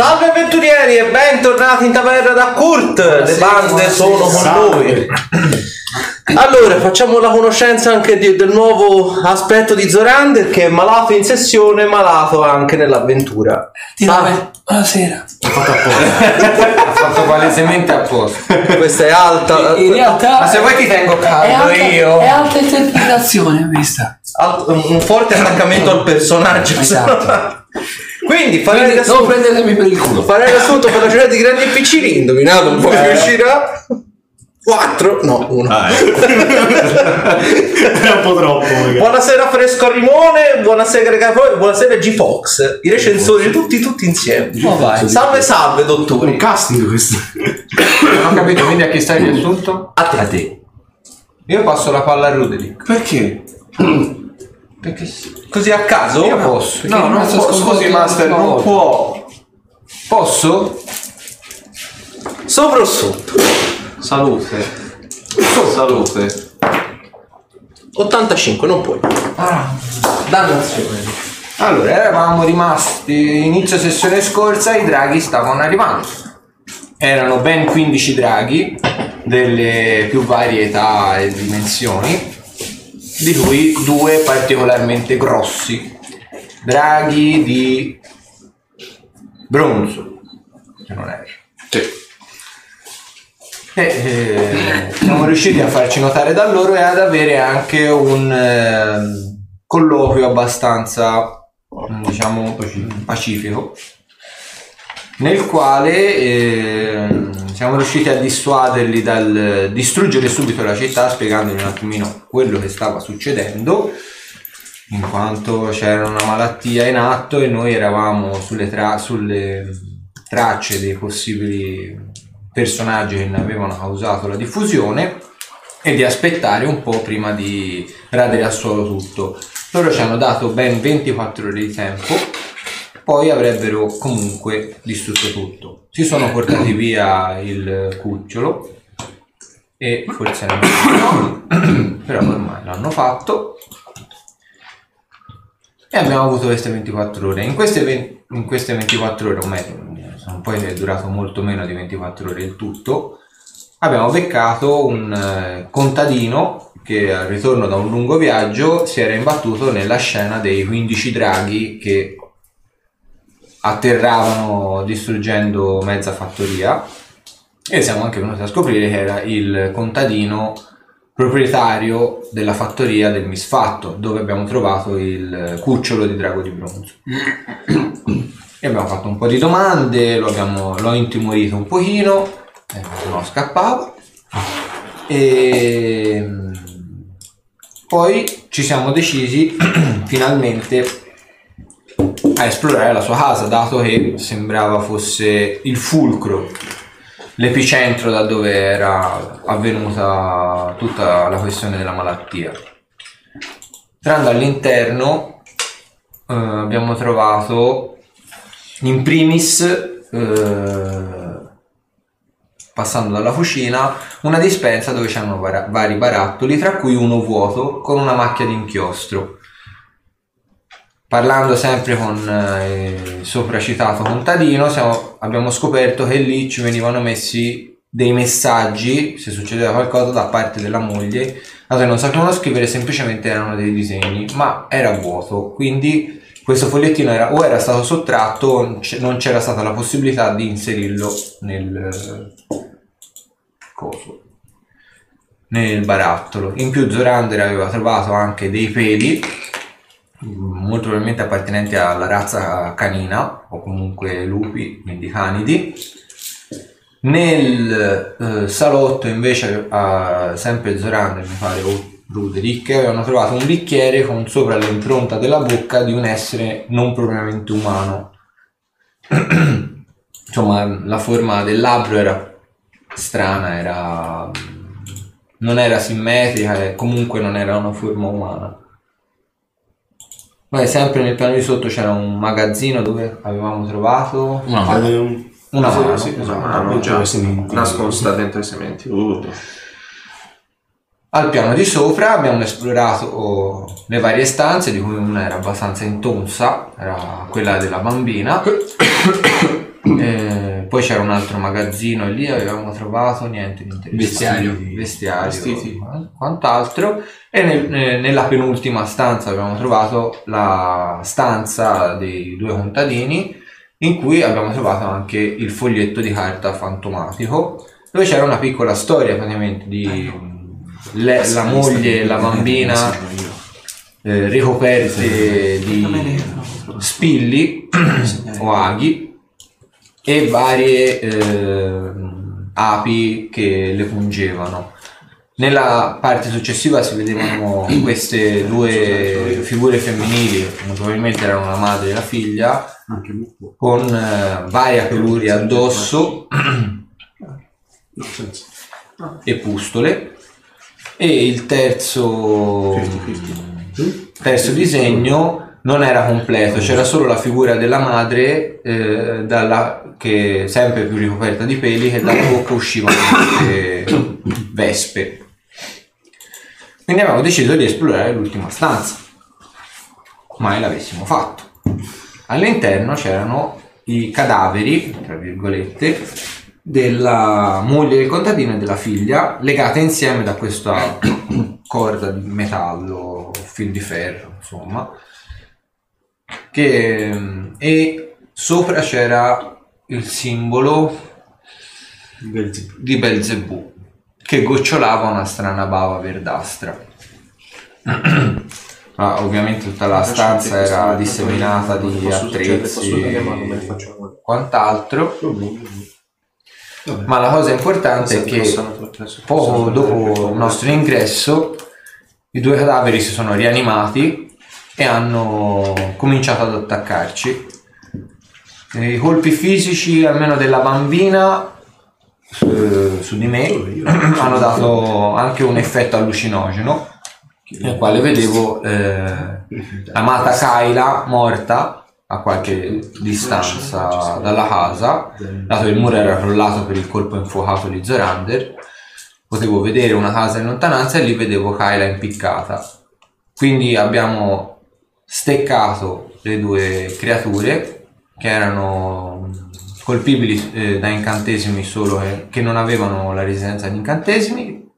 Salve avventurieri e bentornati in taverna da Kurt! Le bande sono con noi. Allora, facciamo la conoscenza anche di- del nuovo aspetto di Zorander che è malato in sessione, malato anche nell'avventura. Salve. Buonasera. Ha fatto palesemente apposta. Questa è alta. In realtà Ma se vuoi ti tengo è caldo alta, io. è alta interpretazione questa. al- un forte attaccamento al personaggio. Esatto. Quindi farei Quindi non adesso prendetemi per il culo. farei l'assunto per la giornata di grandi e piccini, indovinato un po' Eh. che uscirà. 4, no, 1. Ah, ecco. Era un po' troppo, magari. Buonasera Fresco Rimone, buonasera Gregapoi, buonasera G-Fox, i recensori tutti, tutti insieme. Oh, vai. Salve salve Un dottori. casting questo. Non ho capito, quindi a chi stai il riassunto? A te. Io passo la palla a Rudelick. Perché? Perché sì. Così a caso? Io posso. No, non non può. so Scusi, Master, non volta. può. Posso? Sopra o sotto? Salute. Salute. 85, non puoi. Ah. Dannazione. Allora, eravamo rimasti inizio sessione scorsa, i draghi stavano arrivando. Erano ben 15 draghi delle più varie età e dimensioni, di cui due particolarmente grossi. Draghi di bronzo, se non erro. E, eh, siamo riusciti a farci notare da loro e ad avere anche un ehm, colloquio abbastanza diciamo pacifico nel quale ehm, siamo riusciti a dissuaderli dal distruggere subito la città spiegandogli un attimino quello che stava succedendo in quanto c'era una malattia in atto e noi eravamo sulle, tra- sulle tracce dei possibili personaggi che ne avevano causato la diffusione e di aspettare un po' prima di radere al suolo tutto. Loro ci hanno dato ben 24 ore di tempo, poi avrebbero comunque distrutto tutto. Si sono portati via il cucciolo e forse erano però ormai l'hanno fatto e abbiamo avuto queste 24 ore. In queste, ve- in queste 24 ore, o meglio, sono poi è durato molto meno di 24 ore il tutto, abbiamo beccato un eh, contadino che al ritorno da un lungo viaggio si era imbattuto nella scena dei 15 draghi che atterravano distruggendo mezza fattoria. E siamo anche venuti a scoprire che era il contadino proprietario della fattoria del misfatto dove abbiamo trovato il cucciolo di drago di bronzo. E abbiamo fatto un po' di domande abbiamo, l'ho intimorito un pochino eh, no scappava e mm, poi ci siamo decisi finalmente a esplorare la sua casa dato che sembrava fosse il fulcro l'epicentro da dove era avvenuta tutta la questione della malattia. Entrando all'interno eh, abbiamo trovato in primis, eh, passando dalla cucina, una dispensa dove c'erano bara- vari barattoli, tra cui uno vuoto con una macchia di inchiostro. Parlando sempre con eh, il sopracitato contadino, siamo- abbiamo scoperto che lì ci venivano messi dei messaggi, se succedeva qualcosa, da parte della moglie, dato che non sapevano scrivere, semplicemente erano dei disegni, ma era vuoto, quindi questo fogliettino era, o era stato sottratto o non c'era stata la possibilità di inserirlo nel eh, coso nel barattolo. In più Zorander aveva trovato anche dei peli molto probabilmente appartenenti alla razza canina o comunque lupi, quindi canidi. Nel eh, salotto invece, eh, sempre Zorander mi pare o Ruderick, avevano trovato un bicchiere con sopra l'impronta della bocca di un essere non propriamente umano. Insomma, la forma del labbro era strana, era non era simmetrica comunque non era una forma umana. Poi sempre nel piano di sotto c'era un magazzino dove avevamo trovato Una Ah, un- una mano. sì, esatto, Una mano già nascosta dentro i sementi. Uh. Al piano di sopra abbiamo esplorato le varie stanze, di cui una era abbastanza intonsa, era quella della bambina. Eh, poi c'era un altro magazzino e lì avevamo trovato niente di interessante. Vestiario. Vestiario, Vestiti. quant'altro. E nel- eh, nella penultima stanza abbiamo trovato la stanza dei due contadini in cui abbiamo trovato anche il foglietto di carta fantomatico dove c'era una piccola storia praticamente di le- la moglie e la bambina eh, ricoperte di spilli o aghi e varie eh, api che le pungevano. Nella parte successiva si vedevano queste due figure femminili, probabilmente erano la madre e la figlia, con eh, varia peluria addosso e pustole. E il terzo, 50-50. terzo disegno non era completo, c'era solo la figura della madre eh, dalla- che sempre più ricoperta di peli che dalla bocca uscivano queste vespe. Quindi abbiamo deciso di esplorare l'ultima stanza. Mai l'avessimo fatto. All'interno c'erano i cadaveri, tra virgolette, della moglie del contadino e della figlia legate insieme da questa corda di metallo, fil di ferro, insomma. Che, e sopra c'era il simbolo Belzebù. di Belzebù che gocciolava una strana bava verdastra. Ma ovviamente tutta la stanza era disseminata di attrezzi e quant'altro. Ma la cosa importante è che poco dopo il nostro ingresso i due cadaveri si sono rianimati e hanno cominciato ad attaccarci. I colpi fisici, almeno della bambina, su, su di me, hanno dato anche un effetto allucinogeno, nel quale vedevo eh, amata Kyla morta a qualche distanza dalla casa, dato che il muro era crollato per il colpo infuocato di Zorander, potevo vedere una casa in lontananza e lì vedevo Kyla impiccata. Quindi abbiamo steccato le due creature che erano colpibili eh, da incantesimi solo che, che non avevano la resistenza agli incantesimi.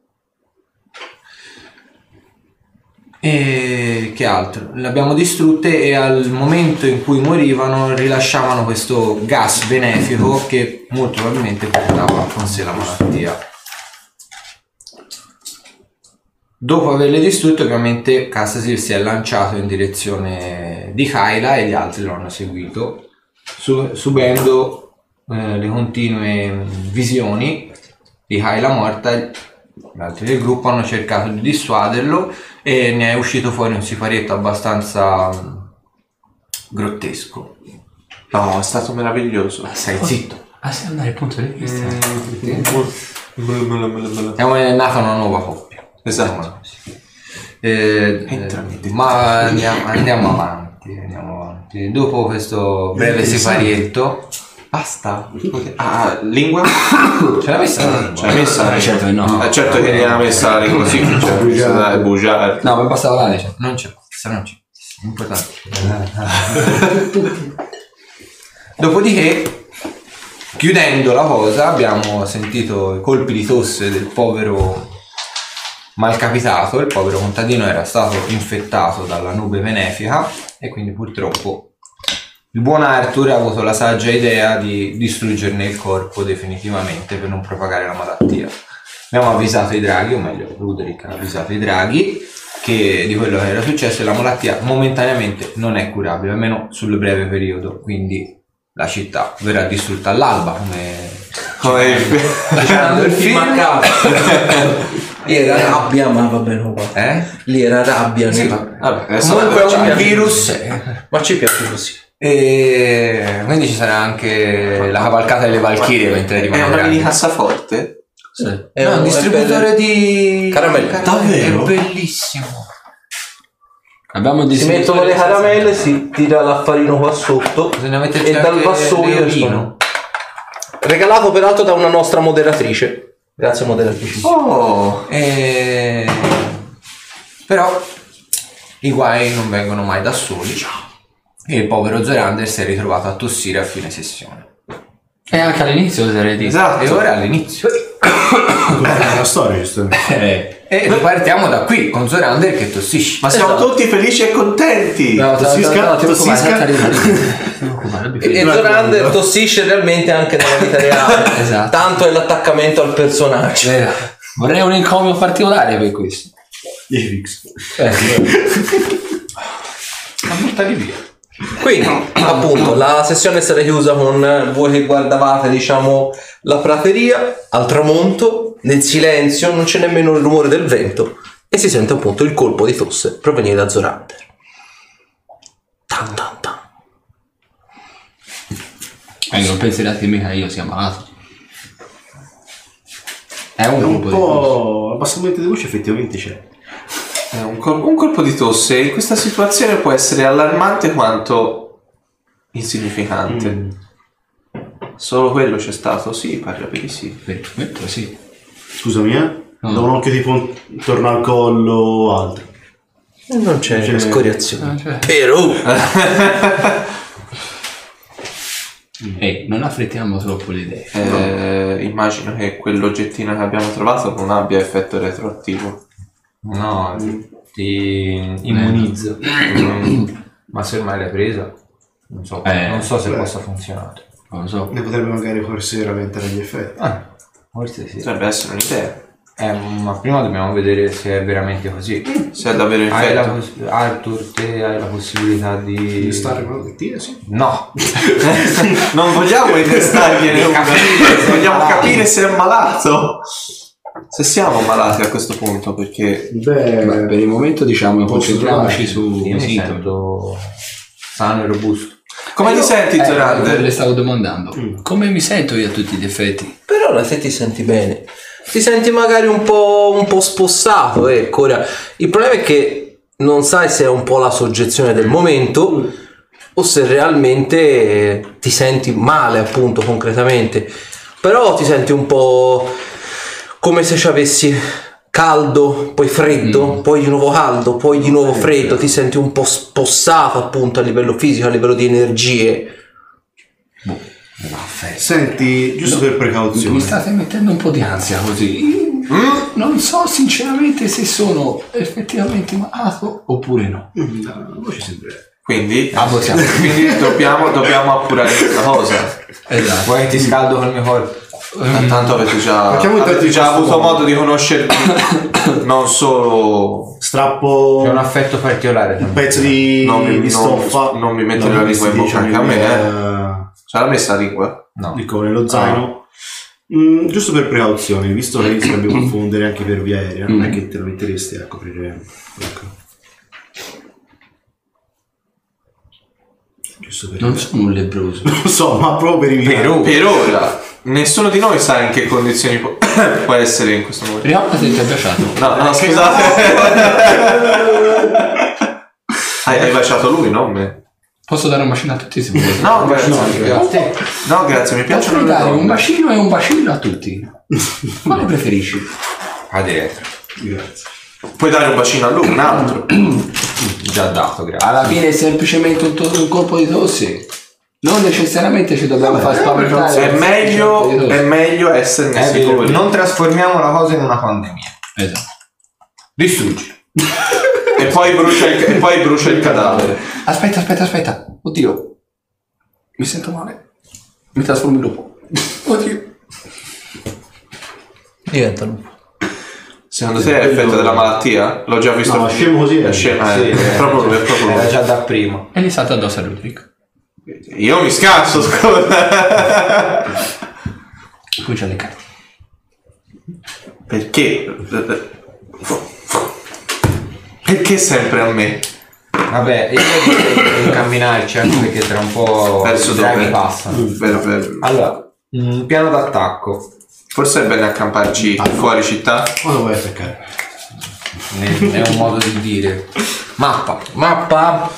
E che altro? Le abbiamo distrutte e al momento in cui morivano rilasciavano questo gas benefico che molto probabilmente portava con sé la malattia. Dopo averle distrutte, ovviamente Castasir si è lanciato in direzione di Kyla e gli altri lo hanno seguito, su- subendo eh, le continue visioni di Kyla morta. Gli altri del gruppo hanno cercato di dissuaderlo e ne è uscito fuori un siparietto abbastanza mm, grottesco. No, è stato meraviglioso. Stai zitto. Ah, sai andare il punto di vista? È nata una nuova coppia. Esatto. Eh, eh, ma andiamo, andiamo avanti, andiamo avanti. Dopo questo breve siparietto, Basta. Ah, lingua? ce l'ha messa? Ce l'hai messa? Eh, certo che no. Eh, certo che gliela messa la lingua, sì, cioè, bugiare. No, ma basta volare. Cioè. Non c'è, questa non c'è. Importante. Dopodiché, chiudendo la cosa, abbiamo sentito i colpi di tosse del povero malcapitato. Il povero contadino era stato infettato dalla nube benefica e quindi purtroppo il buon Arthur ha avuto la saggia idea di distruggerne il corpo definitivamente per non propagare la malattia. Abbiamo avvisato i draghi, o meglio, Ruderick ha avvisato i draghi che di quello che era successo e la malattia momentaneamente non è curabile, almeno sul breve periodo, quindi la città verrà distrutta all'alba come Come il dicendo il film. Lì era rabbia, ma va bene. Eh? Lì era rabbia. Sì, no? vabbè. Vabbè, Comunque è un virus Ma ci piace così. e quindi ci sarà anche la cavalcata delle Valchirie mentre È arrivano una mini cassaforte? Sì. È un è distributore di Caramelle. Davvero? È bellissimo. Abbiamo Si mettono le caramelle, si tira l'affarino qua sotto Bisogna metterci e dal vassoio escono. Regalato peraltro da una nostra moderatrice. Grazie moderatrice. Oh! E... Però i guai non vengono mai da soli. E il povero Zorander si è ritrovato a tossire a fine sessione. E anche all'inizio oserei dire. Esatto. E ora all'inizio. È una storia, giustamente. Eh. E partiamo da qui, con Zorander che tossisce. Ma siamo Esatto. tutti felici e contenti. No, Tossisca, no, no, tossisca. E. Zorander tossisce realmente anche nella vita reale. Esatto. Tanto è l'attaccamento al personaggio. Vero. Vorrei un encomio particolare per questo. 10 fix. Ma buttali via. Quindi, appunto, la sessione è stata chiusa con eh, voi che guardavate, diciamo, la prateria al tramonto, nel silenzio, non c'è nemmeno il rumore del vento e si sente appunto il colpo di tosse provenire da Zorander. Tan tan tan. Eh, non mica che io sia malato. È un È un colpo di tosse. po'. L'abbassamento di voce effettivamente c'è. Eh, un, col- un colpo di tosse in questa situazione può essere allarmante quanto insignificante. Mm. Solo quello c'è stato? Sì, pare di sì. Per il momento sì. Scusami, eh. No. Da un occhio tipo intorno al collo o altro. E non c'è C'è- scoriazione. Cioè. Però, Ehi, non affrettiamo troppo le idee. Eh, immagino che quell'oggettino che abbiamo trovato non abbia effetto retroattivo. No, ti, ti immunizzo. Mm. Ma se ormai l'hai presa, non so, Eh. non so se Beh. possa funzionare. Non lo so. Ne potrebbe magari forse rallentare gli effetti. Ah, forse sì. Potrebbe essere un'idea. Eh, ma prima dobbiamo vedere se è veramente così. Se ha davvero Hai la effetto. poss- Arthur, te hai la possibilità di... Di stare con la mattina, sì. No, non vogliamo innestargliene una. è Vogliamo capire se è malato. Se siamo malati a questo punto, perché Beh, Beh, per il momento diciamo concentriamoci su io mi sento sano e robusto. Come ti senti, Eh, Zorander? le stavo domandando. Mm. Come mi sento io a tutti gli effetti? per ora se ti senti bene. Ti senti magari un po', un po' spossato, ecco. Ora, il problema è che non sai se è un po' la soggezione del momento o se realmente ti senti male, appunto, concretamente. Però ti senti un po' come se ci avessi caldo, poi freddo, poi di nuovo caldo, poi di nuovo freddo, ti senti un po' spossato appunto a livello fisico, a livello di energie. senti, giusto per Mi precauzione. state mettendo un po' di ansia così. Non so sinceramente se sono effettivamente malato oppure no. Mm, voce sembra. Quindi, Ah, quindi dobbiamo, dobbiamo appurare questa cosa. Esatto. Vuoi che ti scaldo col mio corpo? Tanto avete già, intanto avete il già avuto dopo. modo di conoscermi non solo Strappo C'è un affetto particolare. un pezzo di, Non mi- di non- stoffa. non mi mettere la lingua in bocca anche a me, eh. ce l'ha messa la lingua. No. Dico, nello zaino. Mm, giusto per precauzione, visto che rischia di confondere anche per via aerea, non è che te lo metteresti a coprire. Ecco. Giusto per Non sono un lebroso. Non so, ma proprio per i Per, per ora, nessuno di noi sa in che condizioni può, può essere in questo momento. Prima volta ti ho baciato. No, no, scusate. hai, hai baciato lui, non me. Posso dare un bacino a tutti se volete? No, grazie. No, grazie. No, grazie, mi piacciono Posso le dare un donne. bacino e un bacino a tutti. Quale preferisci? A dietro. Grazie. Puoi dare un bacino a lui, un altro. Già dato, grazie. Alla fine è semplicemente un, to- un colpo di tosse. Non necessariamente ci dobbiamo far spaventare. È meglio, è meglio essere È vero, come non trasformiamo la cosa in una pandemia. Esatto. Distruggi. e poi brucia il, e poi brucia il cadavere. Aspetta, aspetta, aspetta. Oddio. Mi sento male. Mi trasformo in lupo. Oddio. Diventano. Secondo te è effetto della malattia? L'ho già visto. No, scemo così è. È scemo, eh. Sì, è proprio lui, è proprio lui. Era già da prima. E gli salta addosso a Ludwig. Io mi scasso, scusa. Poi c'ha le carte. Perché? Perché sempre a me? Vabbè, io devo incamminarci anche perché tra un po' Verso i draghi dove? passano. Vero, vero. Allora, un piano d'attacco. Forse è bene accamparci fuori città. Quando vuoi attaccare? Ne- È un modo di dire. Mappa. Mappa.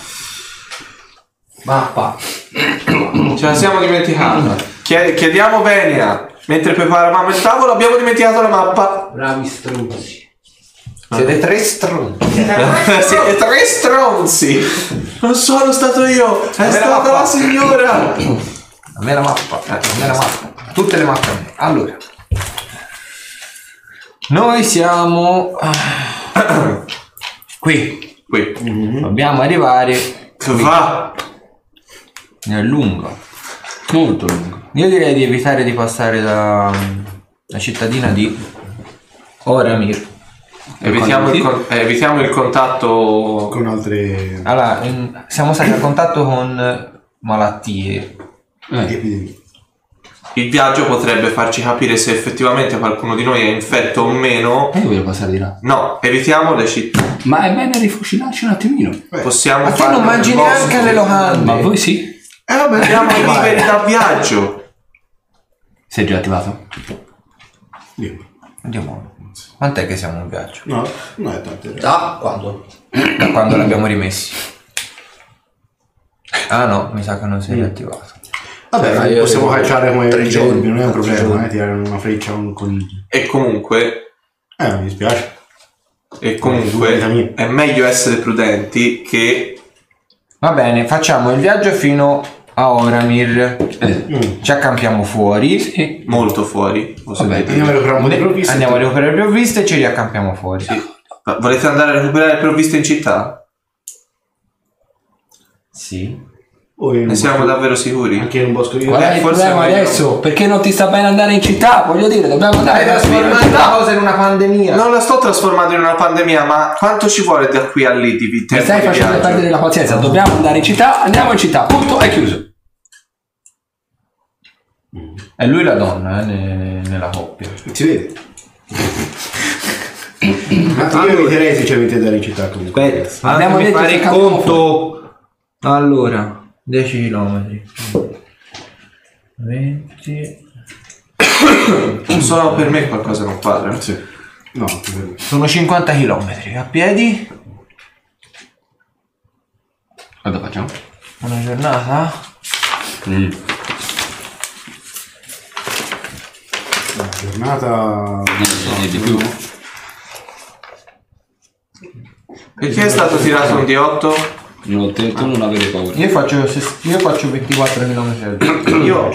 Mappa. Ce la siamo dimenticata. Chie- chiediamo Venia. Mentre preparavamo il tavolo abbiamo dimenticato la mappa. Bravi stronzi. Siete tre stronzi. Siete tre stronzi. Non sono stato io, è stata mappa? la signora. A me la mappa, eh, a me la mappa. Tutte le mappe a me. Allora. Noi siamo ah, qui. Qui. Dobbiamo arrivare Va! Nel lungo. Molto lungo. Io direi di evitare di passare da la cittadina di Oramir. Evitiamo il, con- eh, evitiamo il contatto. Con altre Allora, in- siamo stati a contatto con malattie. Eh, epidemie. Il viaggio potrebbe farci capire se effettivamente qualcuno di noi è infetto o meno. e io voglio passare di là. No, evitiamo le città. Ma è bene rifucilarci un attimino. Possiamo Ma te farlo non nel mangi bosco. neanche le locande. Ma voi sì? Eh vabbè, vai. liberi da viaggio. Sei già attivato? Io. Andiamo. Quant'è che siamo in viaggio? No, non è tanto. Da quando? Da quando l'abbiamo rimessi? Ah no, mi sa che non sei attivato. Vabbè, Ma io possiamo avevo cacciare come tre giorni, non è un problema, giorni. eh, tirare una freccia a un coniglio. E comunque, Eh, mi dispiace. e comunque è meglio essere prudenti che Va bene, facciamo il viaggio fino a Oramir. Eh. Ci accampiamo fuori. sì. molto fuori. Vabbè. Andiamo a recuperare di provviste. Andiamo a recuperare le provviste e ci riaccampiamo fuori. Ma Volete andare a recuperare le provviste in città? Sì. O in un Ne siamo davvero sicuri? Anche in un bosco di Qual è il forse problema adesso? Perché non ti sta bene andare in città? Voglio dire, dobbiamo andare da la cosa in una pandemia. Non la sto trasformando in una pandemia, ma quanto ci vuole da qui a lì di Mi tempo stai di facendo viaggio? perdere la pazienza. Dobbiamo andare in città, andiamo in città. Punto, è chiuso. È lui la donna, eh, ne- nella coppia. Si vede. Ma io eviterei sinceramente di andare in città comunque. Fammi detto fare il conto. Allora, 10 km. 20. Solo per me qualcosa non quadra. Sì. No. Sono 50 km. A piedi? Cosa facciamo? Una giornata? Una giornata... Eh, di più. Perché è stato tirato un D8? Ho detto non avere paura. Io faccio, ses- io faccio 24 km Io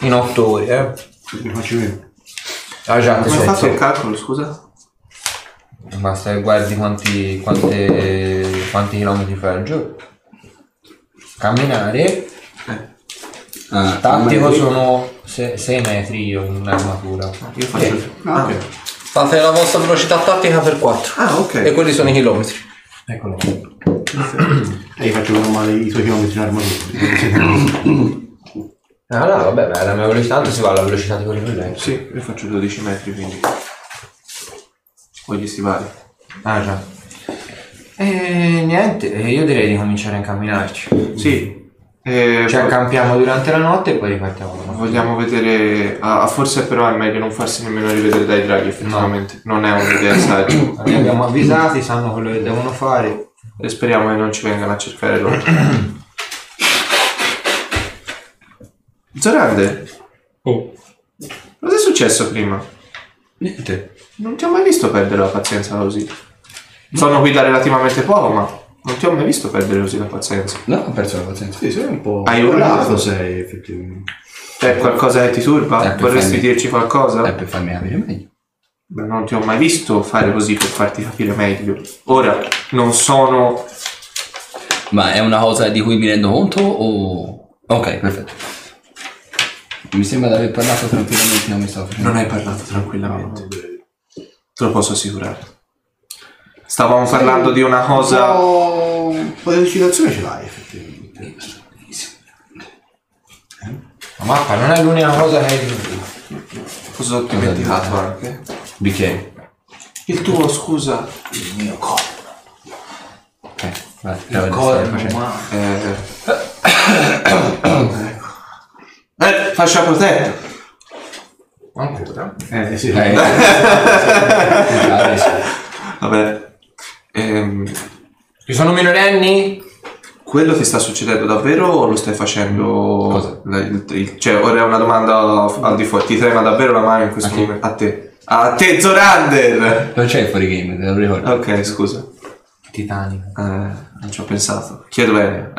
in 8 ore, eh. Ne faccio meno. Ah già, come hai fatto il calcolo, scusa? Basta che guardi quanti, quante, quanti chilometri fai al giorno. Camminare. Ah, Tattico ma- sono 6 metri io in armatura. Io faccio... Ah, ok. Fate la vostra velocità tattica per 4. Ah, ok. E quelli sono i chilometri. Eccolo. E io faccio meno male i tuoi chilometri in armatura. Ah no, vabbè, ma la mia velocità tanto si va alla velocità di quelli più lenti. Sì, io faccio 12 metri, quindi... Poi gli stivali. Ah già. E niente, e io direi di cominciare a incamminarci. Sì. Eh, Ci accampiamo durante la notte e poi ripartiamo. Vogliamo vedere... ah, ah, forse però è meglio non farsi nemmeno rivedere dai draghi, effettivamente. Non è un'idea saggia. Li abbiamo avvisati, sanno quello che devono fare. E speriamo che non ci vengano a cercare loro. Zorande, Oh, cosa è successo prima? niente. Non ti ho mai visto perdere la pazienza così. Sono qui da relativamente poco, ma non ti ho mai visto perdere così la pazienza. No, ho perso la pazienza. Sì, sei un po' Hai urlato urlato? sei effettivamente. C'è qualcosa che ti turba? Eh, per Vorresti farmi- dirci qualcosa? È per farmi capire meglio. Beh, Non ti ho mai visto fare così per farti capire meglio. Ora, non sono... Ma è una cosa di cui mi rendo conto o... Ok, perfetto. Mi sembra di aver parlato tranquillamente, non mi stavo facendo. Non hai parlato tranquillamente. Te lo posso assicurare. Stavamo parlando di una cosa... Oh, un po' di eccitazione ce l'hai effettivamente. La mappa non è l'unica cosa che hai di Cosa ho dimenticato anche? Bicchieri. Il tuo, scusa. Ok, vai. Il corno, Eh... eh, fascia protetta. Ancora? Eh sì. Eh, adesso. Vabbè. Ehm, Ci sono minorenni? quello ti sta succedendo davvero o lo stai facendo? Cosa? Il- il- cioè, ora è una domanda al di fuori. Ti trema davvero la mano in questo A chi? momento? A te. A te, Zorander! Non c'è il fuori game, te lo ricordo. Ok, scusa. Titanic. Eh, non ci ho pensato. Chiedo bene.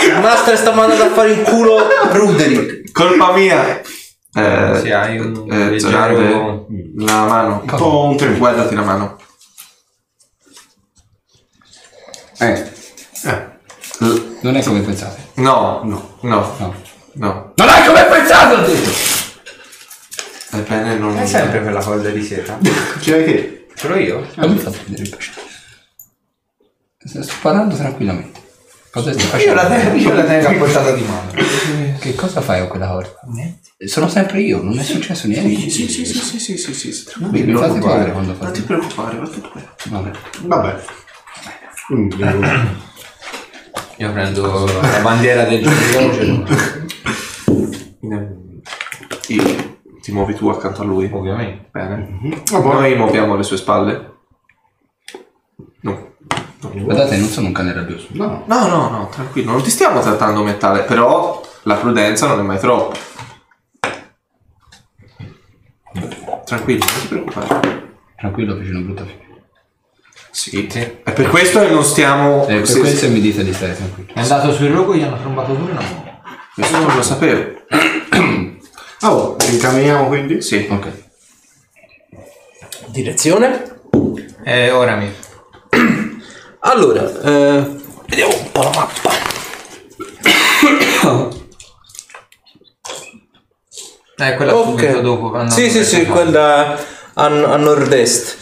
Il master sta mandando a fare in culo Ruderick. Colpa mia. Eh, Se hai un eh, leggero- Zorande, la mano. Un po' un tremendo. Guardati la mano. Eh, Eh, L- non è come pensate. no, no. no, No. no. Non è come pensate, ho detto! Le penne non... È sempre quella foglia di seta. Ce l'hai te? Ce l'ho io? Non mi fate vedere il pesce. Sto parlando tranquillamente. Cosa stai Io la, facendo? tengo, io la tengo a portata di mano. Che cosa fai con quella corda? Sono sempre io, non è successo niente. Sì, sì, sì, sì, sì, sì, sì, sì, Mi, tranquillo. mi fate paura quando Non fate. ti preoccupare, va tutto bene. Vabbè. Vabbè. Quindi Io prendo la bandiera del gioco, Io. Ti muovi tu accanto a lui. ovviamente. Bene. Ah, poi- Noi muoviamo le sue spalle. No. Guardate, non sono un cane rabbioso. No. No, no, no, tranquillo, non ti stiamo trattando mentale, però la prudenza non è mai troppo. Tranquillo, non ti preoccupare. Tranquillo, fece una brutta fine. Sì, è per questo che non stiamo... E per se- questo mi dite di stare tranquillo. È andato sul rogo, gli hanno trombato pure una mano. Questo non lo sapevo. Ah, oh, quindi? Sì. Ok. Direzione? Eh, ora mi. Allora, eh, vediamo un po' la mappa. Eh, quella subito dopo. andando Sì, sì, sì, qua. quella a, a nord-est.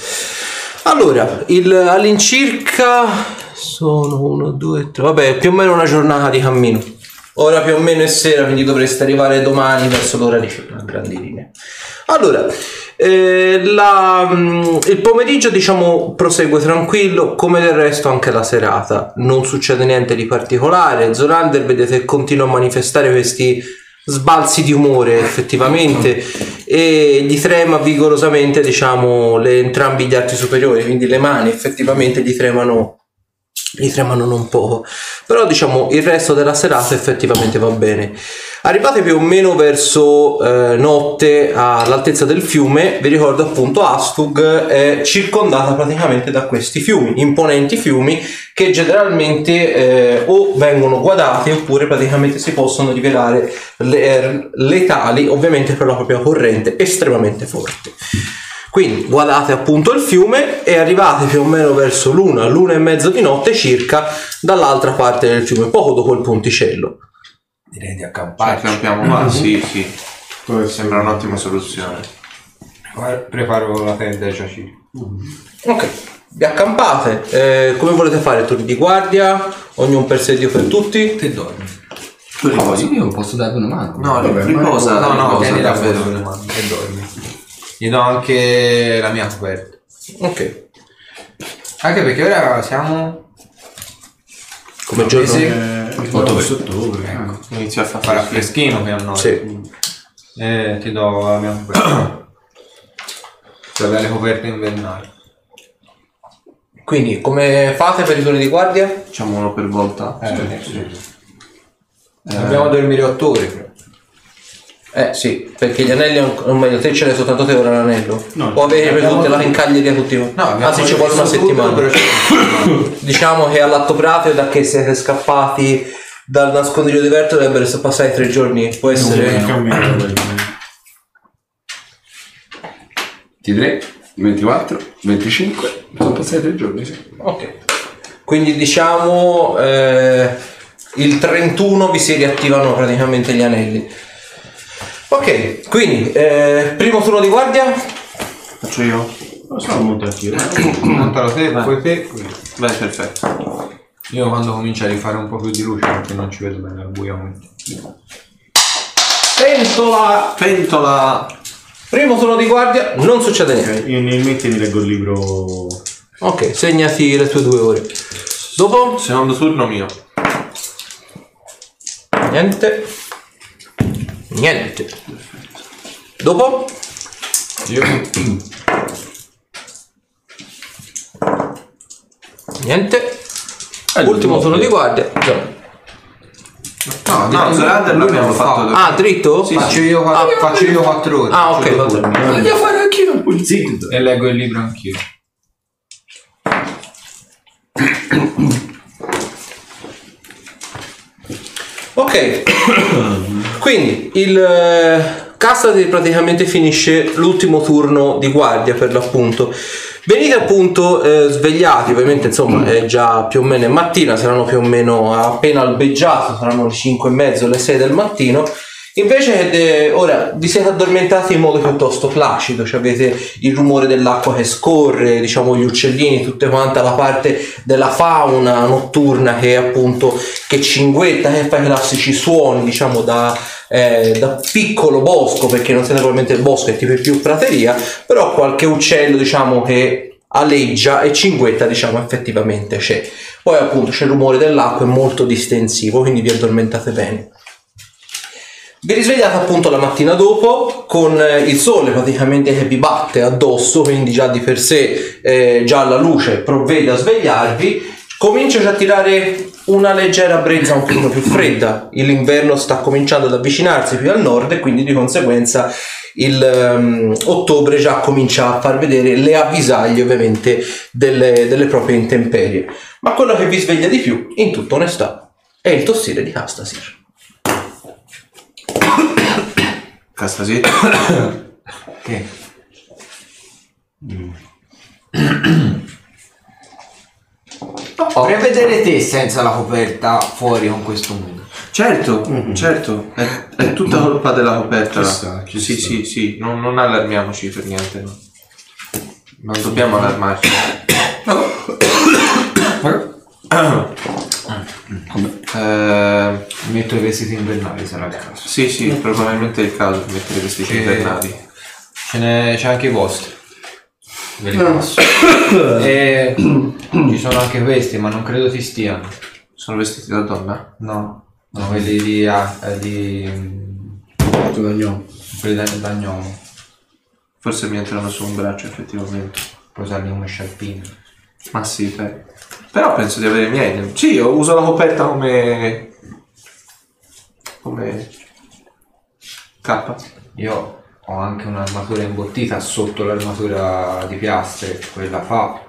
Allora, il- all'incirca sono uno, due, tre, vabbè, più o meno una giornata di cammino. Ora più o meno è sera, quindi dovreste arrivare domani verso l'ora di a grandi linee. Allora, eh, la- mm, il pomeriggio diciamo prosegue tranquillo, come del resto anche la serata. Non succede niente di particolare. Zorander vedete continua a manifestare questi sbalzi di umore effettivamente e gli trema vigorosamente diciamo le, entrambi gli arti superiori, quindi le mani effettivamente gli tremano gli tremano non poco però diciamo il resto della serata effettivamente va bene. Arrivate più o meno verso eh, notte all'altezza del fiume. Vi ricordo appunto Astug è circondata praticamente da questi fiumi imponenti fiumi che generalmente eh, o vengono guardati oppure praticamente si possono rivelare le- letali ovviamente per la propria corrente estremamente forte quindi guardate appunto il fiume e arrivate più o meno verso l'una, l'una e mezzo di notte circa dall'altra parte del fiume, poco dopo il ponticello. Direi di Ci accampare. accampiamo qua? Sì, sì. Sembra un'ottima soluzione. Preparo la tenda ai giaciti. Ok, vi accampate, eh, come volete fare? Turni di guardia, ognuno per sé, Dio per tutti? Te dormi. Tu riposi? Io posso darvi una mano. No, Vabbè, riposa, No, no, riposa, tieni la davvero. foto e dormi. Gli do anche la mia coperta. Ok, Anche perché ora siamo come giorno? Sì. Eh, Ottobre. ottobre. Ecco. Inizia a fare farà freschino qui a noi. Sì. Eh, ti do la mia coperta. Cioè le coperte invernali. Quindi come fate per i turni di guardia? Facciamo uno per volta. Eh, Dobbiamo dormire 8 ore però. Eh sì, perché gli anelli, o meglio, te ce l'hai soltanto te ora l'anello? No, o preso abbiamo- tutte la incaglieria tutti? No, Anzi ci vuole una settimana. Diciamo che all'atto pratico da che siete scappati dal nascondiglio di Verto dovrebbero essere passati tre giorni, può essere... Camminare, vai. 23, 24, 25. Sono passati tre giorni, sì. Ok. Quindi diciamo eh, il 31 vi si riattivano praticamente gli anelli. Ok, quindi eh, primo turno di guardia. Faccio io? Non sono molto anch'io. Montalo te, poi te. Beh, perfetto. Io quando comincia a rifare un po' più di luce perché non ci vedo bene al buio. Pentola! Pentola! Primo turno di guardia, non succede niente. Ok, Io nel mente mi leggo il libro. Ok, segnati le tue due ore. Dopo? Secondo turno mio. Niente. Niente. Dopo? Io Niente. Ultimo turno di guardia. Già. No, No, Zorander l'abbiamo fatto dopo. Ah, dritto? faccio io, qua- faccio io 4 ore. Ah, ok, va bene. Voglio fare anch'io un pulzito. E leggo il libro anch'io. Ok, quindi il eh, Castati praticamente finisce l'ultimo turno di guardia per l'appunto. Venite appunto eh, svegliati, ovviamente insomma è già più o meno mattina, saranno più o meno appena albeggiato, saranno le 5 e mezzo, le 6 del mattino. Invece eh, ora vi siete addormentati in modo piuttosto placido, cioè avete il rumore dell'acqua che scorre, diciamo gli uccellini, tutta quanta la parte della fauna notturna che appunto che cinguetta, che fa i classici suoni, diciamo da, eh, da piccolo bosco, perché non siete probabilmente il bosco, è tipo più prateria, però qualche uccello diciamo che aleggia e cinguetta diciamo effettivamente c'è. Poi appunto c'è il rumore dell'acqua, è molto distensivo, quindi vi addormentate bene. Vi risvegliate appunto la mattina dopo con eh, il sole praticamente che vi batte addosso, quindi già di per sé eh, già la luce provvede a svegliarvi. Comincia già a tirare una leggera brezza un pochino più fredda. L'inverno sta cominciando ad avvicinarsi più al nord e quindi di conseguenza il ehm, ottobre già comincia a far vedere le avvisaglie ovviamente delle, delle proprie intemperie. Ma quello che vi sveglia di più, in tutta onestà, è il tossire di Castasir. Castasi. Che? Vorrei vedere te senza la coperta fuori con questo mondo. Certo, certo, è, è tutta colpa della coperta. Sta, ci sì, sì, sì, non, non allarmiamoci per niente. no. Non dobbiamo allarmarci. Eh, Mi metto i vestiti invernali sarà il caso. sì, sì, probabilmente è il caso di mettere vestiti Che- invernali. Ce n'è c'è anche i vostri. Ve li passo. e ci sono anche questi, ma non credo ti stiano. Sono vestiti da donna? No, no quelli di, ah, eh, di quelli da, da gnomo. Forse mi entrano su un braccio effettivamente. Puoi usarli come sciarpine. Ma sì, dai. Però penso di avere i miei. Sì, io uso la coperta come. come. K. Io ho anche un'armatura imbottita sotto l'armatura di piastre, quella fa.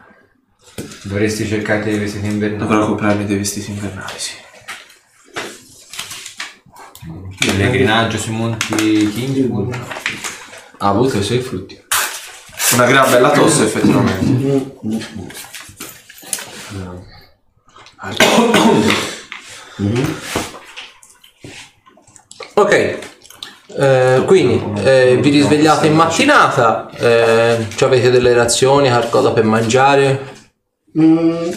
Dovresti cercare dei vestiti invernali. Dovrò comprarmi dei vestiti invernali, sì. Pellegrinaggio sui monti Kingswood. Ha avuto i suoi frutti. Una gran bella tosse, effettivamente. Ok, eh, quindi eh, vi risvegliate in mattinata, eh, cioè avete delle razioni, qualcosa per mangiare. Mm,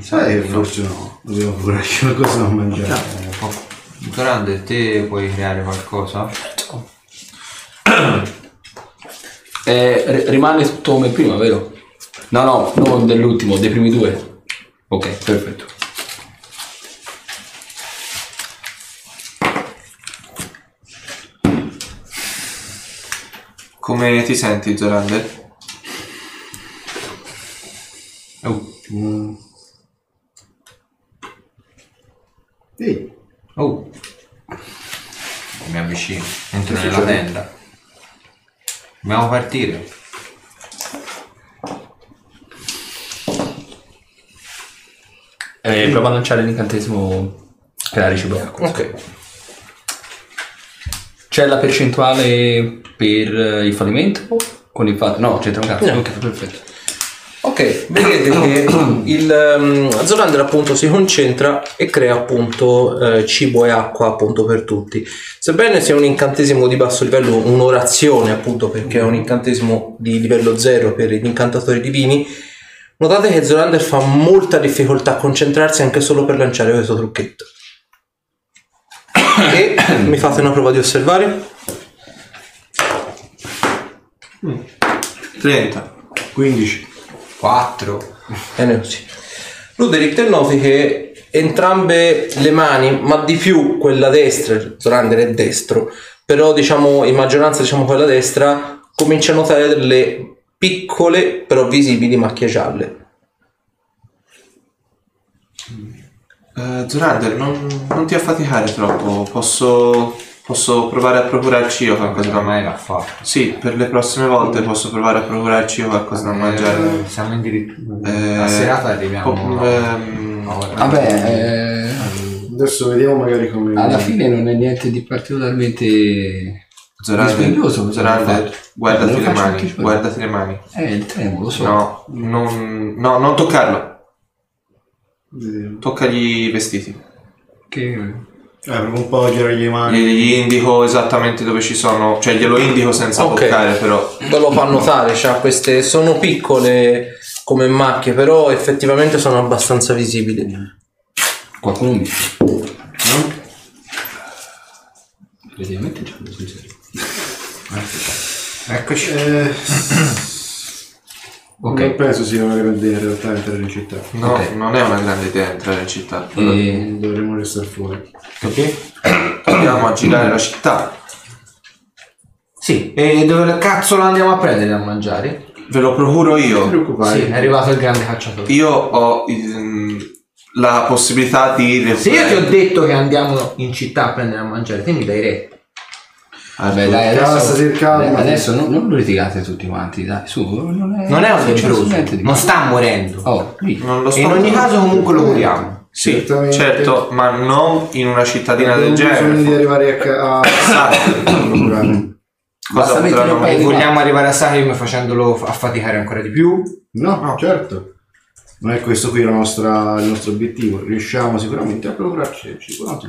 sai, forse no. Dobbiamo procurarci qualcosa da mangiare. Grande, te puoi creare qualcosa? Eh, ri- rimane tutto come prima, vero? No, no, non dell'ultimo, dei primi due. Ok, perfetto. Come ti senti, Zorander? Oh, Mm. Ehi, oh. Mi avvicino, entro nella tenda. Dobbiamo partire. Eh, prova a lanciare l'incantesimo creare cibo e acqua. Ok, C'è la percentuale per eh, il fallimento? Con il fatto... No, c'entra un cazzo. No. Ok, perfetto. ok, vedete che il um, Zolander appunto si concentra e crea appunto eh, cibo e acqua appunto per tutti. Sebbene sia un incantesimo di basso livello, un'orazione appunto perché è un incantesimo di livello 0 per gli incantatori divini, notate che Zolander fa molta difficoltà a concentrarsi anche solo per lanciare questo trucchetto. E mi fate una prova di osservare? 30. 15. 4. Bene così. Luderick, te noti che entrambe le mani, ma di più quella destra, Zorander è destro, però diciamo in maggioranza diciamo quella destra, comincia a notare delle piccole però visibili macchie gialle. Eh, Zorander, non, non ti affaticare troppo. Posso, posso provare a procurarci io qualcosa da mangiare? fatto. Sì, per le prossime volte posso provare a procurarci io qualcosa da mangiare. Eh, siamo in diritto. Eh, a serata arriviamo. po- ehm, Ora. Vabbè, eh, Adesso vediamo magari come... Alla fine non è niente di particolarmente... Zorander, Zorander, guardati Eh, le mani, guardati le mani. Eh, il tremo, lo so. No, non, no, non toccarlo. Vediamo. Toccagli i vestiti. Che... Eh, proprio un po' girargli le mani. Gli indico esattamente dove ci sono, cioè glielo indico senza Ok. toccare, però. Ve lo fa notare, c'ha queste. Sono piccole come macchie, però effettivamente sono abbastanza visibili. Qualcuno mi dice. No? Effettivamente c'è sul serio. Eccoci. Eh, Ok. Non penso sia una grande idea in realtà entrare in città. No, Ok. non è una grande idea entrare in città. E... Dovremmo restare fuori. Ok? Andiamo a girare la città. Sì. E dove cazzo lo andiamo a prendere da mangiare? Ve lo procuro Non ti io. preoccupare. Sì, è arrivato il grande cacciatore. Io ho ehm, la possibilità di... Se io ti ho detto che andiamo in città a prendere da mangiare, te mi dai re. Vabbè, dai, Calma, adesso, dai, adesso non, non lo litigate tutti quanti, dai, su, non è, Non è un di non sta morendo. Oh. Non lo E sto in ogni caso comunque lo curiamo. Sì, Certamente. certo, ma non in una cittadina del Abbiamo bisogno di genere. arrivare a... a... Esatto. procurare. Cosa Basta mettere potranno un paio E di vogliamo arrivare a Sarim facendolo affaticare ancora di più? No, certo. Non è questo qui la nostra- il nostro obiettivo. Riusciamo sicuramente a procurarci il cibo, non ti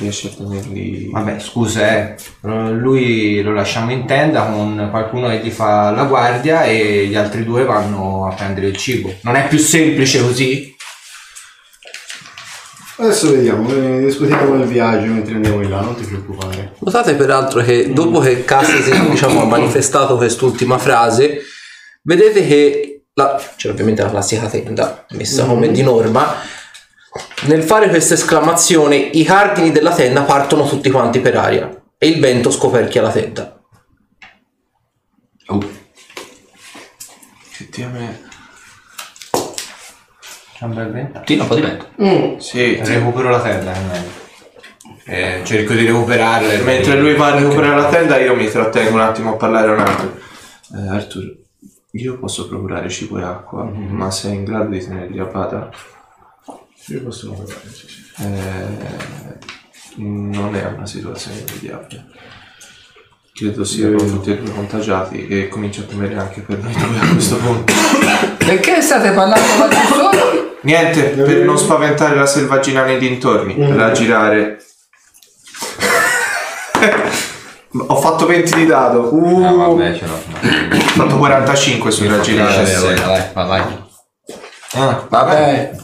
riesci a tenerli... Vabbè, scusa, eh. Eh, Lui lo lasciamo in tenda con qualcuno che gli fa la guardia e gli altri due vanno a prendere il cibo. Non è più semplice così? Adesso vediamo, eh, discutiamo il viaggio mentre andiamo in là, non ti preoccupare. Notate peraltro che dopo che Cassidy diciamo, ha manifestato quest'ultima frase, vedete che la, c'è ovviamente la classica tenda messa come di norma. Nel fare questa esclamazione, i cardini della tenda partono tutti quanti per aria e il vento scoperchia la tenda. Oh, Effettivamente... C'è un bel vento. tira un po' di vento. Sì, Recupero la tenda, meglio. Eh, cerco di recuperarla. e- mentre lui va a recuperare la tenda io mi trattengo un attimo a parlare un attimo. Eh, Arthur, io posso procurare cibo e acqua, ma sei in grado di tenerli a bada? Io posso lavorare, sì, sì. Eh, non è una situazione immediata. Credo siano tutti e due contagiati e comincio a temere anche per noi due a questo punto. Perché state parlando giù solo? Niente, per non spaventare la selvaggina nei dintorni, per aggirare. Ho fatto 20 di dado. Uh, Ah, vabbè, ce l'ho. Ho fatto 45 sui raggirare. Vai, vai, vai, vai. Ah, Vabbè.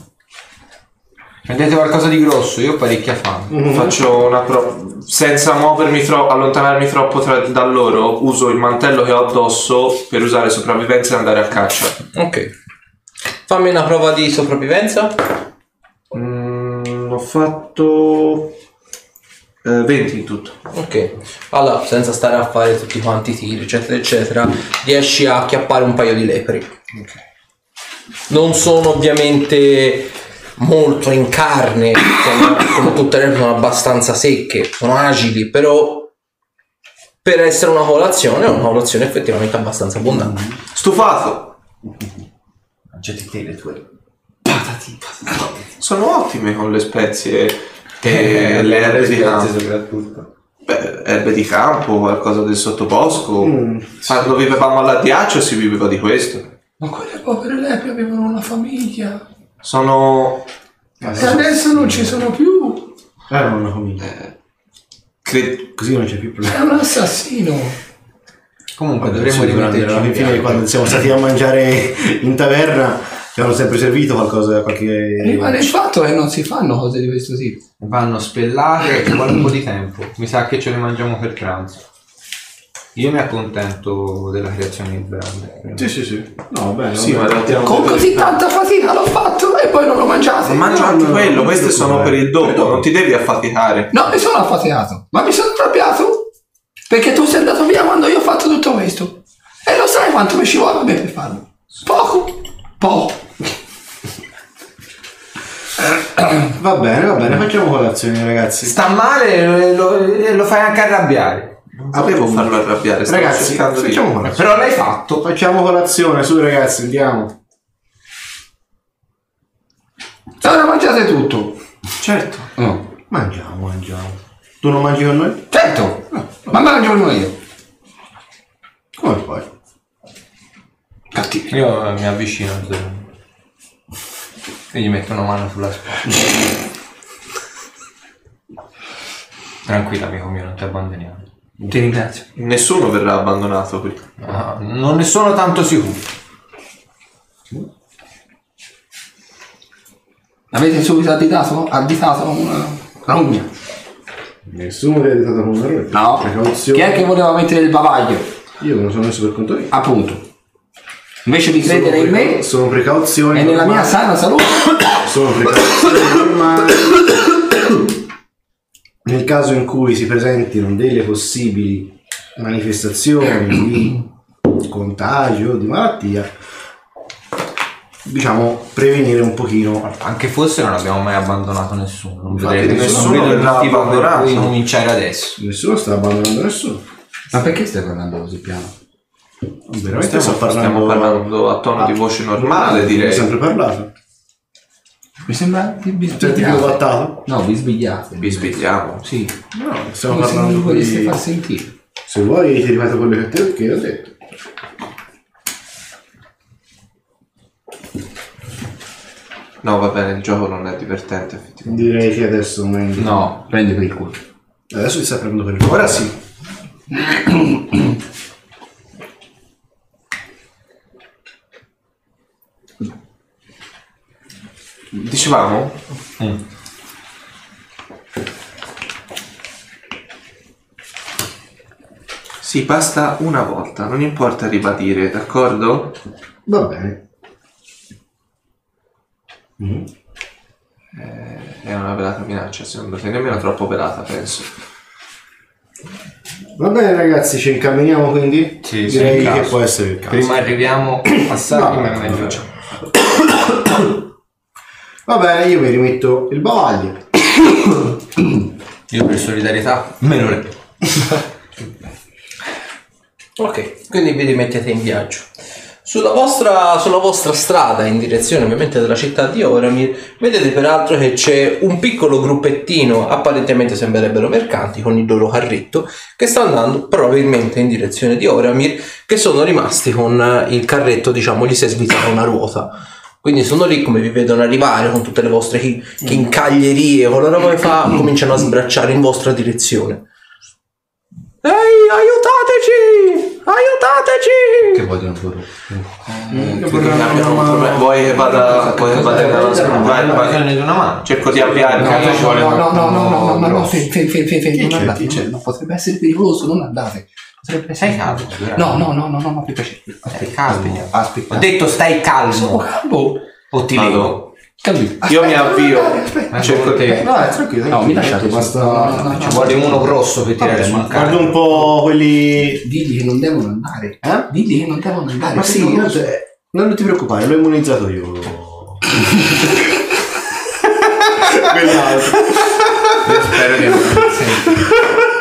Prendete qualcosa di grosso, io ho parecchia fame. Faccio una pro- senza muovermi troppo, allontanarmi troppo tra- da loro, uso il mantello che ho addosso per usare sopravvivenza e andare a caccia. Ok. Fammi una prova di sopravvivenza. Mm, ho fatto eh, 20 in tutto. Ok. Allora, senza stare a fare tutti quanti i tiri, eccetera, eccetera, riesci a acchiappare un paio di lepri. Non sono ovviamente molto in carne, sono, come tutte le lepri sono abbastanza secche, sono agili, però per essere una colazione è una colazione effettivamente abbastanza abbondante. Stufato! Mangiati te le tue. Sono ottime con le spezie e le erbe di campo. soprattutto. Beh, erbe di campo, qualcosa del sottobosco. Quando vivevamo all'addiaccio si viveva di questo. Ma quelle povere lepri avevano una famiglia. Sono. E adesso non ci sono più. Erano una famiglia. cre- Così non c'è più problema. È un assassino. Comunque Vabbè, dovremmo rimetterci alla in fine quando siamo stati a mangiare in taverna ci hanno sempre servito qualcosa, qualche... Rimane il fatto che non si fanno cose di questo tipo. Vanno spellate e ci vuole un po' di tempo. Mi sa che ce le mangiamo per pranzo. Io mi accontento della creazione di Brand. Sì, sì, sì. No, bene. Sì, ma Con così tanta fatica l'ho fatto e poi non lo mangiate. Ma mangia No, anche no, quello, queste sono per il dopo, non ti devi affaticare. No, mi sono affaticato, ma mi sono arrabbiato perché tu sei andato via quando io ho fatto tutto questo. E lo sai quanto mi ci vuole a me per farlo? Poco, poco. Va bene, va bene, facciamo colazione ragazzi. Sta male e lo, e lo fai anche arrabbiare. Sapevo farlo arrabbiare, stavo Ragazzi, cercando di... facciamo colazione. Però l'hai fatto. Facciamo colazione, su ragazzi, andiamo. Ora mangiate tutto. Certo. No. Mangiamo, mangiamo. Tu non mangi con noi? Certo. Ma mangio con io. Come fai? Cattivi. Io mi avvicino a Zoran. E gli metto una mano sulla spalla. Tranquillo amico mio, non ti abbandoniamo. Ti ringrazio. Nessuno verrà abbandonato qui. Ah, non ne sono tanto sicuro. Avete subito additato, additato una rogna? Nessuno ti ha dato con un errore. No. Precauzione. Chi è che voleva mettere il bavaglio? Io me lo sono messo per conto mio. Appunto. Invece di credere in me Sono precauzioni. e nella mia sana salute, Sono precauzioni normali. Nel caso in cui si presentino delle possibili manifestazioni di contagio, di malattia, diciamo prevenire un pochino. Anche fosse non abbiamo mai abbandonato nessuno. Non Infatti vedrete nessuno nessuno vedo verrà per abbandonato. cui cominciare adesso. Nessuno sta abbandonando nessuno. ma perché stai parlando così piano? Veramente Stiamo, sto parlando, stiamo parlando a tono di voce normale, Ho direi. sempre parlato. Mi sembra che vi Cioè, ti sbigliate. No, vi sbigliate. Vi spieghiamo. Sì. No, stiamo Come se non parlando vi voleste di... far sentire. Se vuoi ti ripeto quello che te che ho detto. No, va bene, il gioco non è divertente, effettivamente. Direi che adesso meglio. No, prendi per il culo. Adesso ti stai prendendo per il culo. Ora sì. Dicevamo? Sì, basta una volta, non importa ribadire, d'accordo? Va bene. È una velata minaccia, secondo te, nemmeno troppo velata, penso. Va bene ragazzi, ci incamminiamo quindi? Sì, sì, Direi che può essere il caso. Prima arriviamo a Sari, No, ma meglio. facciamo. Va bene, io mi rimetto il bavaglio. Io per solidarietà me lo re. Ok, quindi vi rimettete in viaggio. Sulla vostra, sulla vostra strada, in direzione ovviamente della città di Oramir, vedete peraltro che c'è un piccolo gruppettino, apparentemente sembrerebbero mercanti, con il loro carretto, che sta andando probabilmente in direzione di Oramir, che sono rimasti con il carretto, diciamo, gli si è svitata una ruota. Quindi sono lì come vi vedono arrivare con tutte le vostre chi- chincaglierie, con la roba che fa, cominciano a sbracciare in vostra direzione. Ehi, aiutateci! Aiutateci! Che vogliono loro? Abbiamo un problema. Vuoi che vada, vuoi che vada nella Vai, vai. bisogno di una mano. Cerco di avviare. No, perché ci vuole- no, no, no, no, no, no, no, fermi, fermi, fermi, fermi, non andate, Chi c'è? non- no, potrebbe essere pericoloso, non andate. Essere Stai calmo, No, no, no, no, no, no, per piacere. Stai calmo. Ho Aspetta. detto stai calmo. calmo. O ti leggo. Io mi avvio. Ma Cerco te. No, è tranquillo. No, mi lasciate basta. No, no, no, no, Ci no. vuole uno grosso per tirare sul guarda carro. un po' quelli. Digli che non devono andare. Eh? Digli che non devono andare. Ma sì, non- ti preoccupare, l'ho immunizzato io. Quell'altro. Io spero che non senti.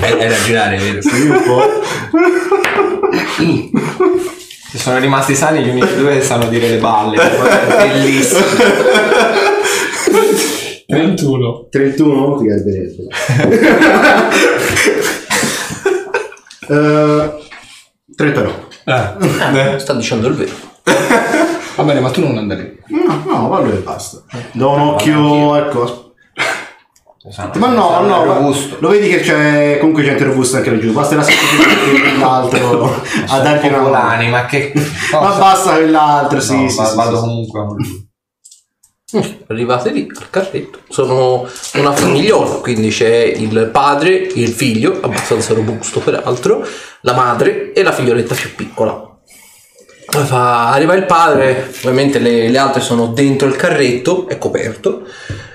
È, è da girare, vero? Sì, un po'. Se sono rimasti sani gli unici due che sanno dire le balle. Bellissimo. 21. 31 ti garberebbe. uh, 39. Eh, sta dicendo il vero. Va bene, ma tu non andare. No, no, vallo e basta. Do un occhio al. Sanno- Ma no, sanno no, robusto. lo vedi che c'è comunque gente robusta anche laggiù, basta la l'altro a darti una. Popolani, ma che Ma basta quell'altro, sì, No, sì, va- sì, vado sì. comunque. Arrivate lì al carretto. Sono una famigliola, quindi c'è il padre, il figlio, abbastanza robusto peraltro, la madre e la figlioletta più piccola. Poi fa- arriva il padre, ovviamente le, le altre sono dentro il carretto, è coperto,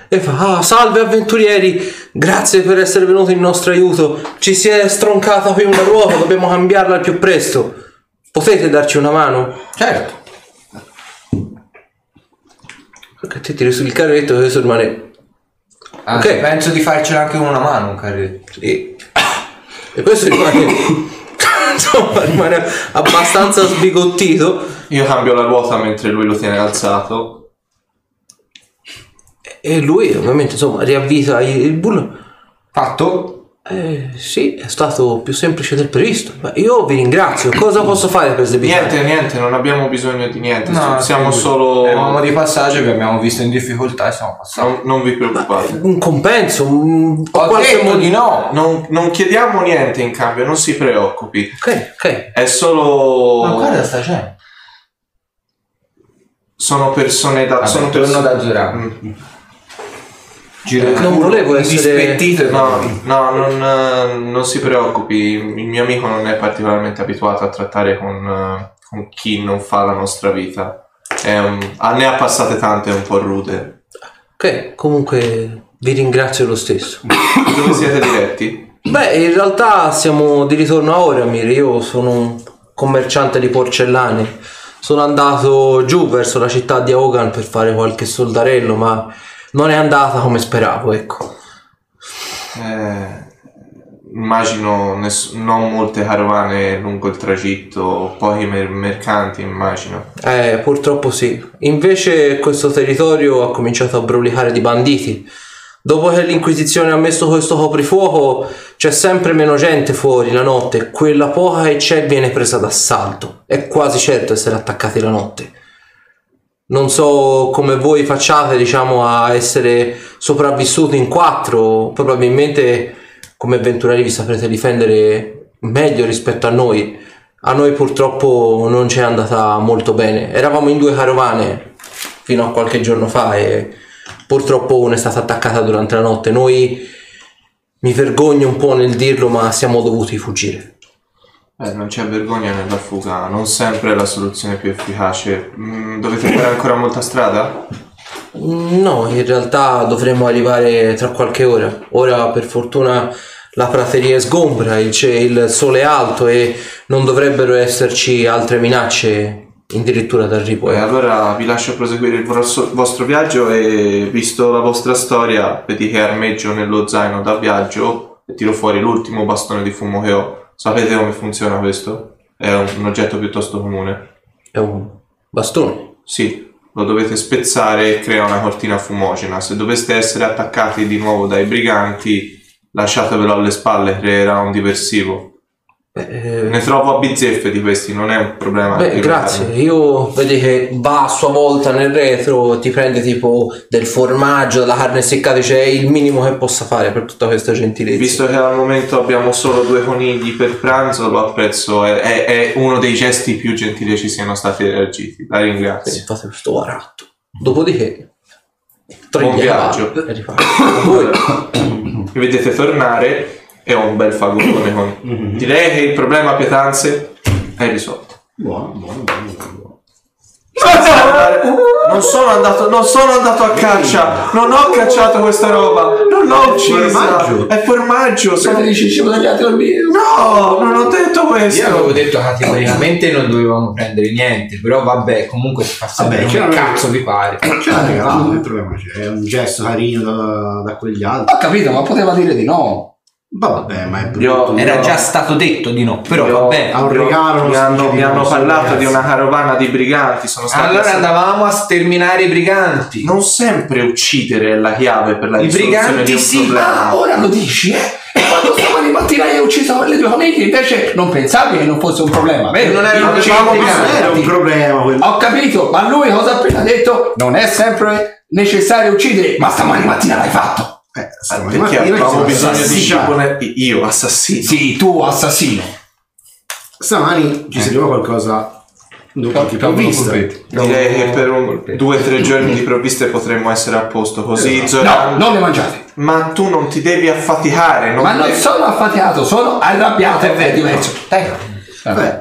e fa: ah, Salve avventurieri, grazie per essere venuti in nostro aiuto. Ci si è stroncata qui una ruota, dobbiamo cambiarla al più presto. Potete darci una mano? Certo. Perché ti tiri sul carretto e adesso rimane Anzi, Ok. penso di farcela anche con una mano un carretto. E, e questo rimane, insomma, rimane abbastanza sbigottito. Io cambio la ruota mentre lui lo tiene alzato. E lui ovviamente insomma riavvisa il bullo. Fatto? Eh, sì, è stato più semplice del previsto. Ma io vi ringrazio. Cosa posso fare per sdebitare? Niente, niente, non abbiamo bisogno di niente. No, siamo sì, solo. Eravamo di passaggio, vi abbiamo visto in difficoltà e siamo passati. Non, non vi preoccupate. Un compenso, un... Ho qualche detto modo- di no! Non, non chiediamo niente in cambio, non si preoccupi. Ok, ok. È solo. Ma guarda sta gente. Sono persone da. Vabbè, sono persone da Zorano. Mm. Giro Non volevo essere- No, no. no, non, eh, non si preoccupi. Il mio amico non è particolarmente abituato a trattare con, eh, con chi non fa la nostra vita. È un- ne ha passate tante un po' rude. Ok, comunque vi ringrazio lo stesso. Dove siete diretti? Beh, in realtà siamo di ritorno a Oramir. Io sono un commerciante di porcellane. Sono andato giù verso la città di Hogan per fare qualche soldarello, ma non è andata come speravo, ecco. Eh, immagino ness- non molte carovane lungo il tragitto, pochi mer- mercanti, immagino. Eh, purtroppo sì. Invece questo territorio ha cominciato a brulicare di banditi. Dopo che l'Inquisizione ha messo questo coprifuoco, c'è sempre meno gente fuori la notte. Quella poca che c'è viene presa d'assalto. È quasi certo essere attaccati la notte. Non so come voi facciate, diciamo, a essere sopravvissuti in quattro. Probabilmente come avventurieri vi saprete difendere meglio rispetto a noi. A noi purtroppo non ci è andata molto bene. Eravamo in due carovane fino a qualche giorno fa e purtroppo una è stata attaccata durante la notte. Noi mi vergogno un po' nel dirlo, ma siamo dovuti fuggire. Eh, non c'è vergogna nella fuga, non sempre è la soluzione più efficace. Mm, dovete fare ancora molta strada? No, in realtà dovremmo arrivare tra qualche ora. Ora per fortuna la prateria è sgombra, il, il sole è alto e non dovrebbero esserci altre minacce addirittura d'arrivo. Poi eh. allora vi lascio proseguire il vostro, vostro viaggio e visto la vostra storia, vedi che armeggio nello zaino da viaggio e tiro fuori l'ultimo bastone di fumo che ho. Sapete come funziona questo? È un, un oggetto piuttosto comune. È un bastone. Sì, lo dovete spezzare e crea una cortina fumogena. Se doveste essere attaccati di nuovo dai briganti, lasciatevelo alle spalle, creerà un diversivo. Beh, eh, Ne trovo a bizzeffe di questi, non è un problema. Beh, grazie. Io vedi che va a sua volta nel retro, ti prende tipo del formaggio, della carne seccata, cioè il minimo che possa fare per tutta questa gentilezza. Visto che al momento abbiamo solo due conigli per pranzo, lo apprezzo, è, è- è uno dei gesti più gentili che ci siano stati reagiti. La ringrazio. fate questo baratto. Dopodiché, Buon viaggio. e riparte. Voi, Mi vedete tornare e ho un bel fagottone con. Direi che il problema pietanze è risolto. Buono, buono, buono, buono. Non sono andato, non sono andato a caccia, non ho cacciato questa roba, non l'ho uccisa. Formaggio. È formaggio. Sono... ne dici ci tagliati al mio. No, non ho detto Io questo. avevo detto categoricamente non dovevamo prendere niente, però vabbè, comunque si fa sempre Vabbè, chiaro- cazzo vi pare. L'ha regalato, non è problema. C'è è un gesto carino da, da quegli altri. Ho capito, ma poteva dire di no. Vabbè, ma è brutto. Io- Era già stato detto di no, però Io- vabbè. Ha un regalo. Mi hanno, mi hanno parlato ragazzi. di una carovana di briganti. Sono stati Allora assi- andavamo a sterminare i briganti. Non sempre uccidere è la chiave per la I risoluzione briganti di un sì, problema. Ah, ora lo dici, eh? E quando stamani mattina hai ucciso quelle due coniglie, invece non pensavi che non fosse un problema, vero? Non diciamo. Non era un problema quello. Ho capito, ma lui cosa ha appena detto? Non è sempre necessario uccidere, ma stamani mattina l'hai fatto. Eh, stamattina Perché siamo bisogno di assassini. cibo ne- io, assassino. Sì, tu assassino. Stamani ci serviva qualcosa dopo qualche provvista. Direi che per un, due o tre giorni di provviste potremmo essere a posto. Così No, Zoran- non le mangiate. Ma tu non ti devi affaticare. Non Ma non devi- sono affaticato, sono arrabbiato, è diverso. Dai, Beh,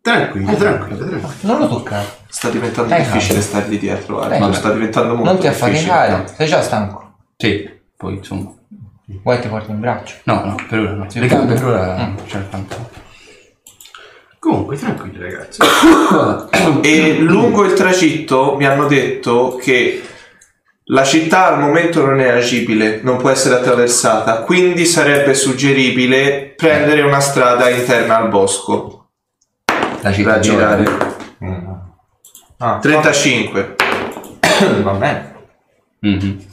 tranquillo, tranquillo, tranquillo. non lo toccare. Sta diventando Dai, difficile calma. stargli dietro. Vabbè. sta diventando molto Non ti affaticare, sei già stanco. Sì, poi insomma. Vuoi ti porti in braccio? No, no, per ora no. Le gambe per ora c'è il pantalone. Comunque, tranquilli ragazzi. E lungo il tragitto mi hanno detto che la città al momento non è agibile, non può essere attraversata, quindi sarebbe suggeribile prendere una strada interna al bosco. La Da girare. Ah, 35. va bene. Mhm.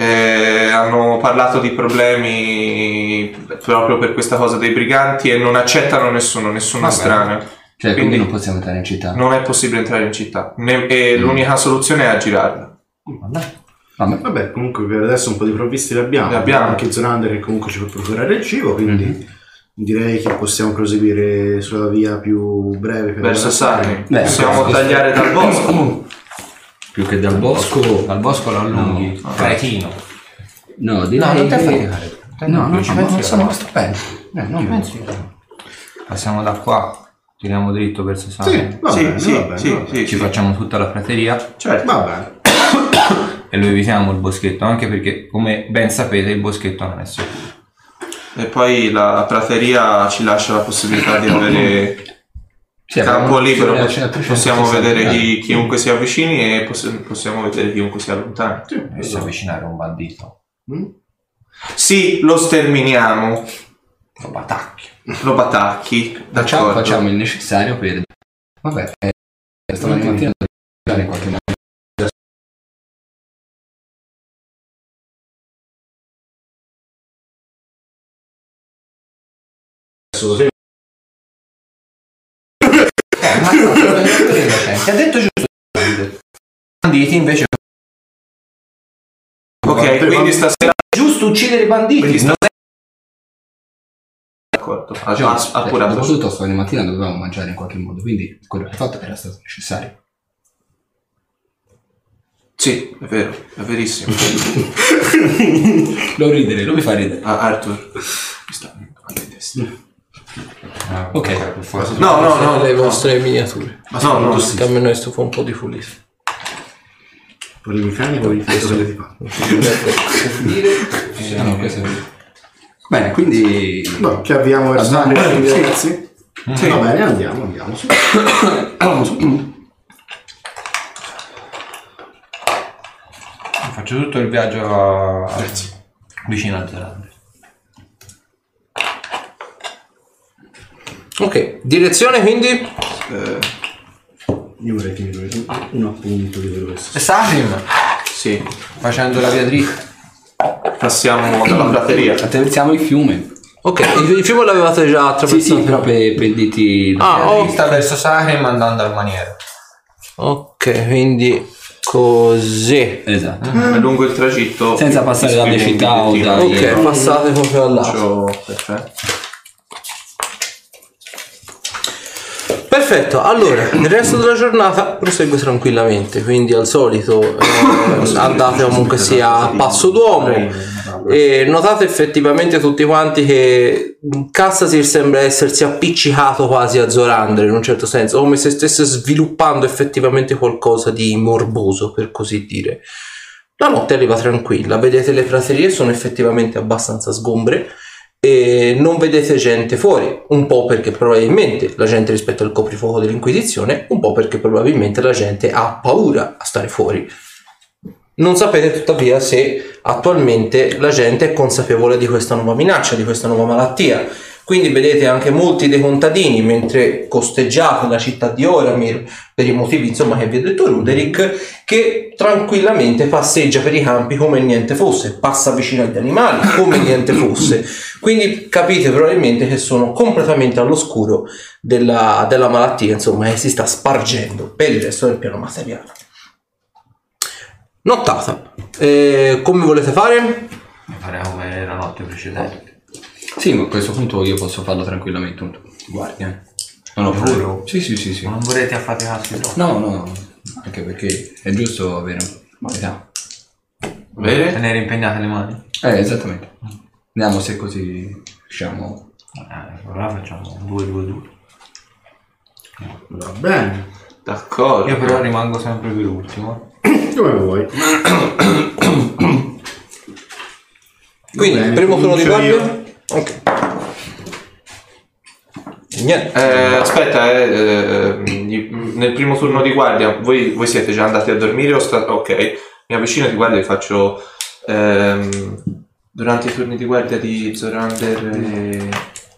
Eh, hanno parlato di problemi proprio per questa cosa dei briganti e non accettano nessuno, nessun Vabbè. estraneo. Cioè, quindi, Quindi- non possiamo entrare in città. Non è possibile entrare in città Ne- e l'unica soluzione è aggirarla. Vabbè. Vabbè. Vabbè, comunque per adesso un po' di provvisti le abbiamo. Abbiamo. Anche Zonander che comunque ci può procurare il cibo, quindi Mhm. direi che possiamo proseguire sulla via più breve per Verso. Beh, Possiamo tagliare dal bosco. Più che dal bosco. Dal bosco lo allunghi. Cretino. No, direi No, non te che- fare. No, no, ci no, no, io. sono stupendo. Eh, non penso. Passiamo da qua, tiriamo dritto verso Sarni. Sì, va Sì, bene, sì, va bene, sì, va bene. sì, Ci sì. facciamo tutta la prateria Certo. Va bene. e lo evitiamo il boschetto, anche perché come ben sapete il boschetto non è sicuro. E poi la prateria ci lascia la possibilità di avere Sì, campo abbiamo- libero. c'è- c'è 360 Possiamo vedere chi- chiunque si avvicini e poss- possiamo vedere chiunque si allontani. E si avvicinare a un bandito. Mm? Sì, lo sterminiamo, Lo batacchi. lo batacchi. Facciamo, d'accordo. facciamo il necessario per... Vabbè, eh, stamattina mattina dobbiamo in qualche modo. Eh, ma no, ti ha detto giusto. Banditi invece Ok, quindi stasera... giusto uccidere i banditi. è- D'accordo, ha, Cioè, ha, ha pure dopo avuto- tutto stamattina mattina dovevamo mangiare in qualche modo, quindi quello che hai fatto era stato necessario. Sì, è vero, è verissimo. Lo ridere, lo mi fa ridere. Ah, Arthur, mi sta di testa. Ah, Ok. forza. No, no, no, le no. vostre miniature. No, no, Che a me questo fa un po' di pulizia. Volevi meccanico, volevi fare cosa avete fatto? Eh, no, questo è- Bene, quindi... No, che avviamo verso Andiamo. Sarni, quindi, Sì. ragazzi? Sì. Va bene, andiamo, andiamo. su. Andiamo su. Faccio tutto il viaggio a... a- vicino a Zelanda. Ok, direzione quindi? Eh, Io vorrei finire un appunto di quello che sto E Sarim, sì, facendo la via dritta. passiamo dalla prateria. Attraversiamo il fiume. Ok, il, il fiume l'avevate già Sì, attraversato? sì, però per, per dirti... Ah, oh, dritta verso Sarim andando al maniero. ok, quindi così. Esatto. È lungo il tragitto. Senza passare dalle città o dai- Ok, passate proprio là. Perfetto. Perfetto, allora il resto della giornata prosegue tranquillamente, quindi al solito eh, andate comunque sia a passo d'uomo e notate effettivamente tutti quanti che Cassasir sembra essersi appiccicato quasi a Zorander in un certo senso, come se stesse sviluppando effettivamente qualcosa di morboso per così dire. La notte arriva tranquilla, vedete le praterie sono effettivamente abbastanza sgombre e non vedete gente fuori, un po' perché probabilmente la gente rispetto al coprifuoco dell'Inquisizione, un po' perché probabilmente la gente ha paura a stare fuori. Non sapete tuttavia se attualmente la gente è consapevole di questa nuova minaccia, di questa nuova malattia. Quindi vedete anche molti dei contadini, mentre costeggiate la città di Oramir per i motivi insomma che vi ha detto Ruderick, che tranquillamente passeggia per i campi come niente fosse, passa vicino agli animali come niente fosse. Quindi capite probabilmente che sono completamente all'oscuro della, della malattia, insomma, che si sta spargendo per il resto del piano materiale. Nottata. Eh, come volete fare? Faremo come la notte precedente. Sì, ma a questo punto io posso farlo tranquillamente. un- Guardia. Non ho Sicuro? problema. Sì, sì, sì, sì. Non volete affaticarsi troppo? No, no, anche perché è giusto avere un'età. Bene? Tenere impegnate le mani? Eh, esattamente. Andiamo se così riusciamo. Eh, allora facciamo 2-2-2. Va bene. D'accordo. Io però rimango sempre per ultimo. Come vuoi. Quindi, bene, primo turno di guardia? Ok. Niente. Eh, aspetta, eh, eh, nel primo turno di guardia, voi, voi siete già andati a dormire o sta- Ok, mi avvicino di guardia e faccio... ehm, durante i turni di guardia di Zorander e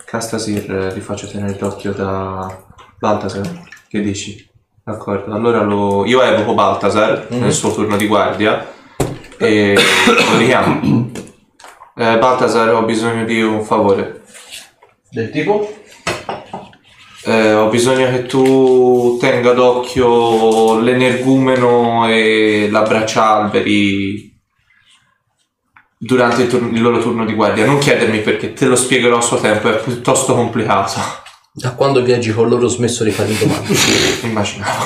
Castasir eh, li faccio tenere d'occhio da Baltasar. Che dici? D'accordo, allora lo... io evoco Baltasar nel suo turno di guardia e lo richiamo. Eh, Baltasar, ho bisogno di un favore. Del tipo? Eh, ho bisogno che tu tenga d'occhio l'energumeno e la braccialberi durante il, turno- il loro turno di guardia. Non chiedermi perché, te lo spiegherò a suo tempo, è piuttosto complicato. Da quando viaggi con loro ho smesso di fare domande. Immaginavo.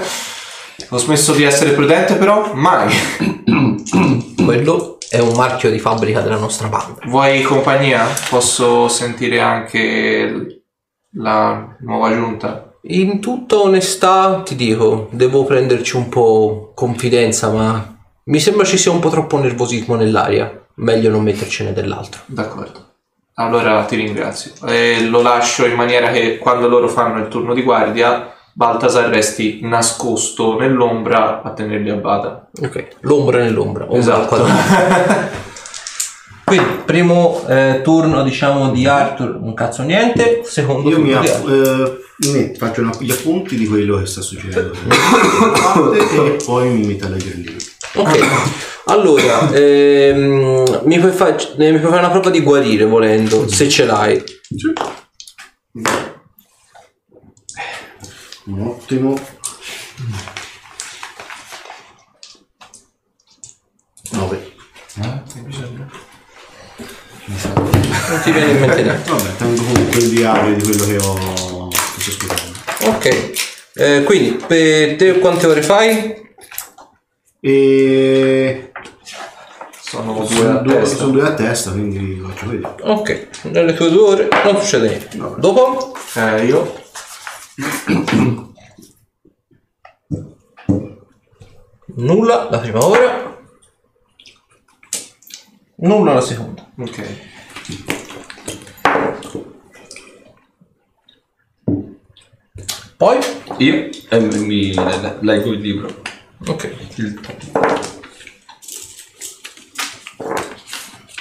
ho smesso di essere prudente però? Mai. Quello è un marchio di fabbrica della nostra banda. Vuoi compagnia? Posso sentire anche la nuova giunta? In tutta onestà ti dico, devo prenderci un po' confidenza, ma mi sembra ci sia un po' troppo nervosismo nell'aria. Meglio non mettercene dell'altro. D'accordo. Allora ti ringrazio. E lo lascio in maniera che quando loro fanno il turno di guardia, Baltasar resti nascosto nell'ombra a tenerli a bada. Ok, l'ombra nell'ombra. ombra Esatto. Quindi, primo eh, turno diciamo di Arthur, un cazzo niente. Secondo Io mi, app- eh, mi faccio una- gli appunti di quello che sta succedendo e poi mi metto a leggere il libro. Ok, allora ehm, mi, puoi fa- eh, mi puoi fare una prova di guarire volendo, se ce l'hai. Un ottimo. 9. Non ti viene in mente niente. Vabbè, tengo comunque il diario di quello che ho che sto scrivendo. Ok, eh, quindi per te quante ore fai? E Sono due sono a due, testa. sono due a testa, quindi faccio vedere. Ok, nelle tue due ore non succede niente. Dopo? Eh, io? Nulla la prima ora. Nulla la seconda. Ok. Poi? Io eh, mi le- leggo il libro. Ok. Il-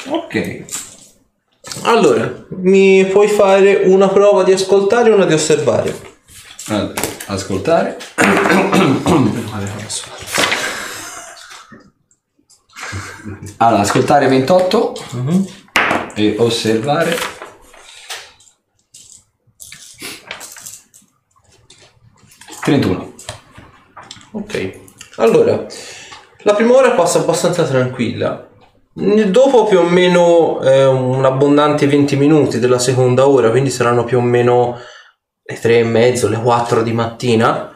Ok. Allora, mi puoi fare una prova di ascoltare e una di osservare. Allora, ascoltare. Allora, ascoltare 28 e osservare. Trentuno. Ok. Allora, la prima ora passa abbastanza tranquilla. Dopo più o meno eh, un abbondante 20 minuti della seconda ora, quindi saranno più o meno le 3 e mezzo, le 4 di mattina.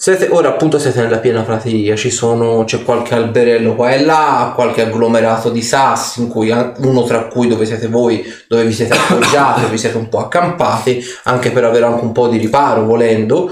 Siete, ora appunto siete nella piena prateria, ci sono, c'è qualche alberello qua e là, qualche agglomerato di sassi, in cui uno tra cui dove siete voi, dove vi siete appoggiati, vi siete un po' accampati, anche per avere anche un po' di riparo volendo.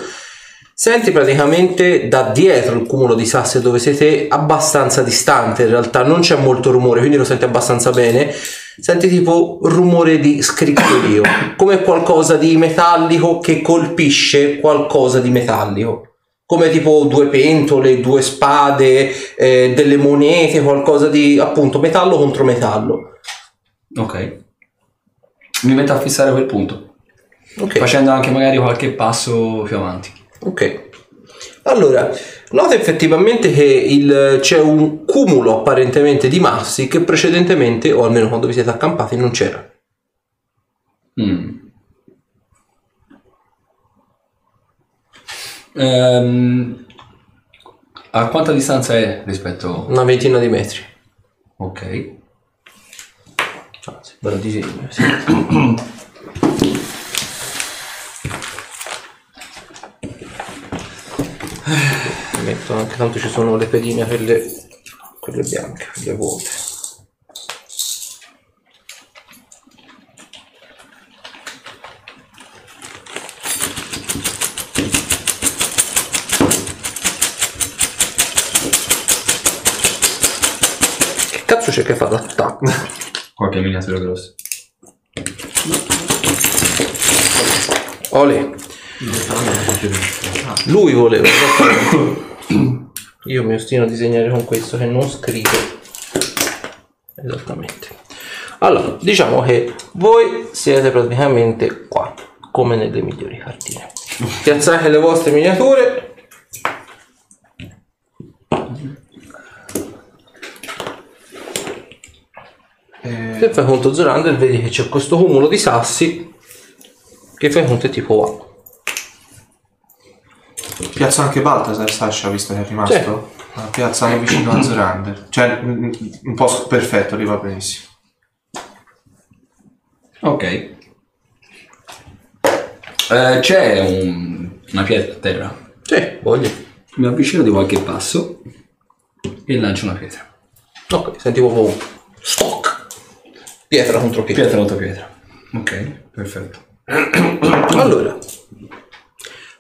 Senti praticamente da dietro il cumulo di sassi dove siete abbastanza distante, in realtà non c'è molto rumore, quindi lo senti abbastanza bene. Senti tipo rumore di scricchiorio, come qualcosa di metallico che colpisce qualcosa di metallico. Come tipo due pentole, due spade, eh, delle monete, qualcosa di appunto metallo contro metallo. Ok. Mi metto a fissare quel punto. Ok. Facendo anche magari qualche passo più avanti. Ok. Allora, nota effettivamente che il- c'è un cumulo apparentemente di massi che precedentemente, o almeno quando vi siete accampati, non c'era. Mm. Ehm, a quanta distanza è rispetto... Una ventina di metri. Ok. Anzi, ve lo disegno. sì. Metto anche, tanto ci sono le pedine, quelle, quelle bianche, quelle vuote. Che cazzo c'è che fa l'attacco? Qualche miniatura grossa. Ole. Esatto. Lui voleva. esattamente. Io mi ostino a disegnare con questo che non scrivo. Esattamente. Allora, diciamo che voi siete praticamente qua, come nelle migliori cartine. Piazzate le vostre miniature. Se eh. fai conto Zorander vedi che c'è questo cumulo di sassi che fai conto è tipo 1. Piazza anche Baltasar, Sasha, visto che è rimasto? Ah, Piazza vicino a Zorander. Cioè, mm, un po' perfetto, lì va benissimo. Ok. Eh, c'è un- una pietra a terra. Sì, voglio. Mi avvicino di qualche passo e lancio una pietra. Ok, senti proprio stock. Pietra contro pietra. Pietra contro pietra. Ok, perfetto. Allora,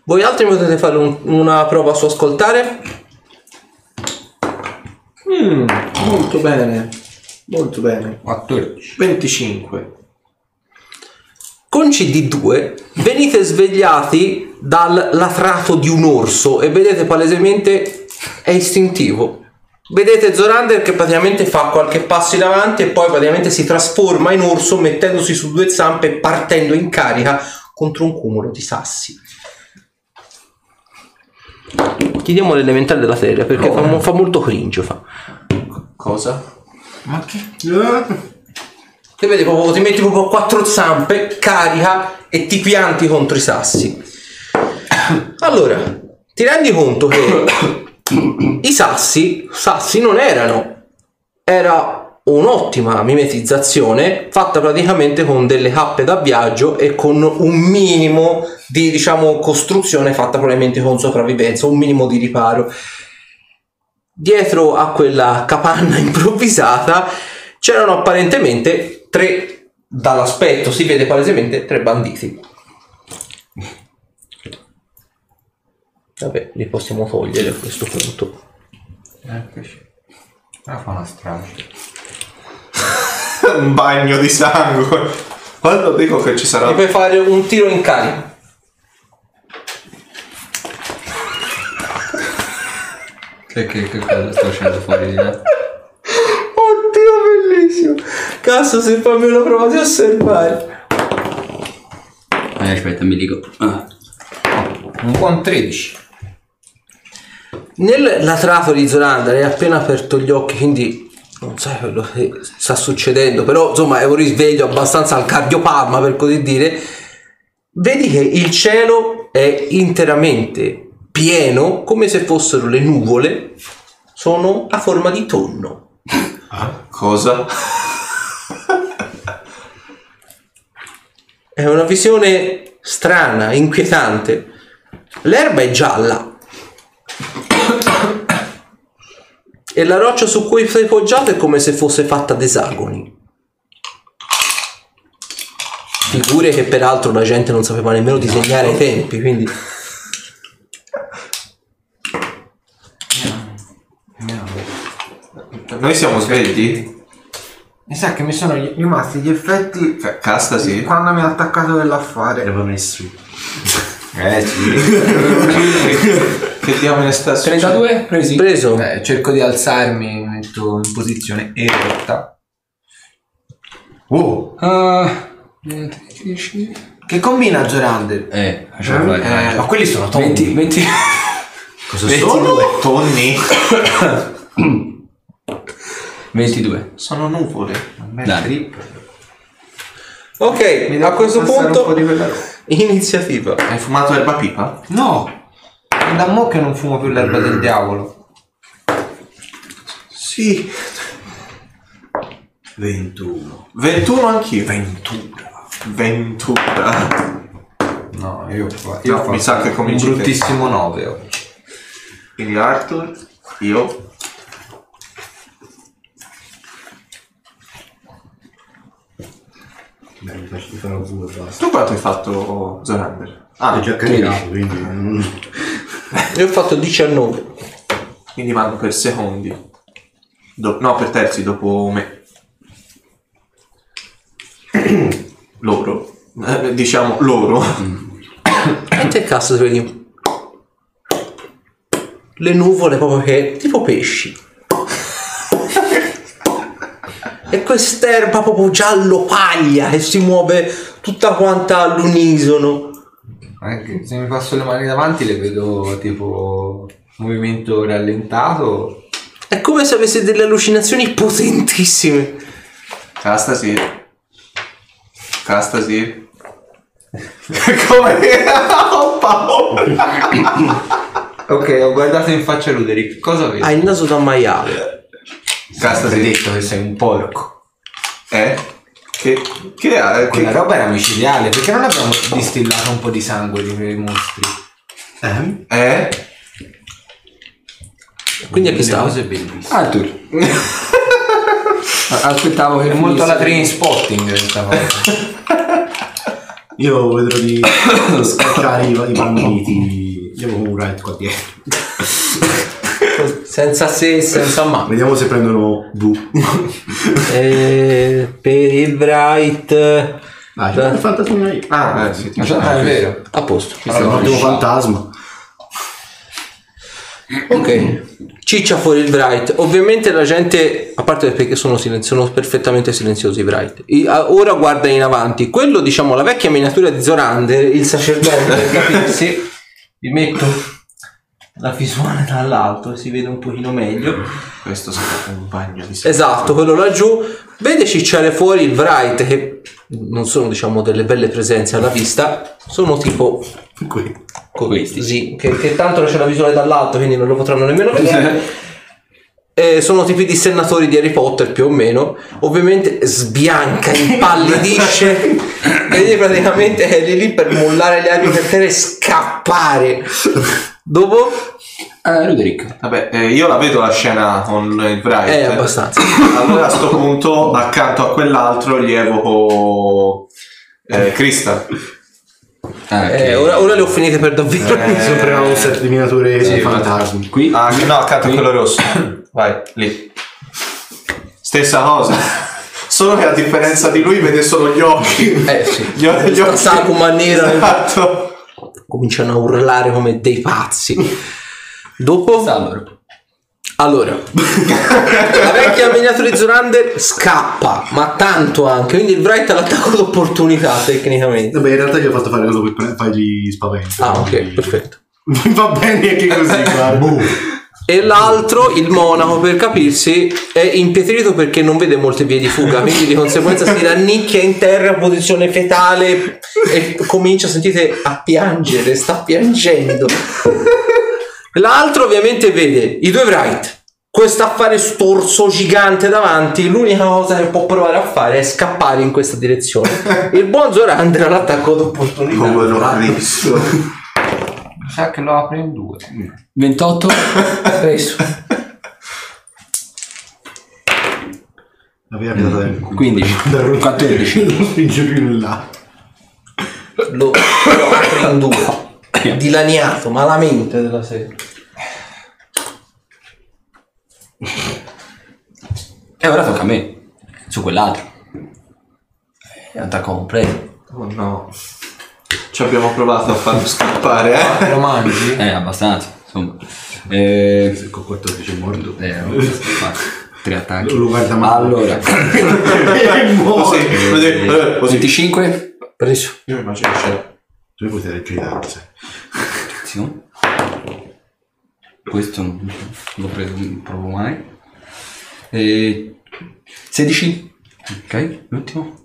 voi altri potete fare un- una prova su ascoltare? Molto bene, molto bene. 14. 25. Con CD2 venite svegliati dal latrato di un orso e vedete palesemente è istintivo. Vedete Zorander che praticamente fa qualche passo in avanti e poi praticamente si trasforma in orso mettendosi su due zampe e partendo in carica contro un cumulo di sassi. Chiediamo l'elementare della serie perché fa, fa molto cringe. Fa. Cosa? Ma che? Te vedi proprio, ti metti proprio a quattro zampe, carica e ti pianti contro i sassi. Allora, ti rendi conto che i sassi, sassi non erano, era un'ottima mimetizzazione fatta praticamente con delle cappe da viaggio e con un minimo di diciamo costruzione fatta probabilmente con sopravvivenza, un minimo di riparo. Dietro a quella capanna improvvisata c'erano apparentemente tre, dall'aspetto si vede palesemente tre banditi. Vabbè, li possiamo togliere a questo punto. Eccoci. Ah, fa una strage. Un bagno di sangue. Quando dico che ci sarà... E puoi fare un tiro in carica. Che, che, che cosa sta uscendo fuori di là? Oddio, bellissimo. Cazzo, se fammi una prova di osservare. Eh, aspetta, mi dico. Ah, Un buon 13. Nel latrato di Zorander hai appena aperto gli occhi, quindi non sai quello che sta succedendo, però insomma è un risveglio abbastanza al cardiopalma per così dire. Vedi che il cielo è interamente pieno, come se fossero le nuvole, sono a forma di tonno. Cosa? È una visione strana, inquietante. L'erba è gialla. E la roccia su cui sei poggiato è come se fosse fatta d'esagoni. Figure che peraltro la gente non sapeva nemmeno disegnare ai tempi, quindi... Noi siamo svegli? Mi sa che mi sono rimasti gli effetti Cioè, Castasi? quando mi ha attaccato dell'affare. Era messo. Eh sì. Che diamine sta succedendo? 32 presi. Preso. Eh, cerco di alzarmi, mi metto in posizione eretta. Oh, Ah, 10. che combina Zorander? Eh, Eh, ma quelli sono tombi. 20, 20. Cosa sono? Tonni? 22. Sono nuvole. Dai. Ok, a questo passare un po' di punto... quella roba. Iniziativa. Hai fumato erba pipa? No! È da mo' che non fumo più l'erba del diavolo. Sì. 21. 21 anch'io. Ventura. Ventura. No, io, fa- No, mi sa che cominci te. bruttissimo 9 oggi. Quindi Arthur, io. Beh, fare due e basta. Tu quanto hai fatto Zorander? Ah, È già caricato, quindi... mm, Io ho fatto 19. quindi vanno per secondi. Do- no, per terzi dopo me. loro. Eh, diciamo loro. E te cazzo ti vedi? Le nuvole proprio che... tipo pesci. E quest'erba proprio giallo paglia che si muove tutta quanta all'unisono. Anche se mi passo le mani davanti le vedo tipo movimento rallentato. È come se avesse delle allucinazioni potentissime. Castasi. Castasi. Come? Ho paura. Ok, ho guardato in faccia Luderick. Cosa vedi? Ha il naso da maiale. Hai Castasi. detto che sei un porco. Eh? Che, che ha? Che, Quella roba era micidiale. Perché non abbiamo distillato un po' di sangue di quei mostri? Eh? eh? Quindi a chi Le stava? cose bellissime. Arthur. A- Aspettavo che È molto alla train spotting questa cosa. Io vedrò di scaccare i, i banditi. Andiamo con un right qua dietro. Senza se, senza ma. Vediamo se prendono V. Eh, per il Bright. C'è il fantasma io. Ah, eh, sì. ti- Ah, è vero. A posto. Allora, un attimo fantasma. Ok. Ciccia fuori il Bright. Ovviamente la gente, a parte perché sono, silenzi- sono perfettamente silenziosi i Bright. I- a- ora guarda in avanti. Quello, diciamo, la vecchia miniatura di Zorander, il sacerdote, per capirsi. Vi metto la visuale dall'alto, si vede un pochino meglio. Questo sarà un bagno di Esatto, quello laggiù. Vede cicciare fuori il Bright, che non sono, diciamo, delle belle presenze alla vista. Sono tipo Qui. Così, che, che tanto c'è la visuale dall'alto, quindi non lo potranno nemmeno vedere. Eh, sono tipi di senatori di Harry Potter più o meno. Ovviamente sbianca, impallidisce. Vedi praticamente è lì lì per mollare le armi per terra e scappare. Dopo? Eh, Luderick. Vabbè, eh, io la vedo la scena con il Bright. Eh, abbastanza. Allora a sto punto, accanto a quell'altro, gli evoco eh, Crystal. Ah, Eh, ora, ora le ho finite per davvero. Eh, Sempre un set di miniature Sì, fantasmi. Qui? Ah, no, accanto a quello rosso. Vai, lì. Stessa cosa. Solo che a differenza di lui vede solo gli occhi. Eh sì. Gli, gli occhi. Sakuma nera. Esatto. Cominciano a urlare come dei pazzi. Dopo? Sta allora. Allora, la vecchia miniatura di Zorander scappa, ma tanto anche, quindi il Bright ha l'attacco d'opportunità tecnicamente. Vabbè, in realtà gli ho fatto fare cosa per fargli spavento. Ah, ok, quindi- perfetto. Va bene anche così, guarda. E l'altro, il monaco, per capirsi, è impietrito perché non vede molte vie di fuga, quindi di conseguenza si rannicchia in terra in posizione fetale e comincia, sentite, a piangere, sta piangendo. L'altro ovviamente vede i due Bright, questo affare storso gigante davanti, l'unica cosa che può provare a fare è scappare in questa direzione. Il buon Zorander ha l'attacco d'opportunità. Povero Cristo. Mi sa che lo apre in due. 28. Preso. La vera piantata del culo. 15. 14. Non spinge più in là. Lo, lo apre in due. Dilaniato malamente della serie. E ora tocca a me. Su quell'altro. È attacco completo. Oh no. Ci abbiamo provato a farlo scappare, eh. Lo mangi? Eh, abbastanza. Insomma. Eh, Con 14 è morto. eh, infatti, tre attacchi. Lo guarda male. Allora, morto. Così, così, eh, così. 25. Preso. Io immagino c'è. Tu puoi tirare giù i dadi, sai. Attenzione. Questo non l'ho preso, non provo mai. E 16. Ok, l'ultimo.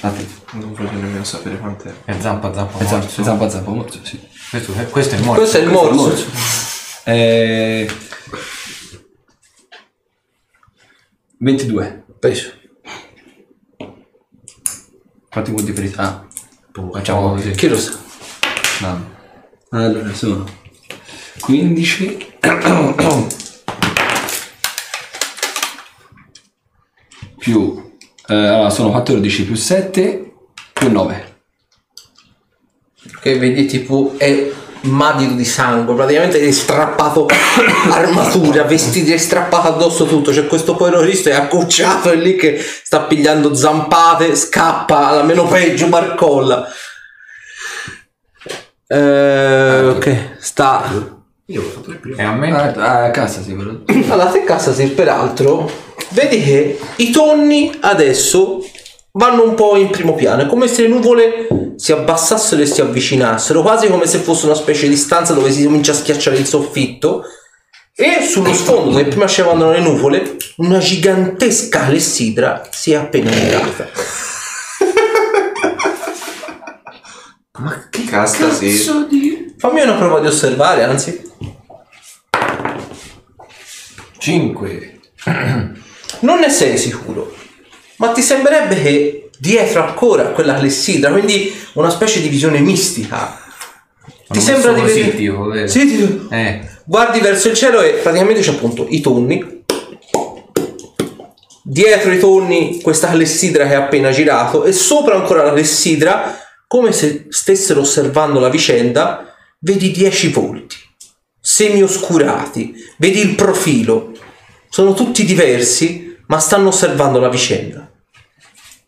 Attenzione. Non voglio nemmeno sapere quant'è. È zampa zampa È zampa, morso. è zampa, zampa, morso, sì. Questo, è- questo è il morso. Questo è il morso. Eh, 22. Preso. Quanti punti feriti? Ah, facciamo così. Chi lo sa? Vabbè. Allora sono 15 più eh, allora sono 14 più 7 più 9. Che vedi tipo è madido di sangue, praticamente hai strappato armatura, vestiti, hai strappato addosso tutto, c'è questo povero Cristo è accocciato è lì che sta pigliando zampate, scappa, alla meno peggio barcolla. Eh, ok, sta Io l'ho fatto prima. E a me? Ah, a casa sì, però. Allora, te Cassasir, peraltro, vedi che i tonni adesso vanno un po' in primo piano. È come se le nuvole si abbassassero e si avvicinassero, quasi come se fosse una specie di stanza dove si comincia a schiacciare il soffitto. E sullo sfondo, dove prima scendevano le nuvole, una gigantesca alessidra si è appena girata. Casta sì. Fammi una prova di osservare, anzi. 5. Non ne sei sicuro, ma ti sembrerebbe che dietro ancora quella clessidra, quindi una specie di visione mistica. Ti sembra di vedere... tipo, vero? Sì, ti- Eh. Guardi verso il cielo e praticamente c'è appunto i tonni. Dietro i tonni questa clessidra che è appena girato e sopra ancora la clessidra, come se stessero osservando la vicenda, vedi dieci volti, semi-oscurati, vedi il profilo. Sono tutti diversi, ma stanno osservando la vicenda.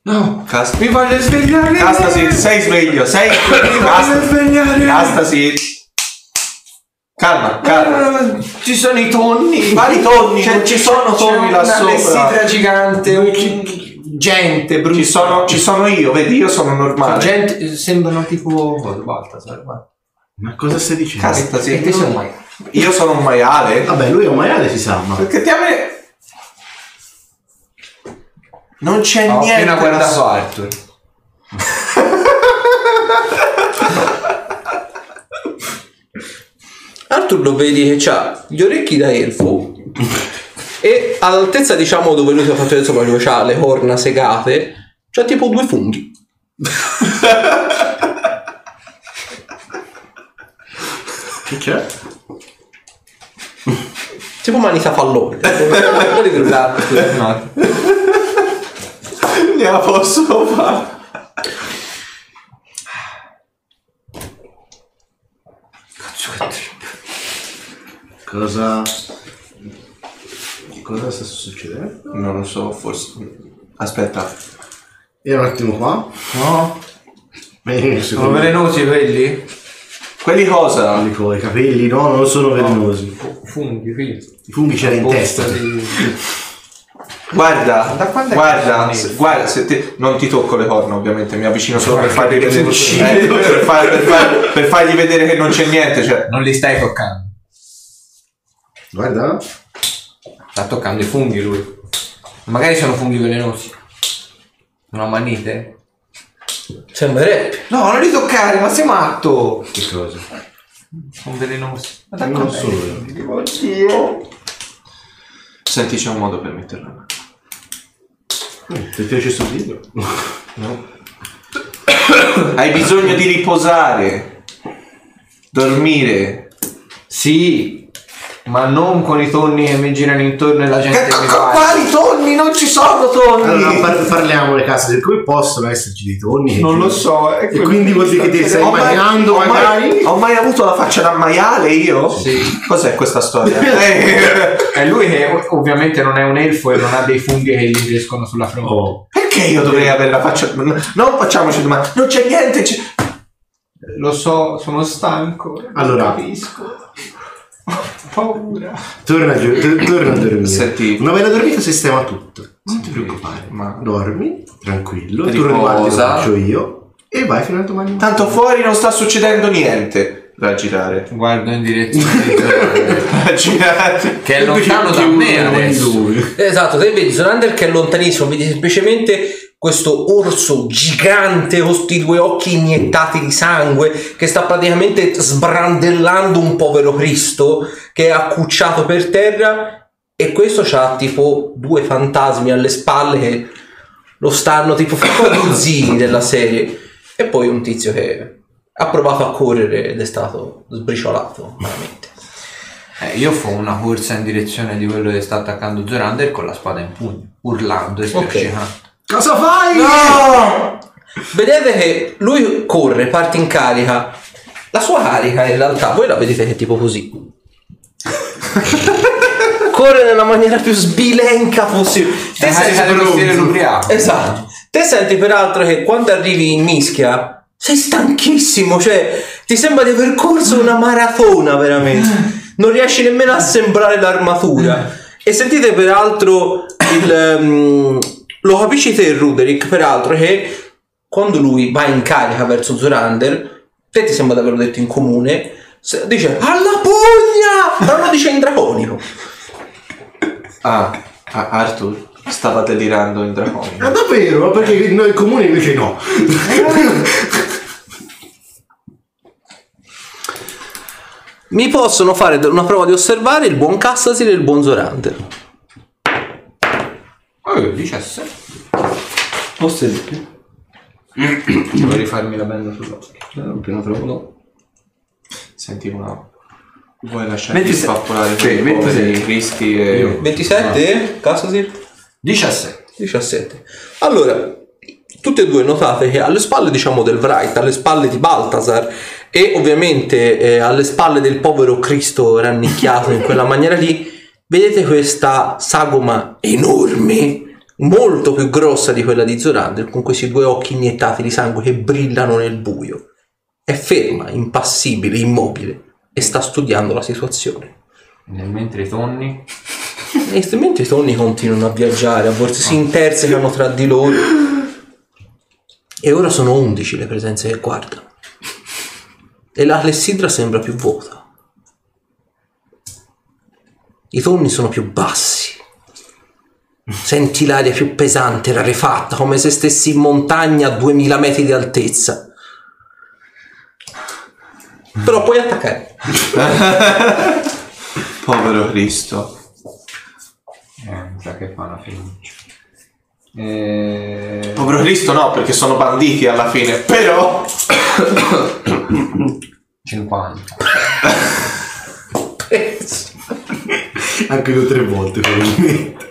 No. Casta. Mi voglio svegliare. Castasi, sei sveglio, sei Casta- svegliare. Castasi. Calma, calma. Ci sono i tonni. Quali tonni? C'è- non ci sono tonni là una sopra. clessidra gigante, un- gente, brutta. Ci sono, ci sono io, vedi, io sono normale. gente, sembrano tipo cosa, Baltasar, guarda. Ma cosa stai dicendo? Castasi. E te sei un mai. Io sono un maiale. Vabbè, lui è un maiale, si sa, ma... Perché ti ame... Non c'è Ho niente. appena da- guardato Arthur. Arthur lo vedi che ha gli orecchi da elfo e all'altezza diciamo dove lui si è fatto sopra dove ha le corna segate c'ha tipo due funghi Che c'è? Tipo manita fallone Non li vedo. No. Ne la posso fare. Cosa... Cosa sta succedendo? Non lo so, forse. Aspetta. E un attimo qua. No? Bene, Sono velenosi quelli? Quelli cosa? Quelli con i capelli, no, non sono velenosi. Funghi, quindi. I funghi c'era in testa. Guarda, Da quando è guarda, che se- guarda, se te- non ti tocco le corna ovviamente, mi avvicino solo per fargli vedere, eh, per, far- per far- per fargli vedere che non c'è niente, cioè, Non li stai toccando. Guarda. Sta toccando i funghi lui. Magari sono funghi velenosi. Non ammannite? sembrerebbe No, non li toccare, ma sei matto! Che cosa? Sono velenosi. Ma da Non solo. senti c'è un modo per metterla a mano. Eh, Ti piace sto video? Hai bisogno di riposare, dormire. Sì, ma non con i tonni che mi girano intorno e la gente mi guarda. Quali tonni? Non ci sono tonni! Allora, par- parliamo le case, come possono esserci dei tonni? che non lo so. E quello quindi che vuol dire che ti stai Ho mai- immaginando ho mai- magari? Ho mai avuto la faccia da maiale io? Sì. Cos'è questa storia? Eh, È lui che ovviamente non è un elfo e non ha dei funghi che gli crescono sulla fronte. Oh. Perché io dovrei avere la faccia... Non facciamoci domande. Non c'è niente. c'è- Lo so, sono stanco. Allora. Capisco. Ho paura. Torna, giù, t- torna a dormire. Senti. Una bella dormita sistema tutto. Non ti preoccupare. Ma- Dormi, tranquillo. Riposa. Turno di guardia lo faccio io. E vai fino a domani. Tanto fuori non sta succedendo niente. Raggirare. Guardo in direzione di Zorander, Raggirare. che è lontano da me adesso. esatto te vedi Zorander che è lontanissimo vedi semplicemente questo orso gigante con questi due occhi iniettati di sangue che sta praticamente sbrandellando un povero Cristo che è accucciato per terra e questo ha tipo due fantasmi alle spalle che lo stanno tipo facendo zii della serie. E poi un tizio che ha provato a correre ed è stato sbriciolato veramente. Eh, io fo una corsa in direzione di quello che sta attaccando Zorander con la spada in pugno, urlando e spiaccicando. Cosa fai? Vedete che lui corre, parte in carica. La sua carica in realtà, voi la vedete che è tipo così. corre nella maniera più sbilenca possibile. Te È senti- l'ubriaco. Esatto. Te senti peraltro che quando arrivi in mischia sei stanchissimo, cioè ti sembra di aver corso una maratona veramente. Non riesci nemmeno a assemblare l'armatura. E sentite peraltro il... ehm, lo capisci te Ruderick peraltro che quando lui va in carica verso Zorander, te ti sembra di averlo detto in comune, dice alla pugna! Però lo dice in draconico. Ah, ah, Arthur stava delirando in draconico. Ma davvero? Ma perché noi comuni invece no? Mi possono fare una prova di osservare il buon Cassasil e il buon Zorander. Oh, 17. Osservi. Devo rifarmi la benda sull'occhio. Appena trovo. Senti una... Vuoi lasciarmi 26. spappolare Sì, quei poveri 26. cristi e... 27? Cassasil? 17. 17. Allora, tutte e due notate che alle spalle, diciamo, del Wright, alle spalle di Baltasar e ovviamente eh, alle spalle del povero Cristo rannicchiato in quella maniera lì, vedete questa sagoma enorme, molto più grossa di quella di Zorander, con questi due occhi iniettati di sangue che brillano nel buio. È ferma, impassibile, immobile e sta studiando la situazione. Nel mentre i tonni. E mentre i tonni continuano a viaggiare, a volte si intersecano tra di loro. E ora sono 11 le presenze che guardano. E la clessidra sembra più vuota. I tonni sono più bassi. Senti l'aria più pesante, rarefatta, come se stessi in montagna a 2000 metri di altezza. Però puoi attaccare. Povero Cristo. Eh, mi sa che fa una fiducia. Eh... Povero Cristo no, perché sono banditi alla fine, però... 50. Anche io tre volte probabilmente.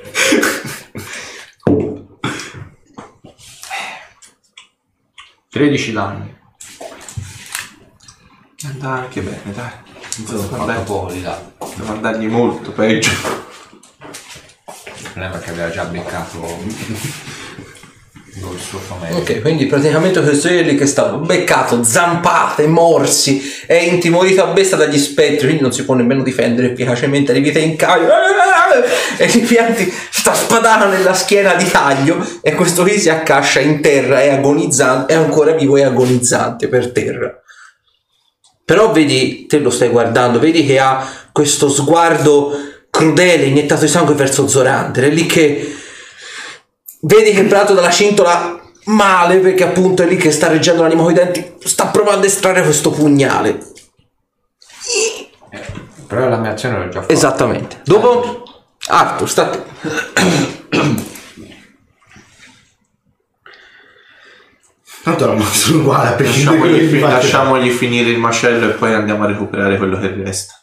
Tredici danni. Andrà anche bene, dai. Fatto Vabbè, fuori, dai. devo andargli molto peggio. Il problema è che aveva già beccato il suo famello. Ok, quindi praticamente questo è lì che sta beccato, zampate, morsi, è intimorito a bestia dagli spettri, quindi non si può nemmeno difendere efficacemente, arrivate in caio e gli pianti sta spadata nella schiena di taglio e questo qui si accascia in terra, è agonizzante, è ancora vivo e agonizzante per terra. Però vedi, te lo stai guardando, vedi che ha questo sguardo crudele, iniettato di sangue verso Zorander, è lì che vedi che prato dalla cintola male perché appunto è lì che sta reggendo l'anima coi denti, sta provando a estrarre questo pugnale. Però la mia azione l'ho già fatta. Esattamente. Dopo Arthur, sta te. Tanto la sono uguale quello Lasciamogli, che fi- faccio. lasciamogli finire il macello e poi andiamo a recuperare quello che resta.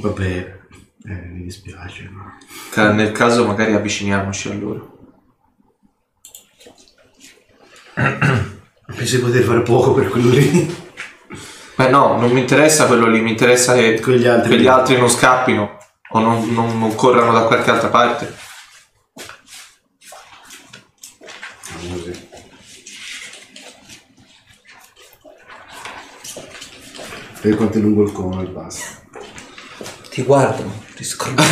Vabbè, eh, mi dispiace, ma... Ca- Nel caso magari avviciniamoci a loro. Penso di poter fare poco per quello lì. Beh no, non mi interessa quello lì, mi interessa che Quegli altri. che gli altri non scappino o non, non- non corrano da qualche altra parte. Così. Per quanto è lungo il cono e basta. Ti guardano, ti.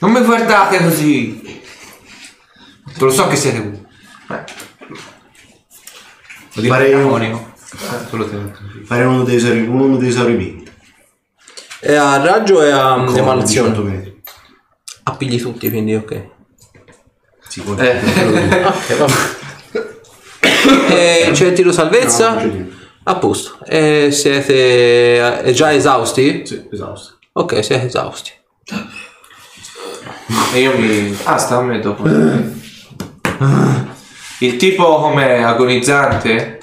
Non mi guardate così! Lo so che siete voi. Lo dico Farei- in draconico. Eh, quello te lo Fare uno dei, esauri- uno dei esaurimenti. È a raggio e a. 18 metri. Appigli tutti, quindi ok. Si può Ok, vabbè. e c'è il tiro salvezza? No. A posto. E siete già esausti? Sì, esausto. Ok, siete esausti. E io mi... Ah, sta a me dopo. Il tipo come agonizzante?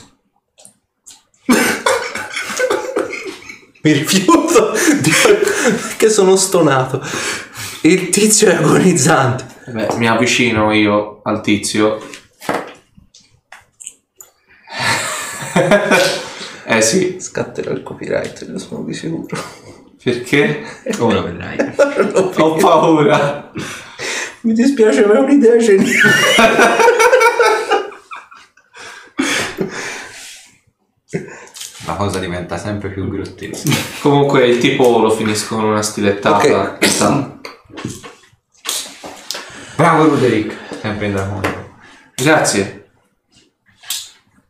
Mi rifiuto di che sono stonato. Il tizio è agonizzante. Beh, mi avvicino io al tizio. Eh sì, Scatterò il copyright, ne sono di sicuro. perché? Ora vedrai. Ho paura. Mi dispiace, ma è un'idea geniale. La cosa diventa sempre più grottesca. Comunque il tipo lo finisco con una stilettata. Ok. Sta- Bravo Ruderick, sempre in. Grazie.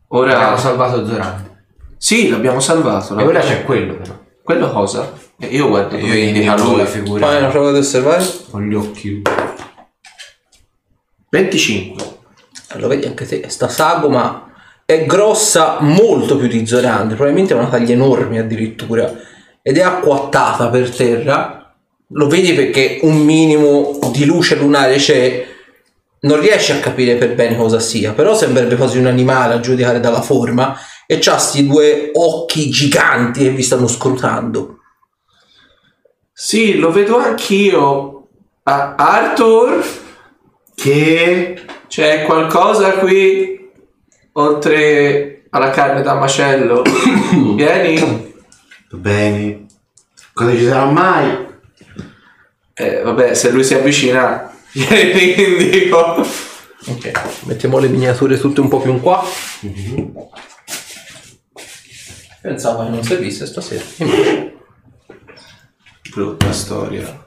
Ora... Abbiamo salvato Zoran. Sì, l'abbiamo salvato. E ora c'è quello però. Quello cosa? E io guardo Io dove indica indico lui. la Fai una figura prova di osservare. con gli occhi. 25. Allora vedi anche te, sta sagoma è grossa molto più di Zorande, probabilmente è una taglia enorme addirittura, ed è acquattata per terra. Lo vedi perché un minimo di luce lunare c'è, non riesci a capire per bene cosa sia, però sembrerebbe quasi un animale a giudicare dalla forma, e c'ha sti due occhi giganti che vi stanno scrutando. Sì, lo vedo anch'io. Ah, Arthur, Che... c'è qualcosa qui oltre alla carne da macello? Vieni. Va bene. Cosa ci sarà mai? Eh, vabbè, se lui si avvicina, glieli indico. Ok, mettiamo le miniature tutte un po' più in qua. Pensavo che non servisse stasera. Invece. Brutta storia.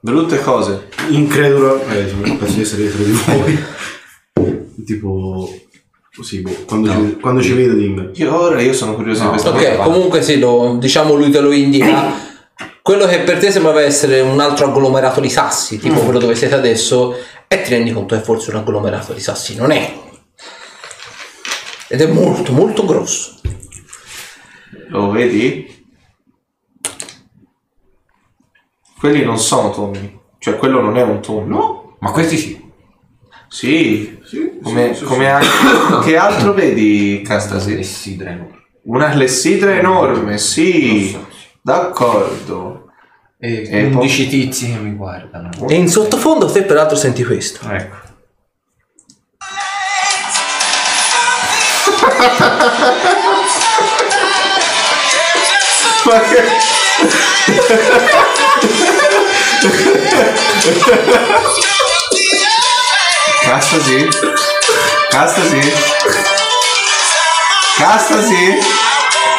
Brutte cose. Incredulo. Eh, penso di essere dietro di voi. tipo... Così, boh. Quando, ci, quando ci vedo dimmi. Io ora io sono curioso di questa Ok, cosa. comunque sì, lo, diciamo lui te lo indica. Quello che per te sembrava essere un altro agglomerato di sassi, tipo quello dove siete adesso, e ti rendi conto che forse un agglomerato di sassi non è. Ed è molto, molto grosso. Lo vedi? Quelli non sono tonni. Cioè, quello non è un tonno. No? Ma questi sì. Sì. Sì, Come, sì, sì, come sì. anche... che altro vedi, Castasi? E si dreno. Una clessidra enorme, sì. D'accordo. E E 11 tizi che mi guardano. E in sottofondo te peraltro senti questo. Ecco. Ma che... Castasi? Castasi? Castasi?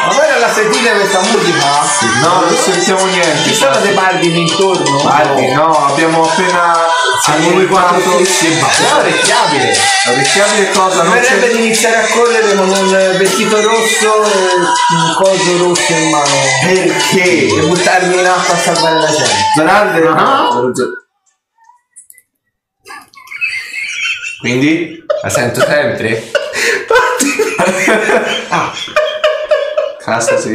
Ma voi non la sentite questa musica? No, non sentiamo niente. Ci sono dei barbini intorno? Guardi, no, abbiamo appena Siamo quattro annientato- fissi e basta. È orecchiabile. Orecchiabile cosa? Non Verrebbe di iniziare a correre con un vestito rosso e un coso rosso in mano. E Perché? buttarmi in acqua a salvare la gente. Zorande no. Quindi? La sento sempre? Cassa sì.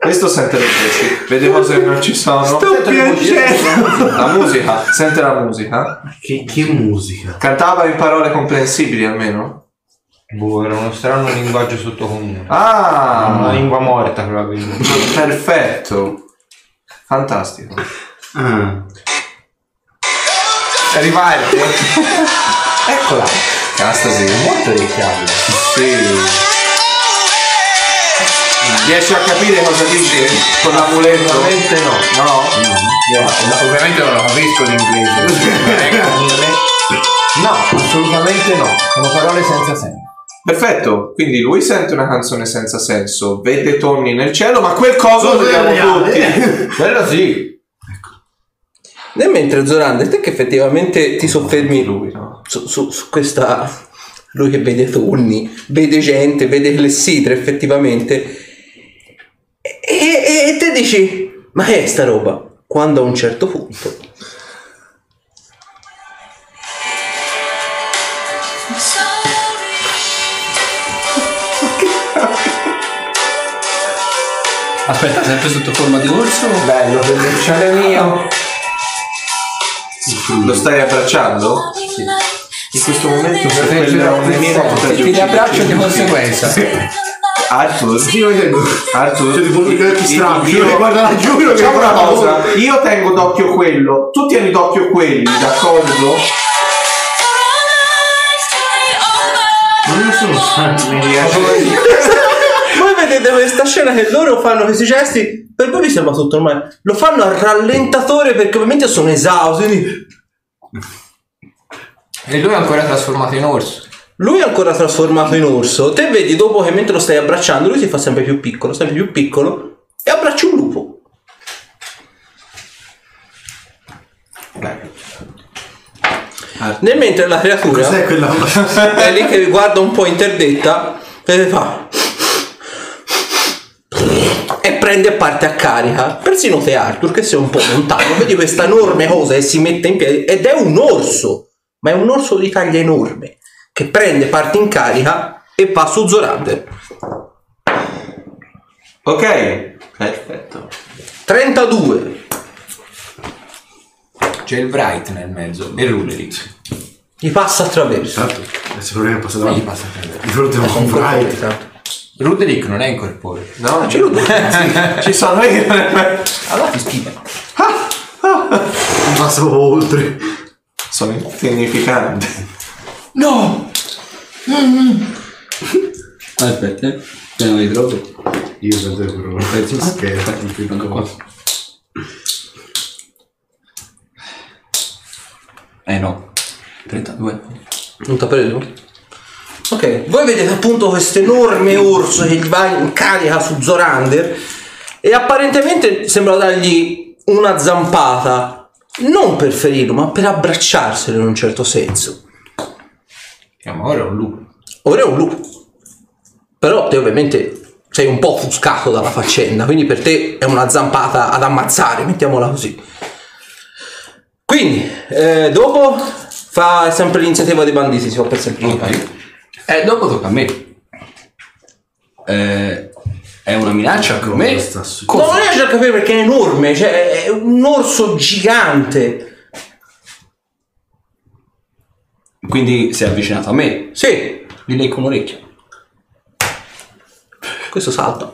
Questo sente le voci, vede cose che non ci sono. Sento le voci. La musica, sente la musica. Che, che musica. Cantava in parole comprensibili almeno. Boh, era uno strano linguaggio sottocomunale. Una Ah, lingua morta probabilmente. perfetto. Fantastico. Ah. Riparte? Eccola. Cassa sì. Molto orecchiabile. Sì. Riesci a capire cosa dice con l'amuleto? Ovviamente no. No? Io, ovviamente non lo capisco l'inglese. Ecco, no, assolutamente no. Sono parole senza senso. Perfetto, quindi lui sente una canzone senza senso, vede tonni nel cielo, ma quel coso lo vediamo tutti. Quello sì. E mentre Zorande, te che effettivamente ti soffermi Lui, no? su, su- su questa lui che vede tonni, vede gente, vede clessidre effettivamente e, e- e te dici ma che è sta roba? Quando a un certo punto Aspetta, sempre sotto forma di orso? Bello, belloccione mio. Lo stai abbracciando? In questo momento per quello è un nemico ti riabbraccio di conseguenza. Arthur, Sì, io vedo. Arthur, un occhi strano. io- Io guarda la giuro che una cosa, io tengo d'occhio quello, tu tieni d'occhio quelli, d'accordo? Ma non sono. Mi riesci? voi vedete questa scena che loro fanno questi gesti per voi vi sembra tutto normale lo fanno a rallentatore perché ovviamente sono esausti quindi E lui è ancora trasformato in orso. Lui è ancora trasformato in orso. Te vedi dopo che mentre lo stai abbracciando lui si fa sempre più piccolo sempre più piccolo e abbracci un lupo. Nel mentre la creatura Cos'è quella è lì che guarda un po' interdetta e fa e prende parte a carica. Persino te Arthur che sei un po' lontano. Vedi questa enorme cosa e si mette in piedi ed è un orso ma è un orso di taglia enorme che prende parte in carica e va su Zorander Ok, perfetto. 32 C'è il Bright nel mezzo e il Rulerix. gli passa attraverso Tanto, adesso problema è passato Gli passa a prendere. Di fronte a un Bright. tanto. Ruderick non è incorporeo. No, l'ho due. ci sono io. Allora ti schiva. Non passa proprio oltre. sono insignificante. No! Aspetta, eh. Piano di trovo. Io sento quello che è Ecco qua. Eh no. 32. Non t'ha preso? Ok, voi vedete appunto questo enorme orso che gli va in carica su Zorander e apparentemente sembra dargli una zampata, non per ferirlo, ma per abbracciarselo in un certo senso. Ma ora è un lupo. Ora è un lupo, però te ovviamente sei un po' offuscato dalla faccenda, quindi per te è una zampata ad ammazzare, mettiamola così. Quindi, eh, dopo fa sempre l'iniziativa dei banditi, si fa per sempre Ok. Eh, dopo tocca a me. Eh, è una minaccia per me. No, non riesco a capire perché è enorme, cioè è un orso gigante. Quindi si è avvicinato a me. Sì, Gli lecco un orecchio. questo salta.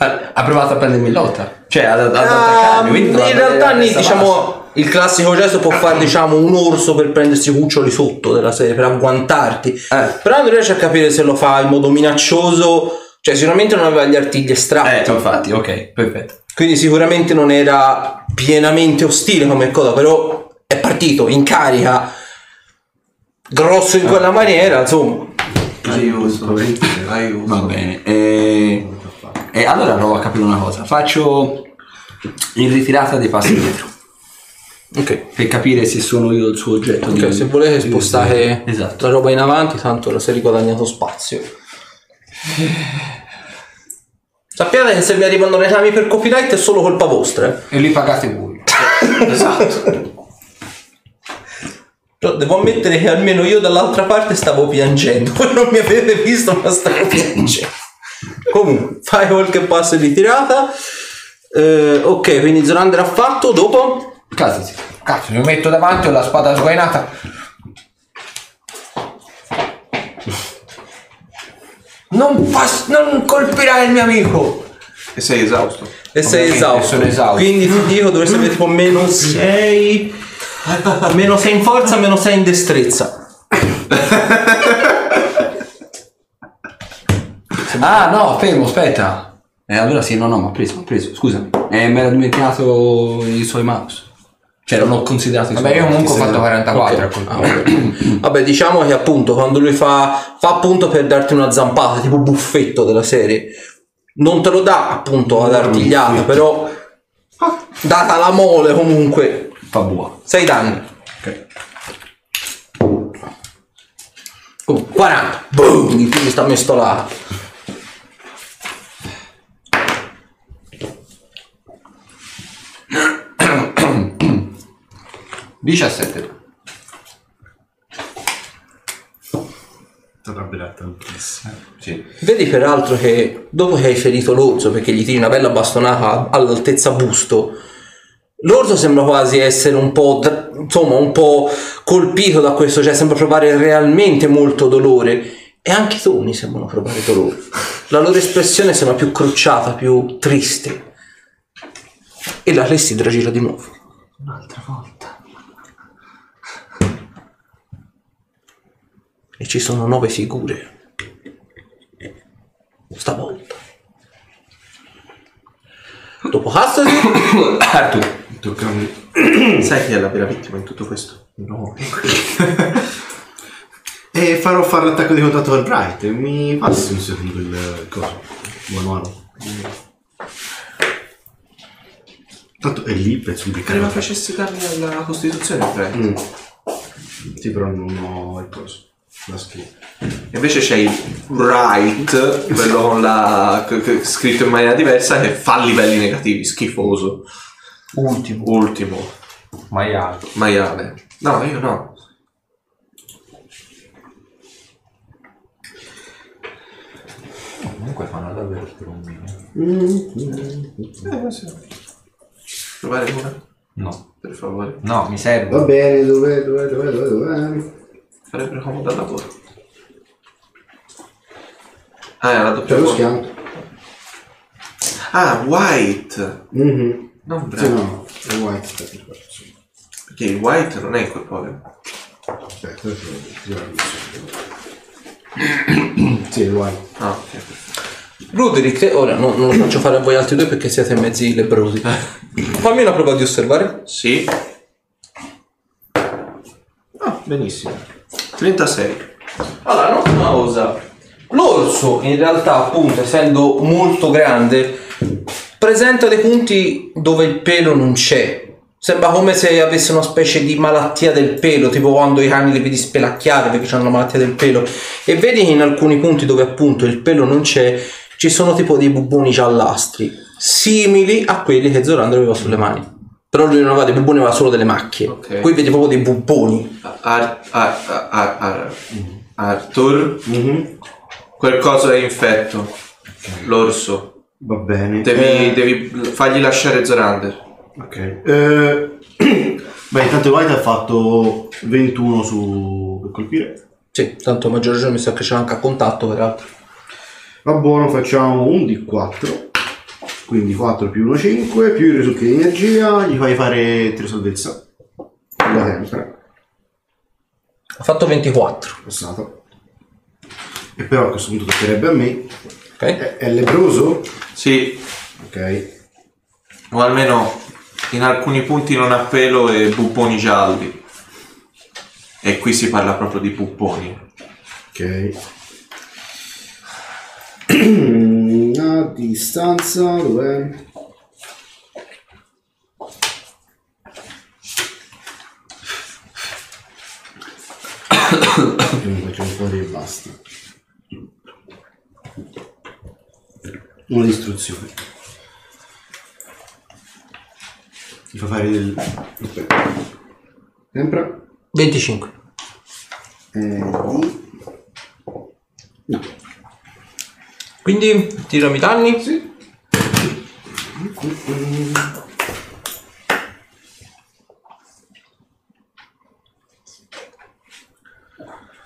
Eh, ha provato a prendermi in lotta. Cioè, ad, ad, ad Ah, attaccarmi. quindi in doveva realtà la lì, testa diciamo, il classico gesto può fare diciamo un orso per prendersi i cuccioli sotto della serie, per agguantarti. Eh. Però non riesce a capire se lo fa in modo minaccioso. Cioè, sicuramente non aveva gli artigli estratti. Eh, infatti, ok, perfetto. Quindi sicuramente non era pienamente ostile come cosa, però partito in carica, grosso in quella maniera, insomma. Aiuto. Aiuto. Va bene. E, e allora provo a capire una cosa. Faccio in ritirata dei passi indietro. Ok. Per capire se sono io il suo oggetto. Ok, di- se volete spostare Esatto. la roba in avanti, tanto la si è riguadagnato spazio. Sappiate che se vi arrivano reclami per copyright è solo colpa vostra. eh. E li pagate voi. Però devo ammettere che almeno io dall'altra parte stavo piangendo. Voi non mi avete visto, ma stavo piangendo. Comunque, fai qualche passo di tirata. Eh, ok, quindi Zorander ha fatto. Dopo? Casati. Cazzo, mi metto davanti ho la spada sguainata. Non, pas- non colpirai il mio amico. E sei esausto. E sei esausto. sono esausto. Quindi ti dico dovresti avere tipo meno 6. Meno 6 in forza, meno 6 in destrezza. Ah, no, fermo, aspetta. Eh, allora sì, no, no, ma ho preso, ho preso, scusami. Eh, mi ero dimenticato i suoi mouse. Cioè, non ho considerato i suoi Vabbè, io mouse. comunque ho fatto 44 a colpo. Ah, ok. Vabbè, diciamo che appunto quando lui fa, fa appunto per darti una zampata, tipo buffetto della serie, non te lo dà appunto ad artigliata, però data la mole comunque, Fa buono. 6 danni. Ok. Oh, 40. Boom! Quindi sta mestolata. 17. Arrabbierà tantissimo. Sì. Vedi peraltro che dopo che hai ferito l'orso, perché gli tiri una bella bastonata all'altezza busto, l'orso sembra quasi essere un po', insomma, un po' colpito da questo, cioè sembra provare realmente molto dolore. E anche i toni sembrano provare dolore. La loro espressione sembra più crociata, più triste. E la Clessidra gira di nuovo. Un'altra volta. E ci sono nove figure. Stavolta. Dopo Custody, Arthur. Tocca a me. Sai chi è la vera vittima in tutto questo? No. E farò fare l'attacco di contatto per Bright. Mi passi un secondo il coso. Manuale. Tanto è lì, penso di Prima facessi danni alla Costituzione, Fred. Mm. Sì, però non ho il coso. La schifo. Invece c'è il right, quello con la scritto in maniera diversa, che fa livelli negativi, schifoso. Ultimo. Ultimo, Maiale. maiale. No, io no. Comunque fanno davvero strumini. Provare una, No. per favore. No, mi serve. Va bene, dov'è, dov'è, dov'è, dov'è, dov'è? Farebbe comodo al lavoro. Ah, è la C'è doppia lo buona. schianto. Ah, white. Mhm. Non Sì, bravo. no, è white, aspetta, aspetta, sì. Perché il white non è incorporeo. Aspetta, aspetta, Sì, è white. Ah, ok. Ruderick, ora no- non lo faccio fare a voi altri due perché siete mezzi lebrosi. Fammi una prova di osservare. Sì. Ah, benissimo. 36. Allora, nota una cosa. L'orso, in realtà, appunto, essendo molto grande, presenta dei punti dove il pelo non c'è. Sembra come se avesse una specie di malattia del pelo, tipo quando i cani li vedi spelacchiare perché hanno la malattia del pelo. E vedi che in alcuni punti dove appunto il pelo non c'è, ci sono tipo dei bubboni giallastri, simili a quelli che Zorander aveva sulle mani. Però lui non aveva dei bubboni, aveva solo delle macchie. Ok. Qui vedi proprio dei bubboni. Ar- ar- ar- ar- ar- Arthur, Mhm. quel coso è infetto. L'orso. Va bene. Devi, Eh, devi fargli lasciare Zorander. Ok. Eh, beh, intanto White ha fatto 21 su per colpire. Sì, tanto maggior ragione mi sa che c'è anche a contatto, peraltro. Va buono, facciamo un di 4. Quindi 4 più 1, 5, più il risucchio di energia, gli fai fare 3 salvezza. Da sempre, Ha fatto 24. passato. E però a questo punto toccherebbe a me. Ok? È, è lebroso? Sì, Ok. o almeno in alcuni punti non ha pelo e bubboni gialli. E qui si parla proprio di bubboni. Ok. A distanza, dov'è? Faccio un po' di basta. Una distruzione. Ti fa fare del... Aspetta. Sempre? 25. Eh, di... No. Quindi tirami i danni. Sì.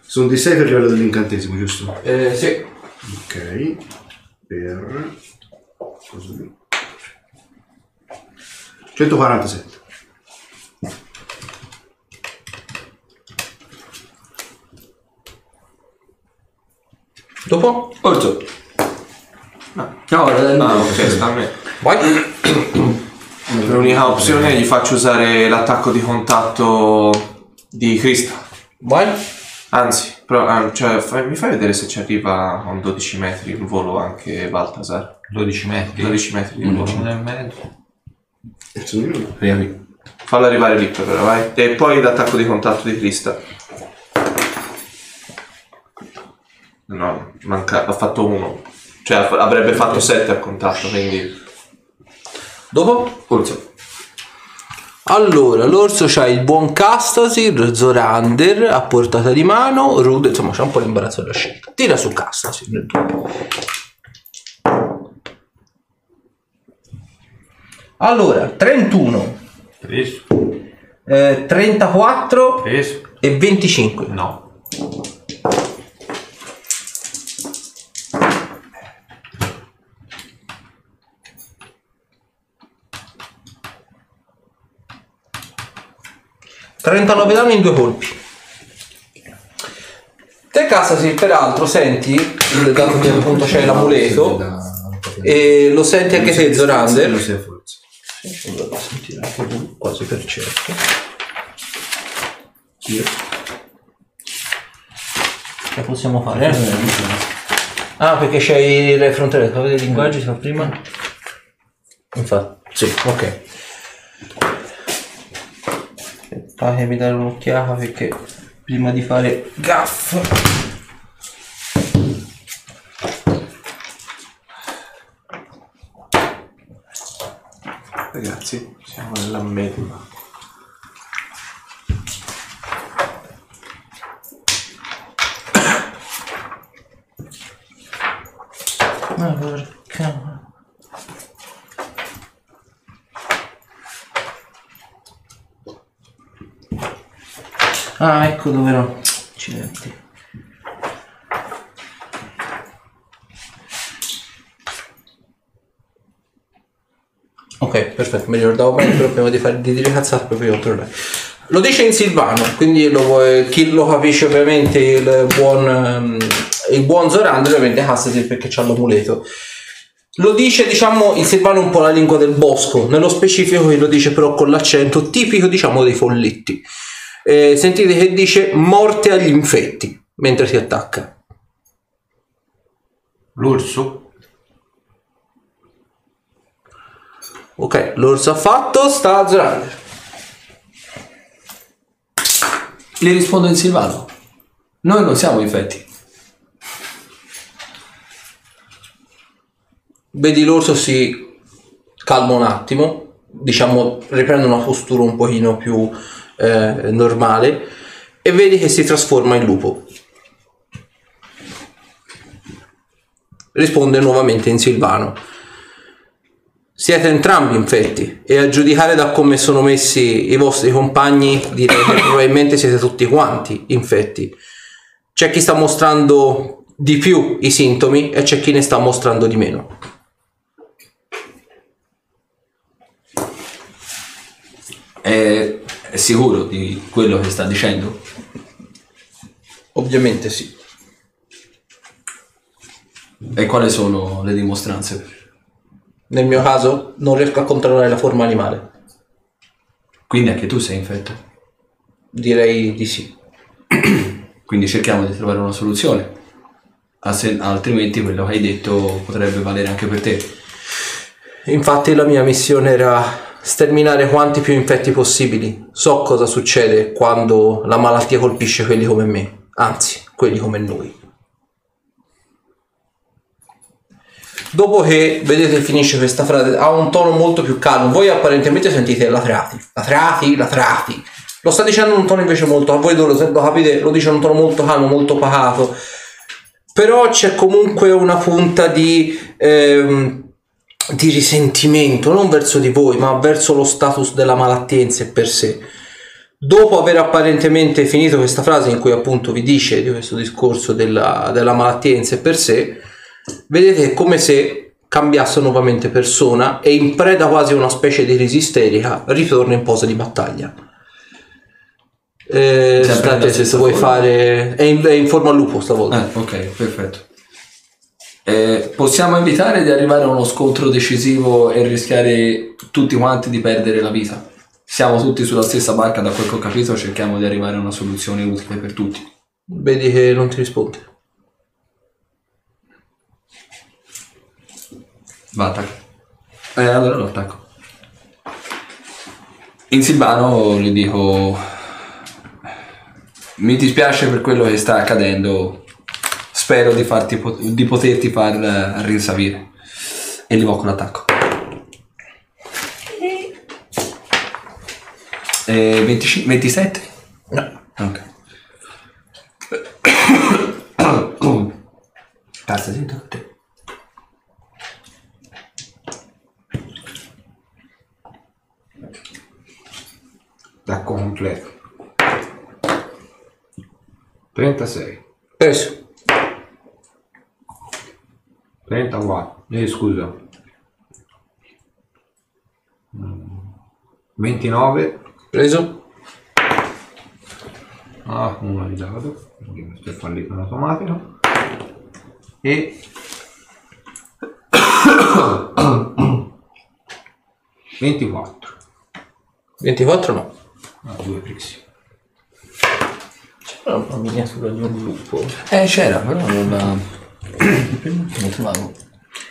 Sono di 6 per livello dell'incantesimo, giusto? Eh, sì. Ok. Per... Così. 147. Dopo? Orso. No, eh, Ah, ok, sta a me. Vai. L'unica opzione è gli faccio usare l'attacco di contatto di Krista. Vai. Anzi, però, ah, cioè, fai- mi fai vedere se ci arriva a un 12 metri in volo anche Baltasar. 12 metri. 12 metri di volo. 11 e mezzo. Qui. Fallo arrivare lì però, vai. E poi l'attacco di contatto di Krista. No, manca, ha fatto uno. Cioè avrebbe fatto 7 a contatto, quindi... Dopo? Orso. Allora, l'orso c'ha il buon Castasir, Zorander a portata di mano, Rude, insomma c'è un po' l'imbarazzo della scelta. Tira su Castasir. nel dubbio. Allora, 31, Preso. eh, 34 Preso. e 25. No. 39 danni in due colpi. Te Castasir peraltro senti, dato che appunto c'è l'amuleto, e lo senti anche te Zorander. Lo sei forza. Dovrò sentire anche tu, quasi per certo. Che possiamo fare? eh? Ah, perché c'hai le frontiere, avete i linguaggi fa prima? Infatti, sì, ok. Fatemi dare un'occhiata perché prima di fare gaff. Ragazzi, siamo nella medula. Ma porca. Ah, ecco dove ero. Accidenti. Ok, perfetto, mi ricordavo bene, però prima di fare di dire cazzate proprio controllare. Lo dice in silvano, quindi lo chi lo capisce ovviamente il buon, ehm, il buon Zorander ovviamente Hasseltid perché c'ha l'amuleto. Lo dice, diciamo, in silvano un po' la lingua del bosco, nello specifico lo dice però con l'accento tipico, diciamo, dei folletti. Eh, sentite che dice morte agli infetti mentre si attacca. L'orso? Ok, l'orso ha fatto, sta a Zorander. Gli rispondo in silvano. Noi non siamo infetti. Vedi l'orso si calma un attimo, diciamo riprende una postura un pochino più eh, normale e vedi che si trasforma in lupo. Risponde nuovamente in silvano. Siete entrambi infetti e a giudicare da come sono messi i vostri compagni direi che probabilmente siete tutti quanti infetti. C'è chi sta mostrando di più i sintomi e c'è chi ne sta mostrando di meno. È, è sicuro di quello che sta dicendo? Ovviamente sì. E quali sono le dimostranze? Nel mio caso non riesco a controllare la forma animale. Quindi anche tu sei infetto. Direi di sì. Quindi cerchiamo di trovare una soluzione. Ah, altrimenti quello che hai detto potrebbe valere anche per te. Infatti la mia missione era sterminare quanti più infetti possibili. So cosa succede quando la malattia colpisce quelli come me, anzi, quelli come noi. Dopo che vedete finisce questa frase, ha un tono molto più calmo. Voi apparentemente sentite latrati, latrati, latrati. Lo sta dicendo in un tono invece molto, a voi lo, lo capite, lo dice in un tono molto calmo, molto pacato. Però c'è comunque una punta di, ehm, di risentimento, non verso di voi, ma verso lo status della malattia in sé per sé. Dopo aver apparentemente finito questa frase in cui appunto vi dice di questo discorso della, della malattia in sé per sé, vedete è come se cambiasse nuovamente persona e in preda quasi a una specie di crisi isterica ritorna in posa di battaglia. Eh, se vuoi forma? fare è in, è in forma lupo stavolta. Eh, ok, perfetto. Eh, possiamo evitare di arrivare a uno scontro decisivo e rischiare tutti quanti di perdere la vita. Siamo tutti sulla stessa barca, da quel che ho capito, cerchiamo di arrivare a una soluzione utile per tutti. Vedi che non ti risponde. Va, attacca. Eh, allora lo attacco. In silvano gli dico... Mi dispiace per quello che sta accadendo. Spero di, farti di poterti far eh, rinsavire. E gli con l'attacco. Eh, 25 27? No. Ok. Cazzo, sento a te. Attacco completo. 36. Preso. 34. Eh, scusa. Mm. 29. Preso. Ah, uno ridato. Quindi questo è fallito in automatico. E... 24. 24 no. Ah, due presi. C'era una miniatura di un lupo. Eh, c'era, però non la...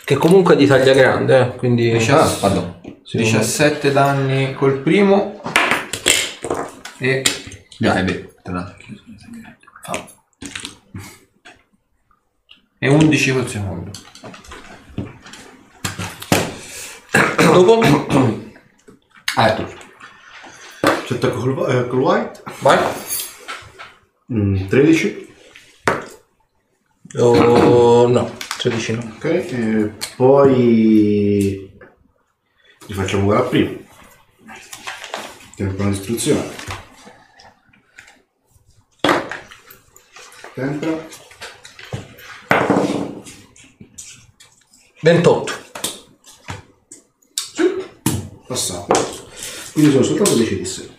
Che comunque è di taglia grande, eh, quindi... Ah, pardon. 17 danni col primo e Dai, beh, l'altro. e 11 col secondo. Dopo? Ah, tu. C'è attacco col, eh, col white. Vai. Mm, 13. Oh, no, 13 no. Ok. E poi gli facciamo quella prima. Tempo una distruzione. Tempra. 28. Passato. Quindi sono soltanto 10 di sé.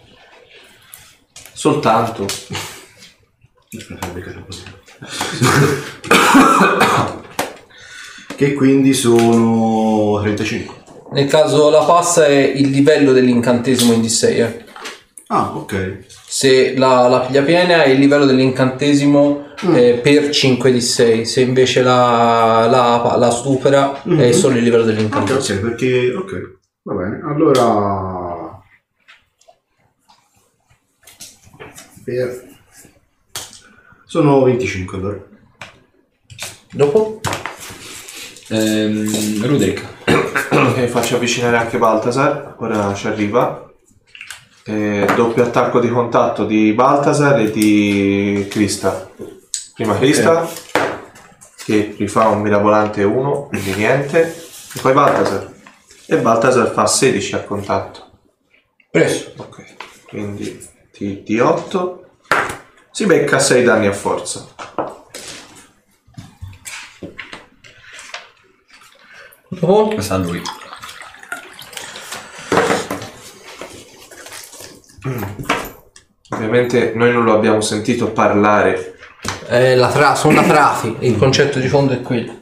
Soltanto. Aspetta, beccare un po' di- che quindi sono 35. Nel caso la passa è il livello dell'incantesimo in D6. eh. Ah, ok. Se la, la piglia piena è il livello dell'incantesimo eh, per 5 di 6. Se invece la, la, la supera è solo il livello dell'incantesimo. ok, perché... Ok, va bene. Allora... Per... Sono 25 allora. Dopo? Ehm, Ruderick. Ok, faccio avvicinare anche Baltasar. Ora ci arriva. Eh, doppio attacco di contatto di Baltasar e di Krista. Prima Krista, che rifà un mirabolante 1, quindi niente. E poi Baltasar. E Baltasar fa 16 a contatto. Preso. Ok, quindi di, di 8. Si becca 6 danni a forza. Dopo? Questa a lui. Ovviamente noi non lo abbiamo sentito parlare. Eh, la tra- sono la trafi. Il concetto di fondo è quello.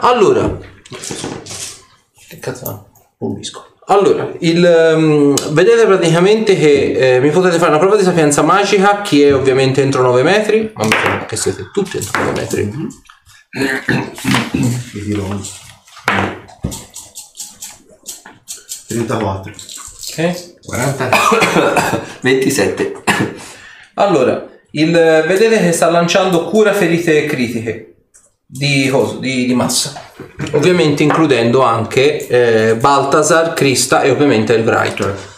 Allora, che cazzo pulisco. Allora, il, ehm, vedete praticamente che eh, mi potete fare una prova di sapienza magica che è ovviamente entro 9 metri, ma mi che siete tutti entro 9 metri. Tiro un- 34. Ok? 40. 27. Allora, il, vedete che sta lanciando cura ferite critiche di, di, di massa. Ovviamente includendo anche eh, Baltasar, Krista e ovviamente il Bright.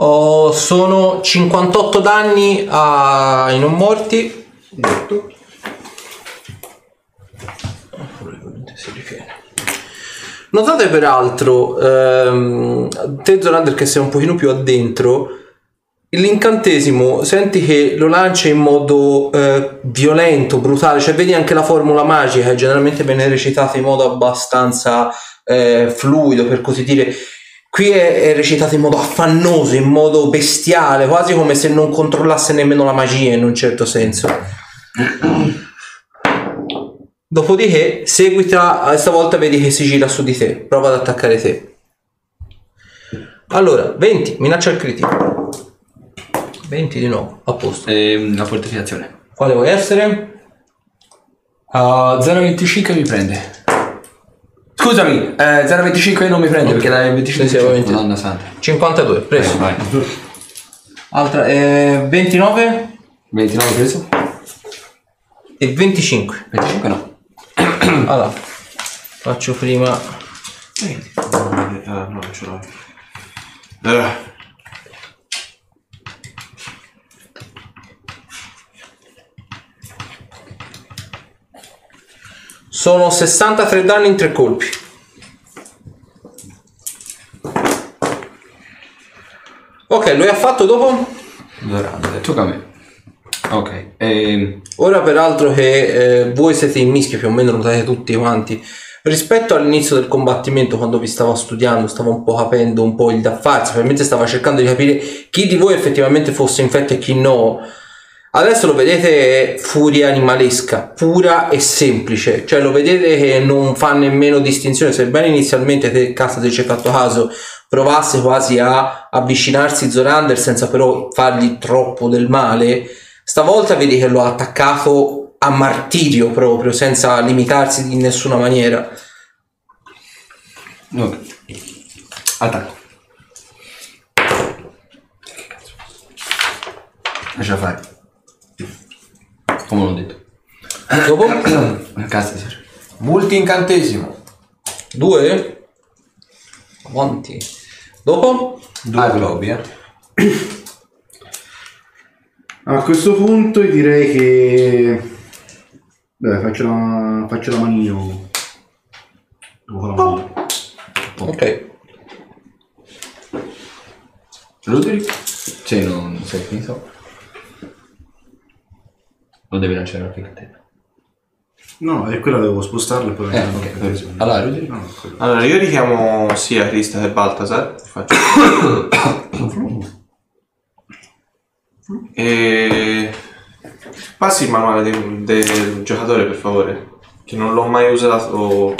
Oh, sono 58 danni a- ai non morti. Notate peraltro, ehm, te Zorander che sei un pochino più addentro, l'incantesimo senti che lo lancia in modo eh, violento, brutale, cioè vedi anche la formula magica, che generalmente viene recitata in modo abbastanza eh, fluido, per così dire. Qui è, è recitata in modo affannoso, in modo bestiale, quasi come se non controllasse nemmeno la magia in un certo senso. Dopodiché, seguita, stavolta vedi che si gira su di te, prova ad attaccare te. Allora, 20, minaccia al critico. 20 di nuovo, a posto. Ehm, la fortificazione. Quale vuoi essere? A 0,25 mi prende. Scusami, eh, 0,25 non mi prende perché la 25 Sì, sì, ovviamente. Madonna santa. 52, preso. Vai. Altra, eh, 29 29 preso? e 25. 25 no. Allora, faccio prima... Ah, no, non ce l'ho. Eh, Sono 63 danni in tre colpi. Ok, lui ha fatto dopo? Dorante. Tocca a me. Ok. Ehm, Ora peraltro che eh, voi siete in mischia più o meno, notate tutti quanti, rispetto all'inizio del combattimento quando vi stavo studiando, stavo un po' capendo un po' il da farsi, probabilmente stava cercando di capire chi di voi effettivamente fosse infetto e chi no. Adesso lo vedete furia animalesca, pura e semplice, cioè lo vedete che non fa nemmeno distinzione, sebbene inizialmente te ti ci hai fatto caso, provasse quasi a avvicinarsi Zorander senza però fargli troppo del male, stavolta vedi che lo ha attaccato a martirio proprio, senza limitarsi in nessuna maniera. Ok. Attacco. Lascia fare. Come l'ho detto. Dopo? Cazzo, sir. Multi incantesimo. Due? Avanti. Dopo? Due globi, eh. A questo punto io direi che... Beh, faccio la, faccio la manino. Devo fare la manino. Ok. Ludwig? Sì, non sei finito. Lo devi lanciare anche a te. No, e quella devo spostarla e poi... Eh, ok, perfetto. Allora, Ludwig? No, quello. Allora, io richiamo sia Krista che Baltasar. Faccio... e... Passi il manuale del, del giocatore, per favore. Che non l'ho mai usato.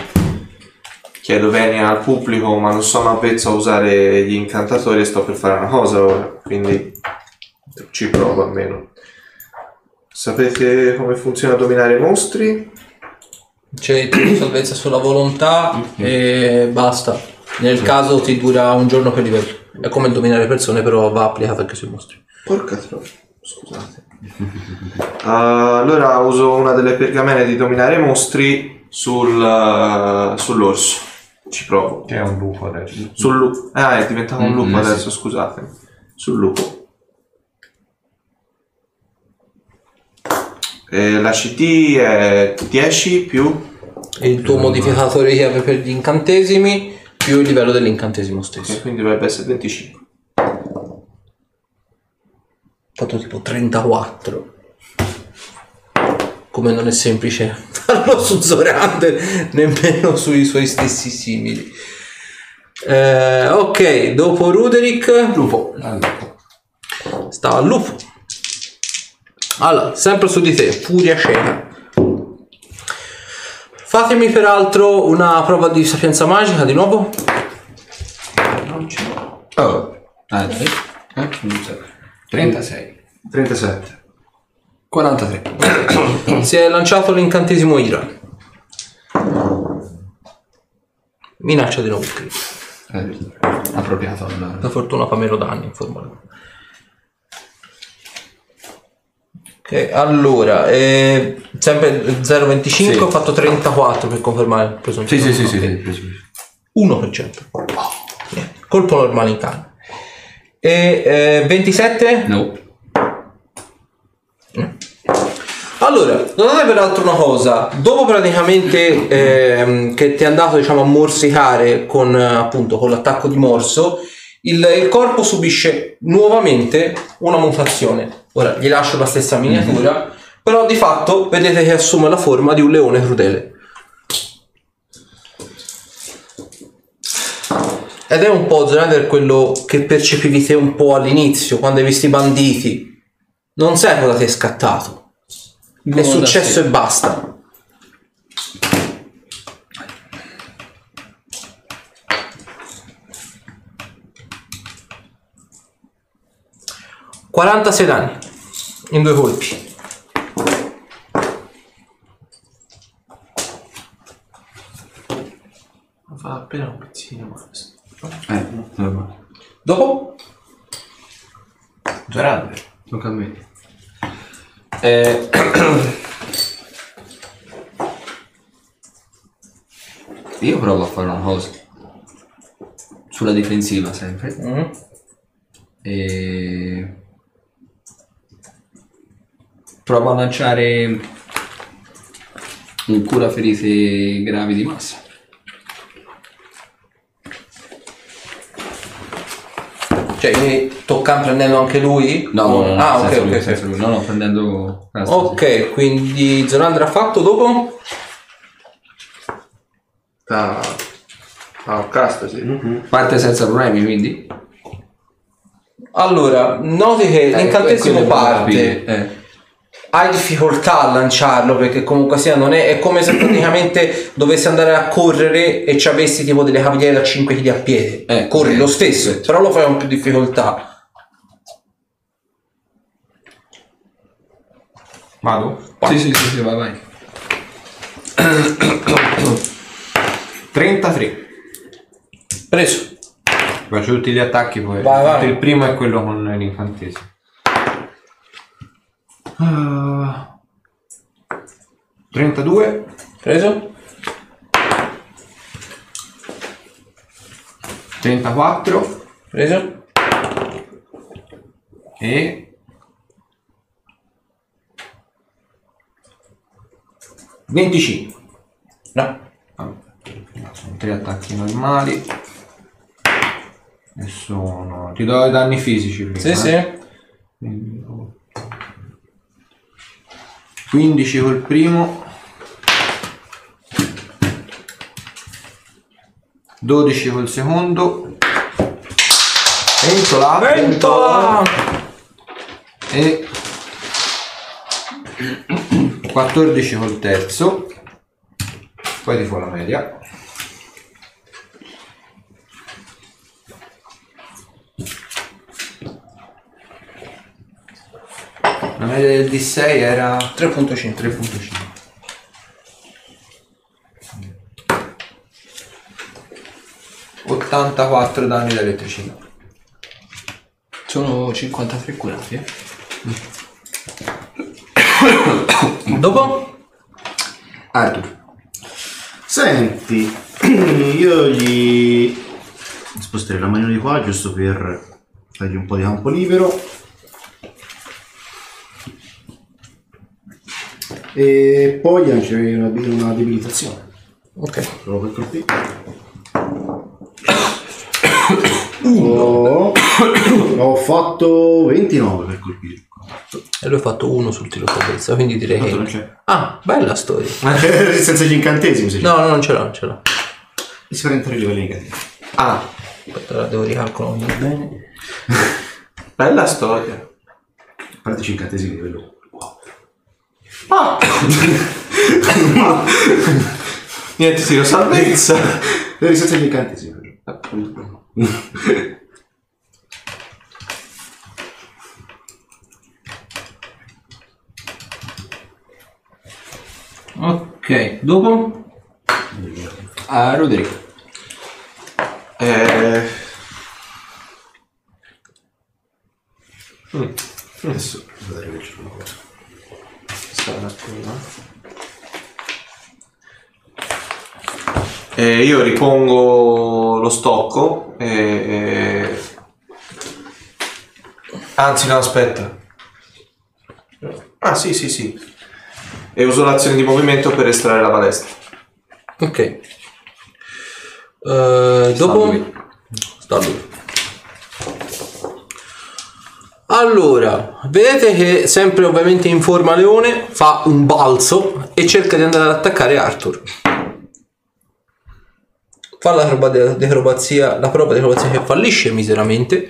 Chiedo bene al pubblico, ma non sono avvezzo a usare gli incantatori e sto per fare una cosa ora. Quindi ci provo almeno. Sapete come funziona dominare i mostri? C'è salvezza sulla volontà e basta. Nel caso ti dura un giorno per livello. È come dominare persone, però va applicato anche sui mostri. Porca troia, scusate. Ah, allora uso una delle pergamene di dominare i mostri sul, eh, sull'orso. Ci provo. Che è un lupo adesso. Sul lupo. Ah, è diventato un Mm, lupo eh, sì. adesso, scusate. Sul lupo. E la CT è 10 più Il tuo modificatore chiave per gli incantesimi più il livello dell'incantesimo e stesso. quindi dovrebbe essere 25. Fatto tipo 34. Come non è semplice farlo su Zorander, nemmeno sui suoi stessi simili. Eh, ok, dopo Ruderick Lupo. sta al lupo. Allora, sempre su di te, furia cieca. Fatemi peraltro una prova di sapienza magica di nuovo. Oh. Ah, dai. Eh, non so. 36. 37. 43. Si è lanciato l'incantesimo Ira. Minaccia di nuovo crit. Eh, appropriato allora. Per fortuna fa meno danni in forma. Ok, allora, eh, sempre 0,25, Sì. ho fatto 34 per confermare il preso Sì, sì, sì, sì, sì, preso, preso. 1%. Niente, Colpo normale in canne. E eh, 27? No. Allora, notate peraltro una cosa, dopo praticamente ehm, che ti è andato diciamo a morsicare con appunto con l'attacco di morso, il, il corpo subisce nuovamente una mutazione. Ora gli lascio la stessa miniatura, però di fatto vedete che assume la forma di un leone crudele. Ed è un po' Zorander quello che percepivi te un po' all'inizio, quando hai visto i banditi. Non sai cosa ti è scattato. È successo e basta. Quarantasei danni in due colpi. Fa appena un pizzino ma questo. Eh, normale. Dopo? Zorander. Tocca a me. Eh, Io provo a fare una cosa. Sulla difensiva sempre. Mm. E... Provo a lanciare un cura ferite gravi di massa. Cioè, quindi tocca prendendo anche lui? No, no, no, Ah, ok, lui, ok. senza ok. lui. No, no, prendendo... ah, sì, sì. Ok, quindi Zorander ha fatto dopo? Ah, ah casta sì. Parte senza problemi, quindi? Allora, noti che Eh, l'incantesimo parte. eh. Hai difficoltà a lanciarlo perché comunque sia non è, è come se praticamente dovessi andare a correre e ci avessi tipo delle cavigliere da 5 kg a piede. Eh, Corri lo stesso, però lo fai con più difficoltà. Vado? Sì, sì, sì, sì, vai, vai. 33. Preso. Faccio tutti gli attacchi poi. Vai, vai. Il primo è quello con l'incantesimo. Ah. 32. Preso. 34. Preso. E 25. No. Sono tre attacchi normali. E sono. Ti do i danni fisici prima. Sì, eh. sì. 15 col primo. 12 col secondo. Ventola. Ventola! E 14 col terzo. Poi ti fa la media. Del D6 era 3.5. 3.5. ...84 danni da elettricità. Sono 53 curati, eh? Dopo? Arthur. Senti, io gli sposterei la manina di qua giusto per fargli un po' di campo libero. E poi lancerei una, una debilitazione. Ok. Provo per colpire. Ho, ho fatto 29 per colpire. E lui ha fatto uno sul tiro salvezza, quindi direi Tanto non che... c'è. Ah, bella storia. Senza gli incantesimi, se No, no, non ce l'ho, non ce l'ho. Mi si prende tre livelli negativi. Ah, Aspetta, la devo ricalcolare bene. bella storia. A parte gli incantesimi livello 4. Niente, tiro salvezza. Devi senza gli incantesimi. Appunto. Ok, dopo? A Roderick. Eh, Adesso rileggere una cosa. Un attimo. Eh, io ripongo lo stocco e, e- Anzi no, aspetta. Ah sì, sì, sì. E uso l'azione di movimento per estrarre la balestra. Ok. Eh, dopo? Sta lui. Allora, vedete che sempre ovviamente in forma leone fa un balzo e cerca di andare ad attaccare Arthur. Fa la prova di acrobazia, la prova di acrobazia che fallisce miseramente.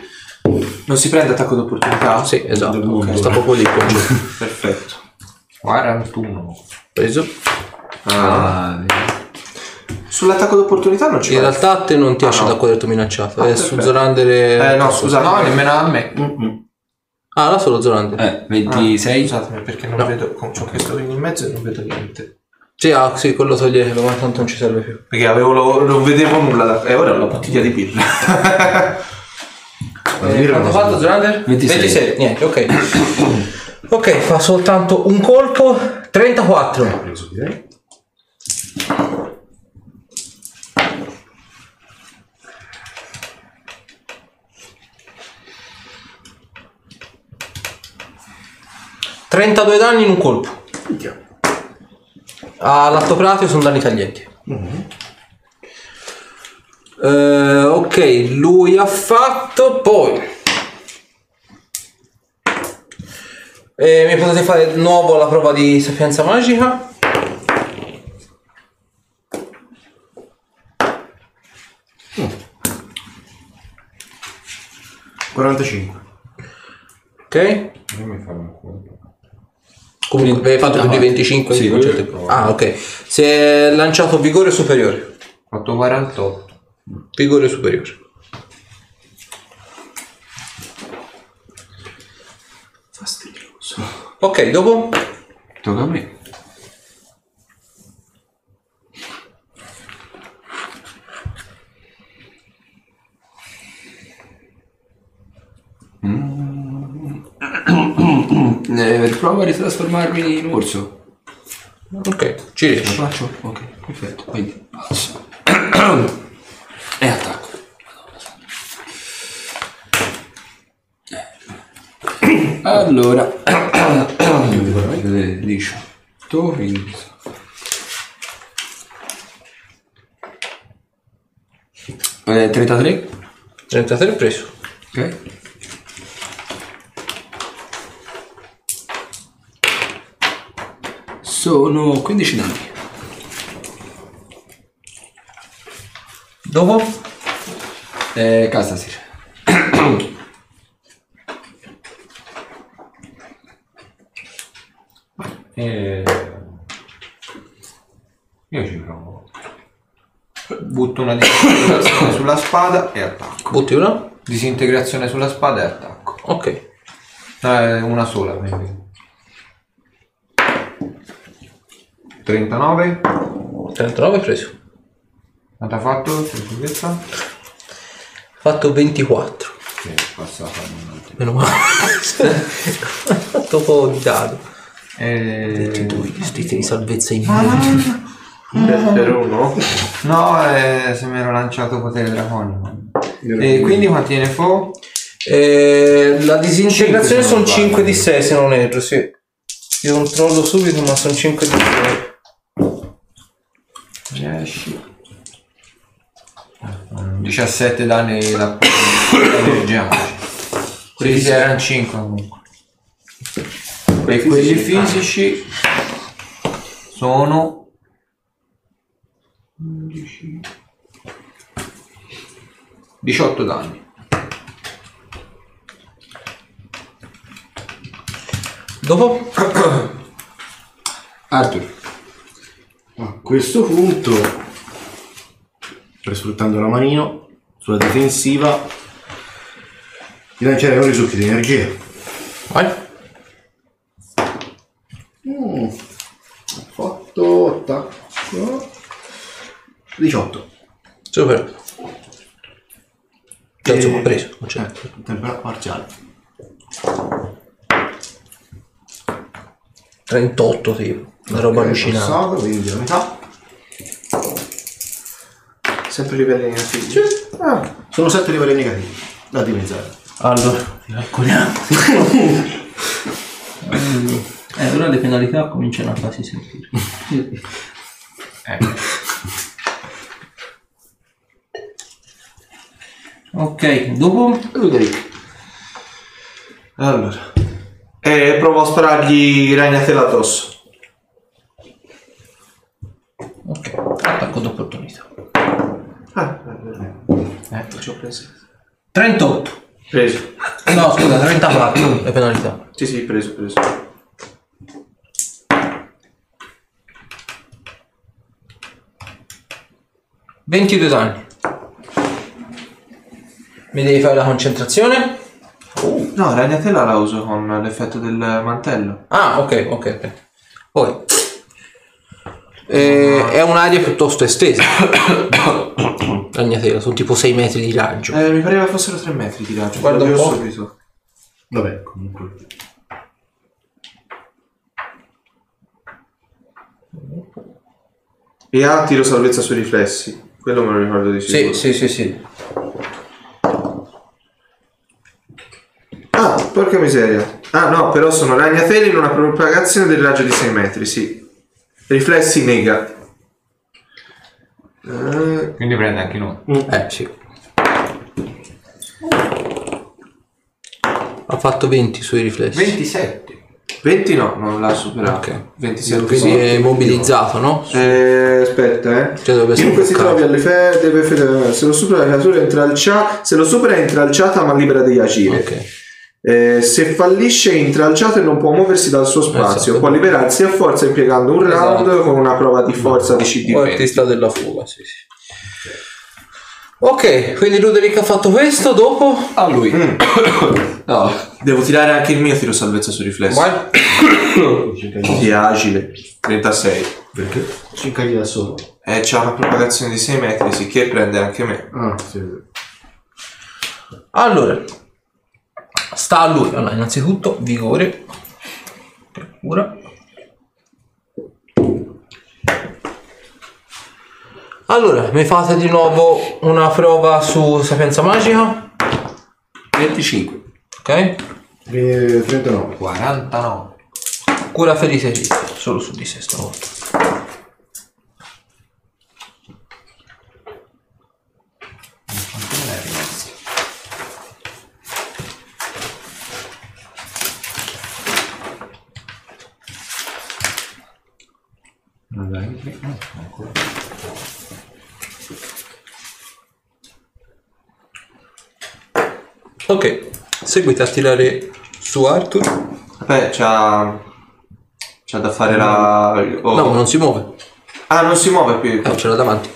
Non si prende attacco d'opportunità? Sì, esatto, mondo. sta proprio lì. Perfetto. 41. Preso. Ah, Sull'attacco d'opportunità non ci In realtà a te non ti Ah, esce no. da quaderto minacciato, è su perfetto. Zorander e... Eh no, scusate. no, nemmeno a me. Ah, là solo Zorander. Eh, Ah, 26. Scusatemi perché non vedo. C'ho questo in mezzo e non vedo niente. Sì, ah, sì, quello toglietelo, ma tanto non ci serve più. Perché avevo lo- non vedevo nulla da. E ora ho la bottiglia di birra. Eh, quanto ha fatto Zorander? 26. niente, ok. ok, fa soltanto un colpo, 34. Preso direi. Trentadue danni in un colpo. All'atto pratico sono danni taglienti. Eh, ok, lui ha fatto poi. Eh, mi potete fare di nuovo la prova di sapienza magica? Mm. 45. Ok. Comunque avevi fatto più di 25 Sì, quello- Ah, ok. Si è lanciato vigore superiore. Ho fatto 48. Vigore superiore. Fastidioso. Ok, dopo? Tocca a me. Eh, provo a ritrasformarmi in orso. Ok, ci Lo riesci. faccio? Ok, perfetto. Quindi passo. e attacco. Allora, vedete, 18, 20. Eh, 33. 33 preso. Ok. Sono 15 danni. Dopo? Eh, Castasir. E... Io ci provo. Butto una disintegrazione sulla spada e attacco. Butti una? Disintegrazione sulla spada e attacco. Ok. Eh, una sola, quindi. 39. 39 preso. Quanto ha fatto? Salvezza? Fatto 24. Sì, passata. Meno male. fatto un po' di dado. E... Sti di salvezza in mano. Per, per uno? No, eh, se mi ero lanciato potere draconico. E quindi quanti ne fo? Eh, la disintegrazione sono 5 di sbaglio. 6 se non erro, sì. Io controllo subito, ma sono 5 di 6. 10. 17 danni da energia. Sì, sì, erano 5 comunque. E quelli fisici sono 11 18 danni. Dopo? Arthur. A questo punto, sfruttando la manino sulla difensiva, di lanciare un risucchio di energia. Vai. Mm, ho fatto attacco 18. Super. Insomma, Eh, preso. non c'è. Eh, tempera parziale. 38 tipo. Una roba Ok, allucinante. passato, quindi la metà. Sempre livelli negativi. Ah, sono 7 livelli negativi da dimezzare. Allora, calcoliamo. eh, ora le penalità cominciano a farsi sentire. Ok, dopo Allora. E provo a sparargli ragnatela addosso. Ok, attacco d'opportunità. Ah, eh, ci ho preso. 38. Preso. No, scusa, 34 le penalità. Sì, sì, preso, preso. Ventidue danni. Mi devi fare la concentrazione? No, ragnatela la uso con l'effetto del mantello. Ah, ok, ok, ok. Poi. Eh, è un'area piuttosto estesa. Ragnatela, sono tipo 6 metri di raggio. Eh, mi pareva fossero 3 metri di raggio. Guarda un po'. subito. Vabbè, comunque. E ha tiro salvezza sui riflessi. Quello me lo ricordo di Sì, sicuro. sì, sì, sì. Ah, porca miseria. Ah, no, però sono ragnateli in una propagazione del raggio di 6 metri, sì. Riflessi nega. Eh, Quindi prende anche noi. Eh, sì. Ha fatto 20 sui riflessi. 27. 20 no, non l'ha superato. Ok. 27 Quindi sì. è mobilizzato, no? Eh, aspetta, eh. Cioè, dovrebbe Chiunque si bloccato. trovi alle fe- deve fe- se lo supera la creatura entra al chat, se lo supera entra al chat ma libera di agire. Ok. Eh, se fallisce è intralciato e non può muoversi dal suo spazio, Esatto. può liberarsi a forza impiegando un round Esatto. con una prova di forza di CD O artista della fuga, sì, sì. Ok, quindi Ruderick ha fatto questo, dopo... A lui. No. Devo tirare anche il mio tiro salvezza su riflesso. Vai. Che è agile. 36. Perché? 5 da solo. Eh, c'ha una propagazione di 6 metri, sì, che prende anche me. Ah, sì. Allora, sta a lui. Allora, innanzitutto, vigore. Per cura. Allora, mi fate di nuovo una prova su sapienza magica. 25. Ok? Quindi 39. 49. Cura ferite solo su di sé stavolta. Ok, seguite a tirare su Arthur. Beh, c'ha. C'ha da fare la. oh. No, non si muove. Ah, non si muove più. Eh, ce l'ha davanti.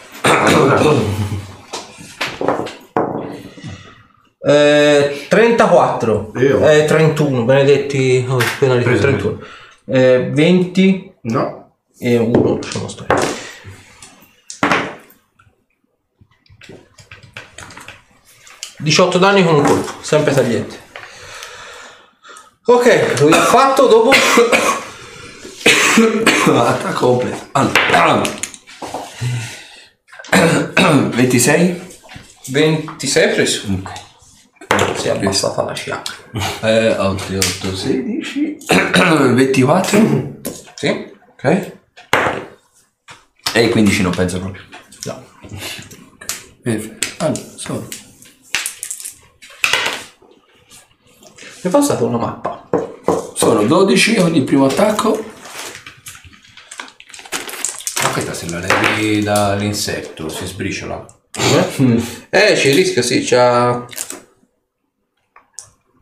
Eh, 34. Io? Eh, 31, benedetti. Oh, penalità, Preso 31. Eh, 20 No. e 1, lasciamo stare. ...18 danni con un colpo, sempre tagliente. Ok, lui ha fatto dopo... Attacco completo. Allora. 26? 26 preso. Si è abbassata la scia. Eh, 8, 8, 16. 24? Sì? Ok. E i 15 non penso proprio. No. Perfetto. Allora, sono. Mi passate una mappa. Sono 12 ogni primo attacco. Ma questa se la levi dall'insetto si sbriciola. Eh, ci rischia, sì, c'ha...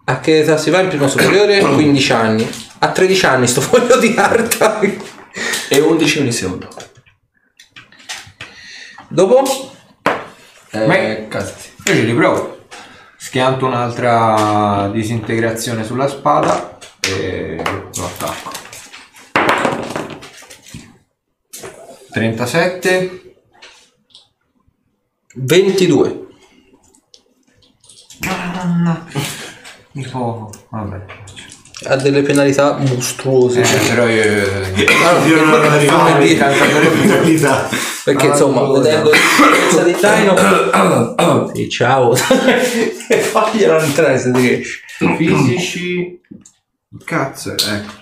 A che età si va in primo superiore? 15 anni. A 13 anni sto foglio di carta. E 11 ogni secondo. Dopo? Eh, casati. Io ci riprovo. Schianto un'altra disintegrazione sulla spada e lo attacco. 37. 22. Tipo, vabbè. Ha delle penalità mostruose. Eh, però io... Io non arrivare dire. in realtà. Perché insomma, vedendo la di Taino... sì, ciao. e faglielo entrare se ti riesci. Fisici. Cazzo, ecco.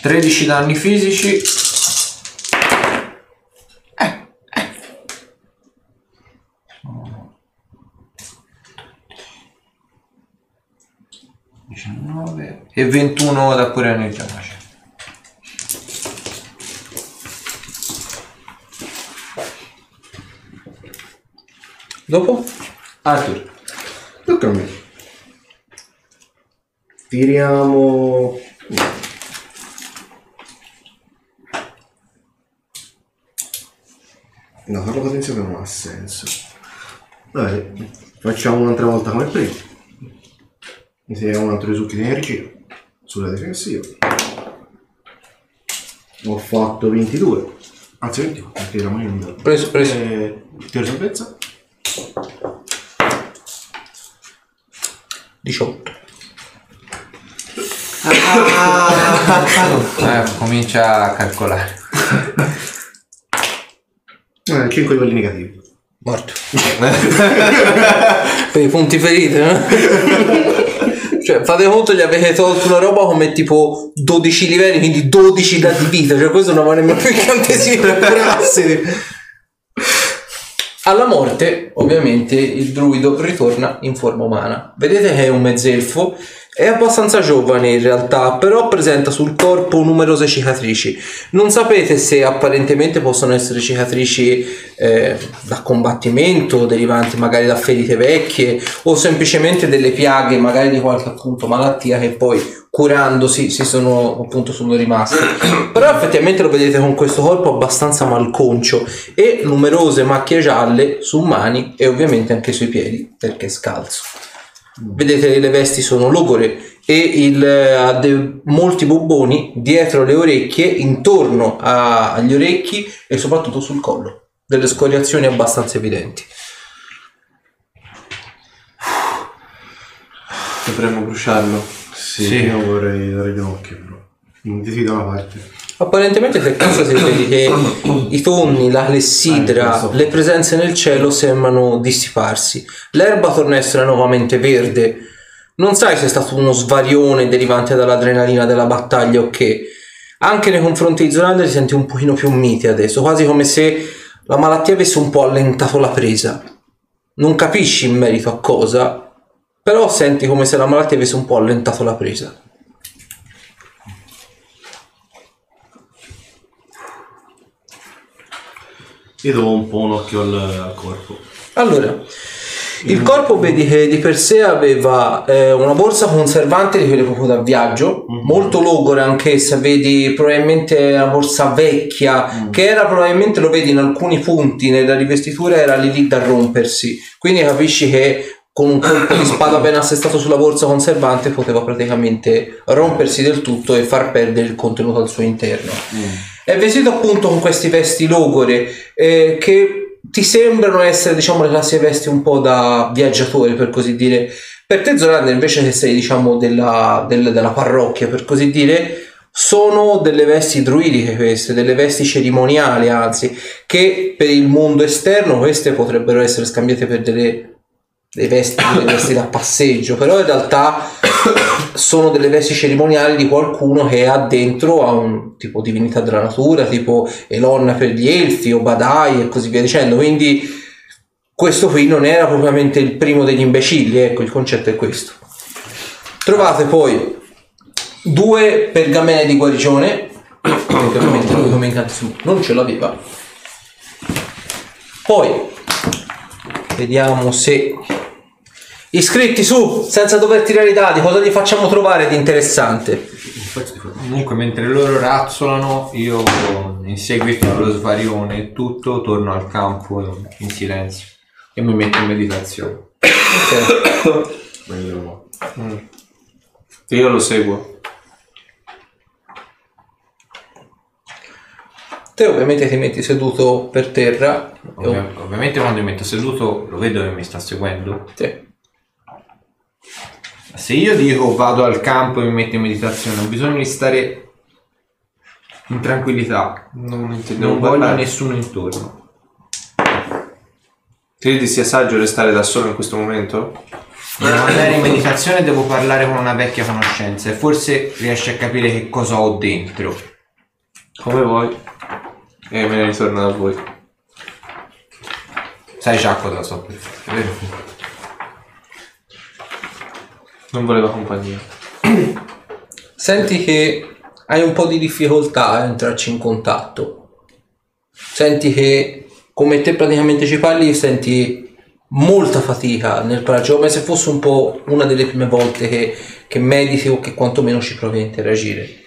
13 danni fisici. Eh. e 21 da pure energia magica. Dopo? Arthur. Tocca a me. Tiriamo... No, farlo potenziale non ha senso. Dai, facciamo un'altra volta come prima. Inseriamo un altro risucchi di energia sulla difensiva. Ho fatto 22. Anzi 21, perché la mano non. Preso, preso. Eh, tiro salvezza? 18. Eh, comincia a calcolare. Eh, 5 livelli negativi. Morto. per i punti feriti, eh? Cioè, fate conto, gli avete tolto una roba come tipo 12 livelli, quindi 12 da di vita. Cioè, questo non va nemmeno più incantesimo per curarsi. Alla morte, ovviamente, il druido ritorna in forma umana. Vedete che è un mezzelfo È abbastanza giovane in realtà, però presenta sul corpo numerose cicatrici. Non sapete se apparentemente possono essere cicatrici eh, da combattimento, derivanti magari da ferite vecchie, o semplicemente delle piaghe, magari di qualche appunto malattia che poi curandosi si sono appunto sono rimaste. Però effettivamente lo vedete con questo corpo abbastanza malconcio e numerose macchie gialle su mani e ovviamente anche sui piedi perché è scalzo. Vedete le vesti sono logore e il, ha de- molti bubboni dietro le orecchie, intorno a- agli orecchi e soprattutto sul collo. Delle scoriazioni abbastanza evidenti. Dovremmo bruciarlo. Sì, Sì. io vorrei dare gli occhi però. Non ti da una parte. Apparentemente per caso si vede che i tonni, la clessidra, questo. le presenze nel cielo sembrano dissiparsi. L'erba torna a essere nuovamente verde. Non sai se è stato uno svarione derivante dall'adrenalina della battaglia o che. Anche nei confronti di Zorander ti senti un pochino più mite adesso, quasi come se la malattia avesse un po' allentato la presa. Non capisci in merito a cosa, però senti come se la malattia avesse un po' allentato la presa. Io do un po' un occhio al, al corpo. Allora, il corpo vedi che di per sé aveva eh, una borsa conservante di quelle proprio da viaggio, molto logore anch'essa, vedi probabilmente una borsa vecchia, che era probabilmente, lo vedi in alcuni punti nella rivestitura, era lì lì da rompersi, quindi capisci che con un colpo di spada ben assestato sulla borsa conservante poteva praticamente rompersi del tutto e far perdere il contenuto al suo interno. È vestito appunto con questi vesti logore eh, che ti sembrano essere diciamo le classiche vesti un po' da viaggiatore per così dire. Per te Zorander invece che sei diciamo della, del- della parrocchia per così dire sono delle vesti druidiche queste, delle vesti cerimoniali anzi, che per il mondo esterno queste potrebbero essere scambiate per delle dei vesti, delle vesti da passeggio, però in realtà sono delle vesti cerimoniali di qualcuno che ha dentro a un tipo divinità della natura, tipo Elonna per gli elfi o Badai e così via dicendo. Quindi questo qui non era propriamente il primo degli imbecilli, ecco, il concetto è questo. Trovate poi due pergamene di guarigione, perché ovviamente lui come incantesimo non ce l'aveva. Poi vediamo se iscritti su senza dover tirare i dadi cosa gli facciamo trovare di interessante Comunque, mentre loro razzolano, io in seguito allo svarione e tutto, torno al campo in, silenzio e mi metto in meditazione. Ok. Bello. Io lo seguo. te ovviamente ti metti seduto per terra Ovvia- ovviamente quando mi metto seduto lo vedo che mi sta seguendo. Sì. Se io dico vado al campo e mi metto in meditazione, ho bisogno di stare in tranquillità. Non intendevo Non voglio parlare. nessuno intorno. Credi sia saggio restare da solo in questo momento? Devo andare in meditazione devo parlare con una vecchia conoscenza e forse riesci a capire che cosa ho dentro. Come vuoi. E me ne ritorno da voi. Sai già cosa so per fare, vero? Non voleva compagnia. senti che hai un po' di difficoltà a entrarci in contatto senti che come te praticamente ci parli senti molta fatica nel parlare come se fosse un po' una delle prime volte che, che mediti o che quantomeno ci provi a interagire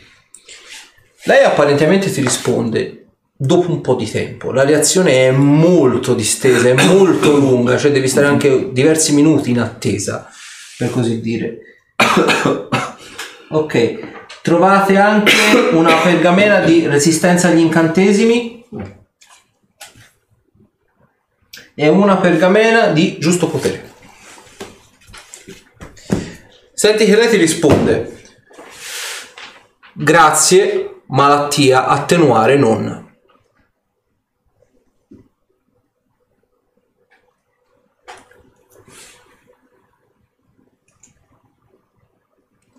lei apparentemente ti risponde dopo un po' di tempo. La reazione è molto distesa, è molto lunga, cioè devi stare anche diversi minuti in attesa, per così dire. ok, trovate anche una pergamena di resistenza agli incantesimi e una pergamena di giusto potere. Senti che lei ti risponde. Grazie, malattia, attenuare non.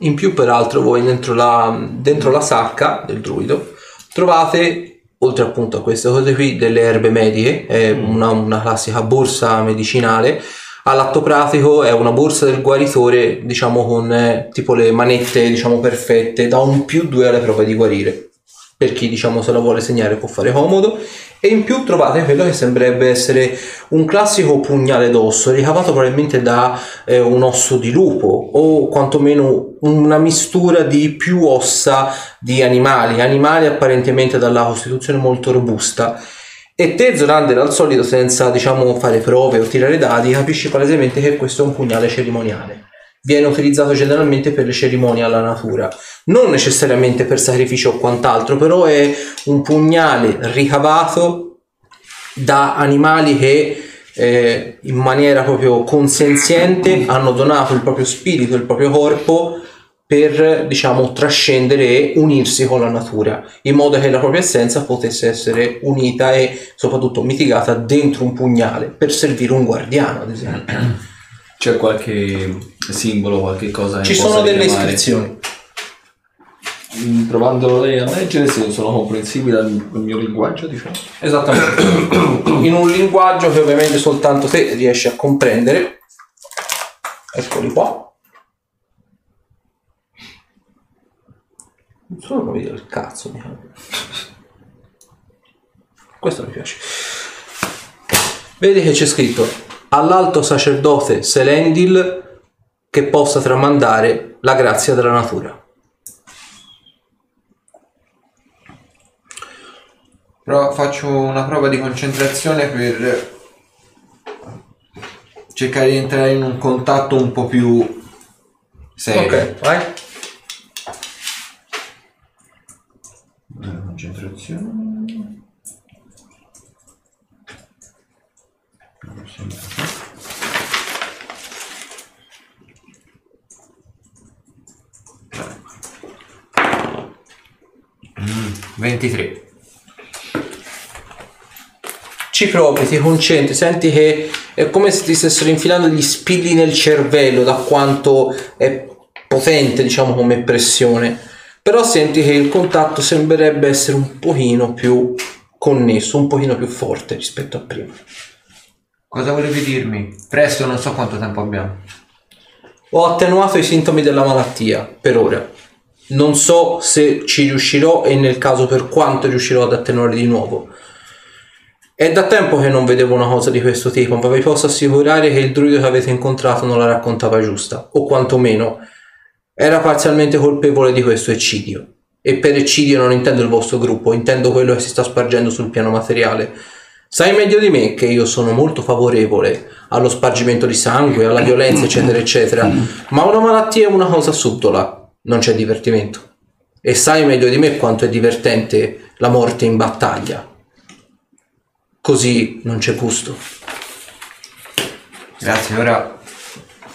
In più, peraltro, voi dentro la, dentro la sacca del druido trovate, oltre appunto a queste cose qui, delle erbe mediche, è una, una classica borsa medicinale. all'atto pratico è una borsa del guaritore, diciamo con eh, tipo le manette diciamo perfette, da un più 2 alle prove di guarire. Per chi diciamo se la vuole segnare può fare comodo. E in più trovate quello che sembrerebbe essere un classico pugnale d'osso, ricavato probabilmente da eh, un osso di lupo o quantomeno una mistura di più ossa di animali, animali apparentemente dalla costituzione molto robusta. E te, Zorander, al solito, senza diciamo fare prove o tirare dadi, capisci palesemente che questo è un pugnale cerimoniale. Viene utilizzato generalmente per le cerimonie alla natura, non necessariamente per sacrificio o quant'altro, però è un pugnale ricavato da animali che eh, in maniera proprio consenziente hanno donato il proprio spirito, il proprio corpo per diciamo trascendere e unirsi con la natura in modo che la propria essenza potesse essere unita e soprattutto mitigata dentro un pugnale per servire un guardiano ad esempio C'è qualche simbolo, qualche cosa ci sono delle richiamare? iscrizioni Mm, Provandolo lei a leggere, se sono comprensibili al al mio linguaggio, diciamo. esattamente in un linguaggio che ovviamente soltanto te riesci a comprendere eccoli qua non sono nomi del cazzo diciamo. questo mi piace vedi che c'è scritto all'alto sacerdote Selendil che possa tramandare la grazia della natura Però faccio una prova di concentrazione per cercare di entrare in un contatto un po' più serio. ok vai Concentrazione. Mm, 23. ci provi, ti concentri, senti che è come se ti stessero infilando gli spilli nel cervello da quanto è potente, diciamo, come pressione. Però senti che il contatto sembrerebbe essere un pochino più connesso, un pochino più forte rispetto a prima. Cosa volevi dirmi? Presto, non so quanto tempo abbiamo. Ho attenuato i sintomi della malattia per ora. Non so se ci riuscirò e nel caso per quanto riuscirò ad attenuare di nuovo. È da tempo che non vedevo una cosa di questo tipo, ma vi posso assicurare che il druido che avete incontrato non la raccontava giusta, o quantomeno era parzialmente colpevole di questo eccidio. E per eccidio non intendo il vostro gruppo, intendo quello che si sta spargendo sul piano materiale. Sai meglio di me che io sono molto favorevole allo spargimento di sangue, alla violenza, eccetera, eccetera, ma una malattia è una cosa subdola, non c'è divertimento. E sai meglio di me quanto è divertente la morte in battaglia. Così non c'è gusto. Grazie, ora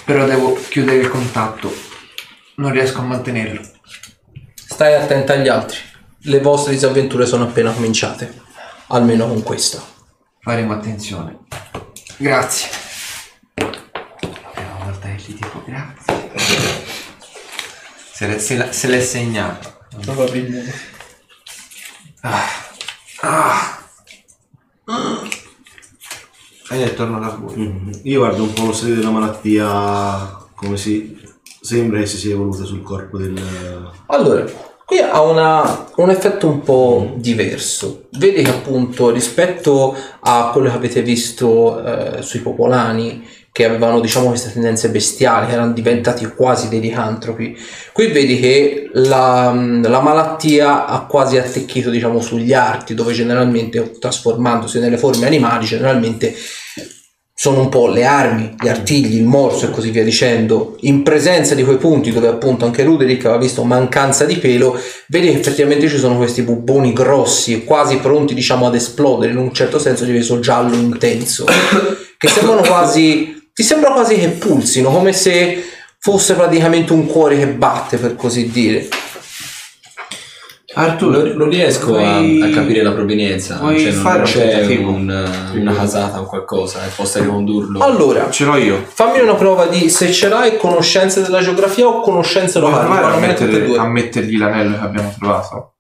però devo chiudere il contatto. Non riesco a mantenerlo. Stai attenta agli altri. Le vostre disavventure sono appena cominciate. Almeno con questa. Faremo attenzione. Grazie. È una volta che gli dico grazie. Se l'è, se l'è- se l'è segnato. Probabilmente. E torno da voi. Mhm. Io guardo un po' lo stadio della malattia, come si sembra che si sia evoluta sul corpo del... Allora, qui ha una- un effetto un po' diverso. Vedi che appunto rispetto a quello che avete visto eh, sui popolani, che avevano diciamo queste tendenze bestiali, che erano diventati quasi dei licantropi, qui vedi che la, la malattia ha quasi attecchito diciamo sugli arti, dove generalmente trasformandosi nelle forme animali, generalmente sono un po' le armi, gli artigli, il morso e così via dicendo, in presenza di quei punti dove appunto anche Ruderick aveva visto mancanza di pelo, vedi che effettivamente ci sono questi bubboni grossi, quasi pronti diciamo ad esplodere, in un certo senso di viso giallo intenso, che sembrano quasi, ti sembra quasi che pulsino, come se fosse praticamente un cuore che batte per così dire. Arturo, Non, non riesco a, vuoi- a capire la provenienza. vuoi Cioè, non fare un c'è tentativo? un- una casata o qualcosa che possa ricondurlo. Allora, Ce l'ho io. fammi una prova di se ce l'hai conoscenze della geografia o conoscenze Vuoi locali, provare a, e mettere- due. a mettergli l'anello che abbiamo trovato?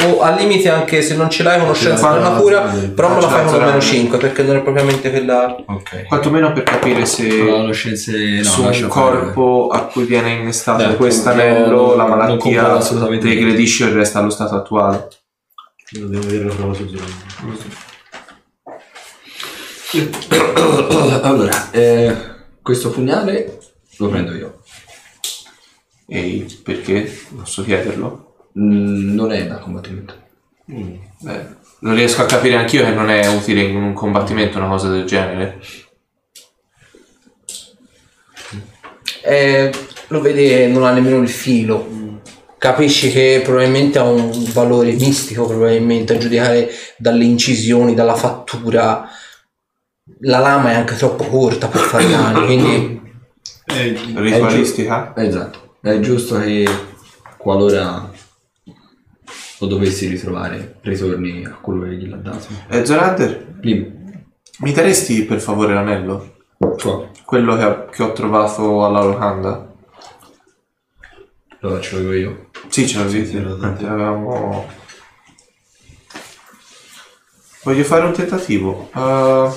O al limite anche se non ce l'hai conoscenza della cura, però me la fai con meno 5 perché non è propriamente quella... Ok. Quantomeno per capire se no, su un lascia fare. corpo a cui viene innestato Beh, quest'anello io la malattia regredisce e resta allo stato attuale. Dobbiamo vedere la prova su. Allora, eh, questo pugnale lo prendo io. E perché? Posso chiederlo? Mm, non è da combattimento. Beh, non riesco a capire anch'io che non è utile in un combattimento una cosa del genere. Eh, lo vede non ha nemmeno il filo. Capisci che probabilmente ha un valore mistico, probabilmente a giudicare dalle incisioni, dalla fattura. La lama è anche troppo corta per fare danni, quindi Ritualistica? Esatto. È giusto che qualora lo dovessi ritrovare, ritorni a colui che gliel'ha dato. Eh, Zorander, Dimmi. mi daresti per favore l'anello? Qua. Quello che, ho- che ho trovato alla locanda? Lo ce l'avevo io. Sì, ce l'avevi. Avevamo... Voglio fare un tentativo. Uh,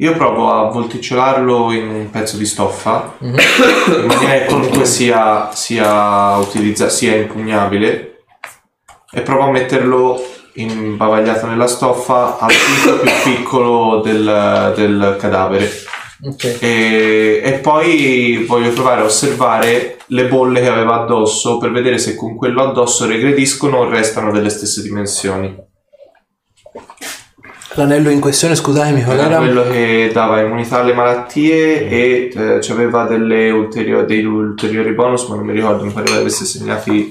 io provo a volticciolarlo in un pezzo di stoffa in maniera che comunque sia, sia, utilizza- sia impugnabile e provo a metterlo imbavagliato nella stoffa al punto più piccolo del, del cadavere. ok. E, e poi voglio provare a osservare le bolle che aveva addosso per vedere se con quello addosso regrediscono o restano delle stesse dimensioni. L'anello in questione, scusatemi, qual Era era? quello che dava immunità alle malattie e eh, aveva delle ulterio- dei ulteriori bonus, ma non mi ricordo, mi pareva avesse segnati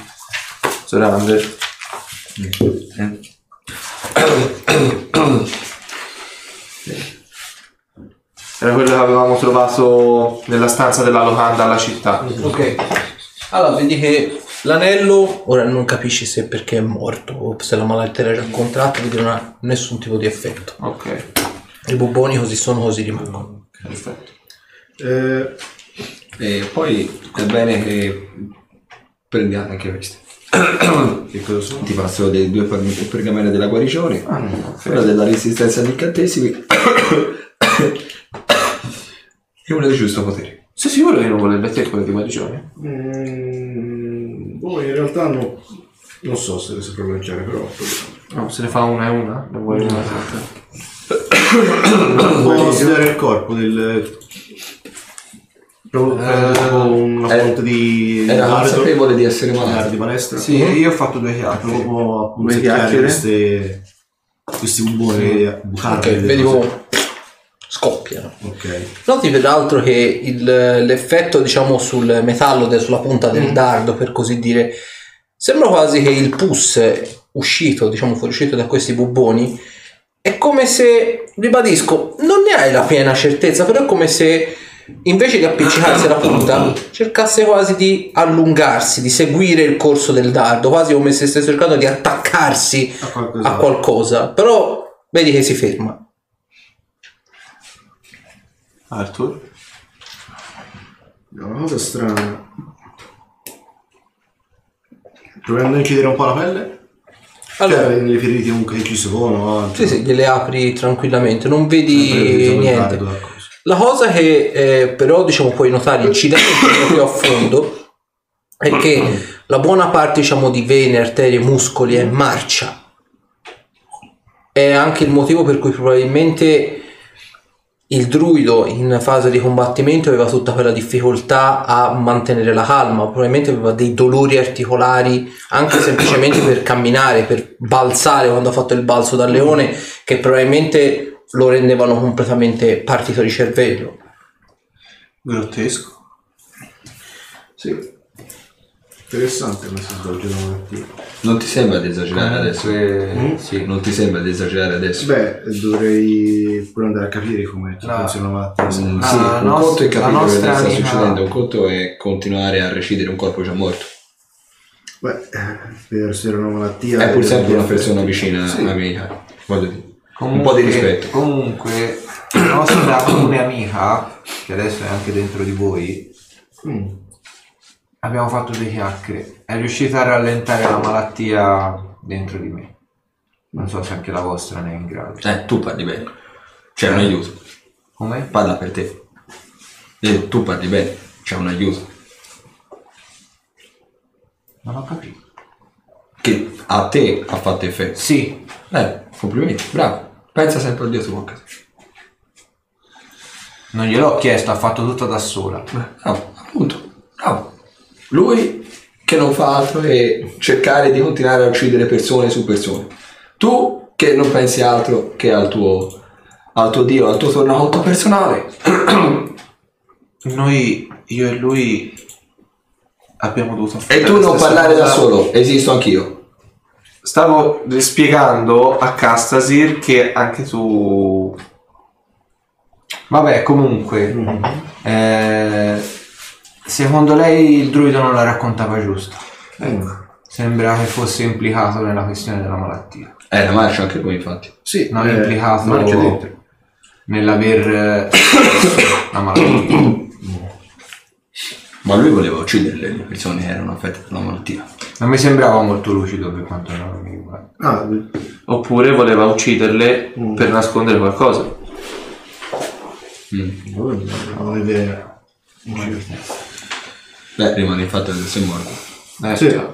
Zorander. Era quello che avevamo trovato nella stanza della locanda alla città. Ok. Allora, vedi che l'anello, ora non capisci se perché è morto o se la malattia era già contratta, vedi non ha nessun tipo di effetto. Ok, I bubboni così sono, così rimangono. perfetto. Eh, E poi è bene che prendiate anche questi. che cosa sono? Ti passo dei due per- pergamene della guarigione, una della resistenza agli incantesimi e una del giusto potere. Sei sicuro che non vorrebbe te quello di guarigione? Mm, boh, in realtà no. Non so se le saprò lanciare, però. No, se ne fa una e una, ne vuoi una Può studiare il corpo del. Proprio Eh, tipo una eh, fonte di. Era dardo, consapevole di essere malato. di palestra. Sì, io ho fatto due chiacchiere. Proprio a punzecchiare chiacchiere. queste. Questi buboni bucarli. Ok, vedi come scoppiano. Ok. Noti peraltro che il- l'effetto diciamo sul metallo, de- sulla punta del dardo per così dire, sembra quasi che il pus uscito, diciamo fuoriuscito da questi bubboni, è come se, ribadisco, non ne hai la piena certezza, però è come se invece di appiccicarsi alla punta, cercasse quasi di allungarsi, di seguire il corso del dardo, quasi come se stesse cercando di attaccarsi A qualcosa. a qualcosa, però vedi che si ferma. Arthur? È una cosa strana. Proviamo a incidere un po' la pelle? Allora, Cioè, nelle ferite comunque che ci sono. altro. Sì, sì, gliele apri tranquillamente, non Sempre vedi niente. ecco. La cosa che eh, però diciamo puoi notare incidendo po' più a fondo è che la buona parte diciamo di vene, arterie, muscoli è marcia. È anche il motivo per cui probabilmente il druido in fase di combattimento aveva tutta quella difficoltà a mantenere la calma, probabilmente aveva dei dolori articolari anche semplicemente per camminare, per balzare quando ha fatto il balzo dal leone, che probabilmente lo rendevano completamente partito di cervello. Grottesco. Sì. Interessante come si svolge la malattia. Non ti sembra di esagerare Comunque- adesso? Sì, non ti sembra di esagerare adesso? Beh, dovrei pure andare a capire come funziona la malattia. Mm, La sì, un nos- conto è la capire quello che nostra sta amica- succedendo, un conto è continuare a recidere un corpo già morto. Beh, eh, per essere una malattia... È pur sempre una persona vicina Sì. amica. Voglio dire. Comunque, un po' di rispetto. Comunque, la nostra comune amica, che adesso è anche dentro di voi, Mm. Abbiamo fatto due chiacchiere. È riuscita a rallentare la malattia dentro di me. Non so se anche la vostra ne è in grado. Eh, tu parli bene. C'è un aiuto. Come? Parla per te. Io, tu parli bene. C'è un aiuto. Non ho capito. Che a te ha fatto effetto. Sì, Eh, complimenti, bravo. Pensa sempre a Dio su qualcosa. non gliel'ho chiesto, ha fatto tutto da sola. Bravo, appunto. Bravo. Lui che non fa altro che cercare di continuare a uccidere persone su persone. Tu che non pensi altro che al tuo, al tuo Dio, al tuo tornaconto personale. Noi, io e lui, abbiamo dovuto E affrontare tu la non parlare da cosa. solo, esisto anch'io. Stavo spiegando a Castasir che anche tu... Vabbè, comunque, eh, secondo lei il druido non la raccontava giusto. Sembra che fosse implicato nella questione della malattia. Eh, la marcia anche lui infatti. Sì, Non eh, implicato nell'aver eh, la malattia. Ma lui voleva uccidere le persone che erano affette dalla malattia. Non mi sembrava molto lucido per quanto non mi riguarda. Ah, Oppure voleva ucciderle per nascondere qualcosa. non è vero. Beh, rimane il fatto che sei morto. Eh, Sì. già.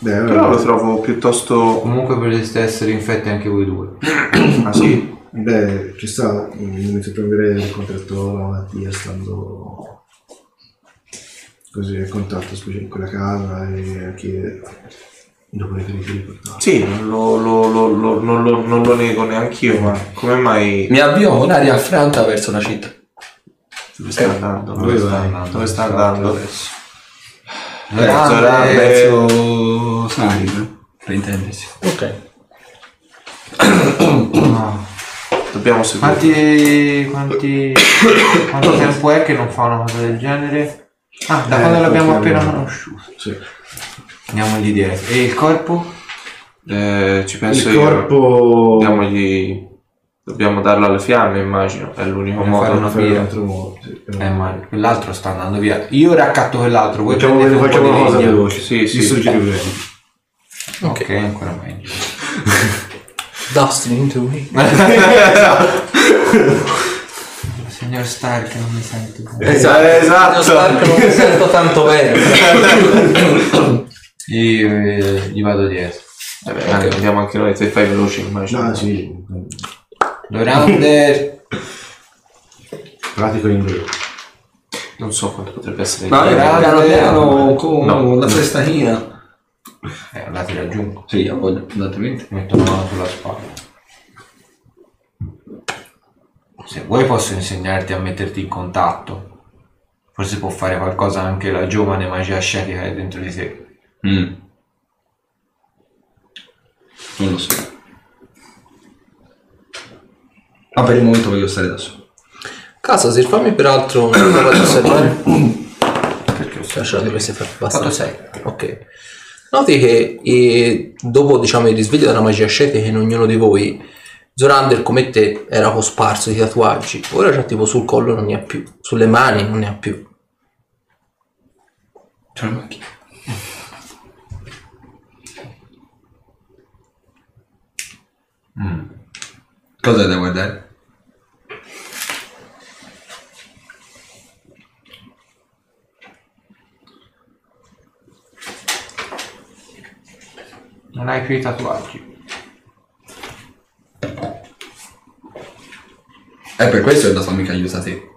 Beh, Però lo trovo piuttosto... Comunque potreste essere infetti anche voi due. Ah sì? beh, ci sta, mi sorprenderei il contratto la malattia stando così a contatto specie in quella casa e anche dopo le ferite riportate. Sì, non lo, lo- lo- lo- non lo- non lo nego neanche io, ma come mai... Mi avvio con aria affranta verso la città. Dove sta andando? Dove Dove sta vai? andando? Dove sta andando? adesso? Verso Grande- Verso Salim, per intendersi. Ok. Dobbiamo seguire. Quanti, quanti, quanto tempo è che non fa una cosa del genere? Ah, da Eh, quando l'abbiamo appena conosciuto. Sì. Andiamogli dietro. E il corpo? Eh, ci penso Il io. corpo Diamogli... Dobbiamo darlo alle fiamme, immagino. È l'unico Dobbiamo modo. un via. altro modo. Sì, Eh, ma quell'altro sta andando via. Io raccatto quell'altro. Voi Facciamo, prendete un facciamo po' una di cosa veloce. Sì, sì. Distruggere i veleni. Ok, ancora meglio. Dustin into me. Signor Stark, non mi sento bene. Esatto. Io Stark non mi sento tanto bene. Io eh, gli vado dietro. Vabbè, anche- andiamo anche noi, te fai veloce, immagino. Ah, sì. Dorander. Pratico l'inglese. Non so quanto potrebbe essere. Ma il- piano grande- piano con No. la testachina. Eh, andate raggiungo. Sì, a voglia, esattamente. Metto una mano sulla spalla. Se vuoi posso insegnarti a metterti in contatto. Forse può fare qualcosa anche la giovane magia ascetica che è dentro di te. Mm. Non lo so. Ma per il momento voglio stare da solo. Casa, se fammi peraltro una prova di osservare. Perché ho dovresti fare abbastanza. Fatto sei. Ok. Noti che eh, dopo diciamo il risveglio della magia ascetica in ognuno di voi, Zorander come te era cosparso di tatuaggi. Ora già tipo sul collo non ne ha più, sulle mani non ne ha più. C'è una macchina. Cosa da guardare? Non hai più i tatuaggi. È per questo che la tua amica aiuta te.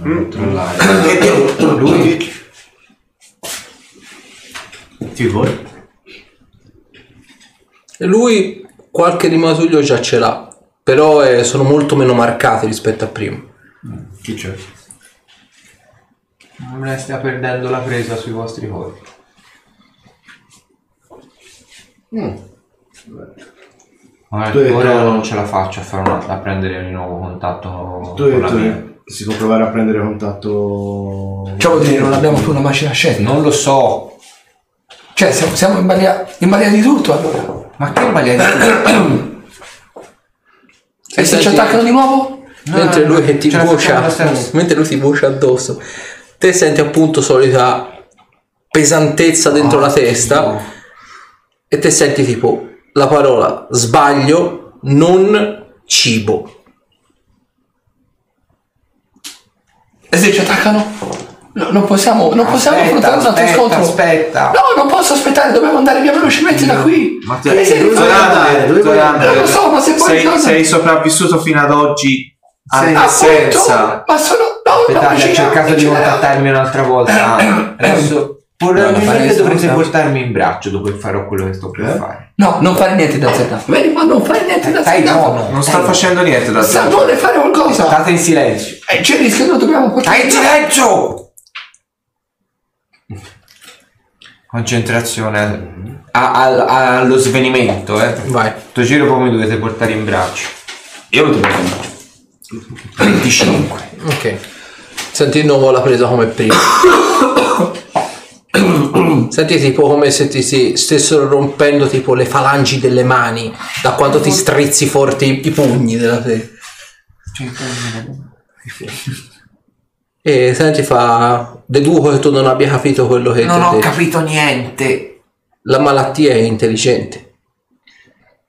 Controllare. Lui Ti vuoi? Lui qualche rimasuglio già ce l'ha, però eh, sono molto meno marcati rispetto a prima. Chi c'è? non stia perdendo la presa sui vostri corpi. Ora, Tu hai detto- ora non ce la faccio a, fare una- a prendere di nuovo contatto Tu hai con la detto mia. che si può provare a prendere contatto. Ciò vuol dire non abbiamo più una macchina scelta. Non lo so. Cioè, siamo, siamo in, balia, in balia di tutto allora. Ma che maledetto? E se ci attaccano di nuovo? mentre lui che ti stesso. mentre lui ti vocia addosso te senti appunto solita pesantezza dentro la testa e te senti tipo la parola sbaglio non cibo E se ci attaccano? No, non possiamo, non possiamo Aspetta, affrontare un altro aspetta, scontro. aspetta. No, non posso aspettare, dobbiamo andare via velocemente da qui. Ma ti- E se dove vuoi andare? Zorander, Dove vuoi Zorander, Non lo so, ma se poi sei, sei sopravvissuto fino ad oggi Appunto, senza. Ma sono... No, Aspettate, ha vicino, cercato di contattarmi un'altra volta. Adesso probabilmente dovrete una- portarmi in braccio dopo che farò quello che sto per Eh? fare. No, non fare niente da zeta. Vedi, ma non fare niente da zeta. no, no. Non sta facendo niente da Sa, zero. vuole fare qualcosa. State in silenzio. E c'è il rischio, noi dobbiamo portare... Stai in silenzio! Concentrazione a- al- allo svenimento, eh. vai Sto giro poi mi dovete portare in braccio. Io lo trovo in braccio. 25. ok senti di nuovo la presa come prima senti tipo come se ti si stessero rompendo tipo le falangi delle mani da quando ti strizzi forti i pugni della te e senti fa deduco che tu non abbia capito quello che Non ho detto capito niente. la malattia è intelligente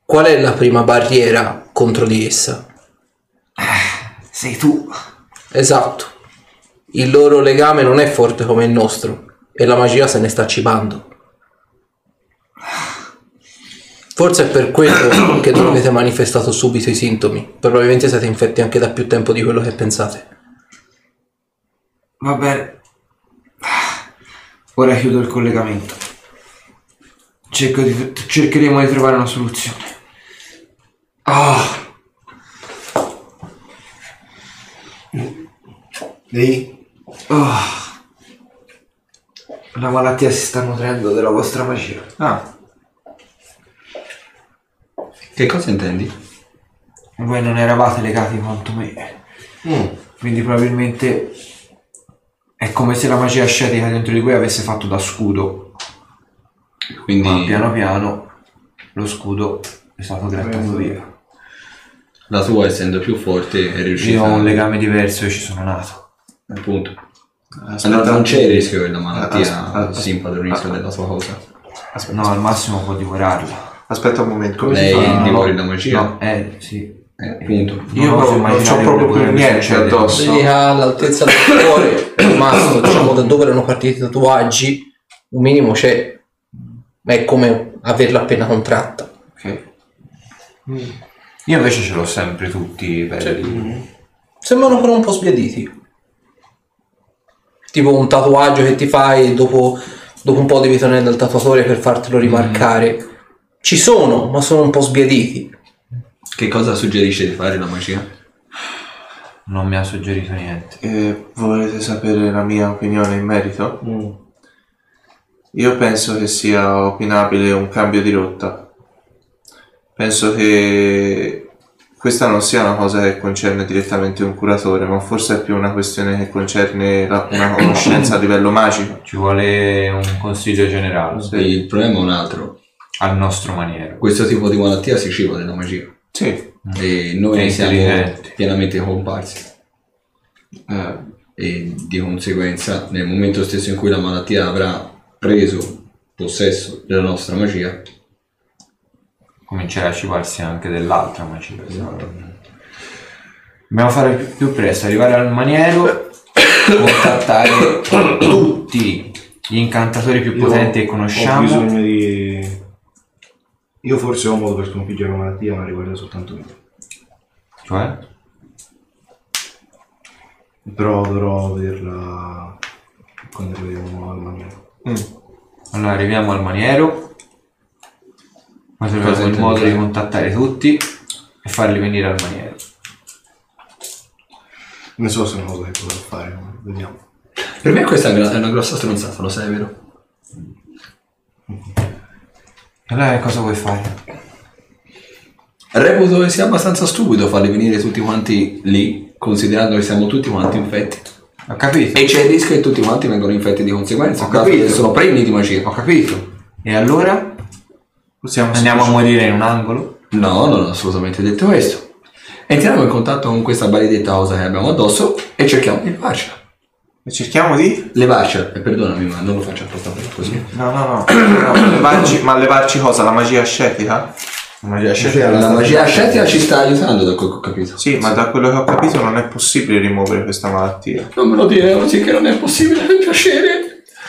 qual è la prima barriera contro di essa Sei tu. Esatto. Il loro legame non è forte come il nostro e la magia se ne sta cibando. Forse è per quello che non avete manifestato subito i sintomi. Probabilmente siete infetti anche da più tempo di quello che pensate. Va bene. Ora chiudo il collegamento. Cerco di- cercheremo di trovare una soluzione. Ah, Ehi, ah. La malattia si sta nutrendo della vostra magia. Ah, Che cosa intendi? Voi non eravate legati quanto me. Quindi probabilmente è come se la magia ascetica dentro di voi avesse fatto da scudo. Quindi Ma piano piano lo scudo è stato grattato via. la tua essendo più forte è riuscita Io ho un legame diverso e ci sono nato. appunto. aspetta. Non, non c'è il rischio che la malattia As- as- si impadronisca della sua cosa. No, al massimo può divorarla. Aspetta un momento. Come Lei si fa? divori la magia? No, eh, sì. Eh, appunto. Io Non non, non c'ho proprio più niente addosso. Che all'altezza del cuore, il massimo, diciamo da dove erano partiti i tatuaggi, un minimo c'è. Ma è come averla appena contratta. Ok. Io invece ce l'ho sempre tutti belli. Sembrano però un po' sbiaditi. Tipo un tatuaggio che ti fai e dopo, dopo un po' devi tornare dal tatuatore per fartelo rimarcare. Ci sono, ma sono un po' sbiaditi. Che cosa suggerisce di fare la magia? Non mi ha suggerito niente. Eh, volete sapere la mia opinione in merito? Mm. Io penso che sia opinabile un cambio di rotta. Penso che questa non sia una cosa che concerne direttamente un curatore, ma forse è più una questione che concerne la- una conoscenza a livello magico. Ci vuole un consiglio generale Il problema è un altro. al nostro maniero. Questo tipo di malattia si ciba della magia. Sì, E noi siamo pienamente comparsi. Eh, e di conseguenza, nel momento stesso in cui la malattia avrà preso possesso della nostra magia, Comincerà a cibarsi anche dell'altra magia. Dobbiamo fare più, più presto, arrivare al maniero, contattare tutti gli incantatori più Io potenti che Ho conosciamo. bisogno di... Io forse ho modo per sconfiggere la malattia, ma riguarda soltanto me. Cioè? Però dovrò vederla quando arriviamo al maniero. Allora arriviamo al maniero. Poi troviamo il modo di contattare tutti e farli venire al maniero. Ne so se è una cosa che potrò fare, ma vediamo. per me questa è una, grossa stronzata, lo sai, vero? E allora cosa vuoi fare? Reputo che sia abbastanza stupido farli venire tutti quanti lì, considerando che siamo tutti quanti infetti. Ho capito. E c'è il rischio che tutti quanti vengano infetti di conseguenza, Ho capito. sono pregni di magia. Ho capito. E allora? Possiamo Andiamo a morire in un angolo? No, non ho assolutamente detto questo. Entriamo in contatto con questa maledetta cosa che abbiamo addosso e cerchiamo di levarcela. E cerchiamo di... Levarcela, e perdonami, ma non lo faccio apposta per così. No, no, no. no levarci, ma levarci cosa? La magia ascetica? La magia scelta. La magia ascetica ci sta aiutando da quel che ho capito. Sì, ma da quello che ho capito non è possibile rimuovere questa malattia. Non me lo dire così che non è possibile per piacere.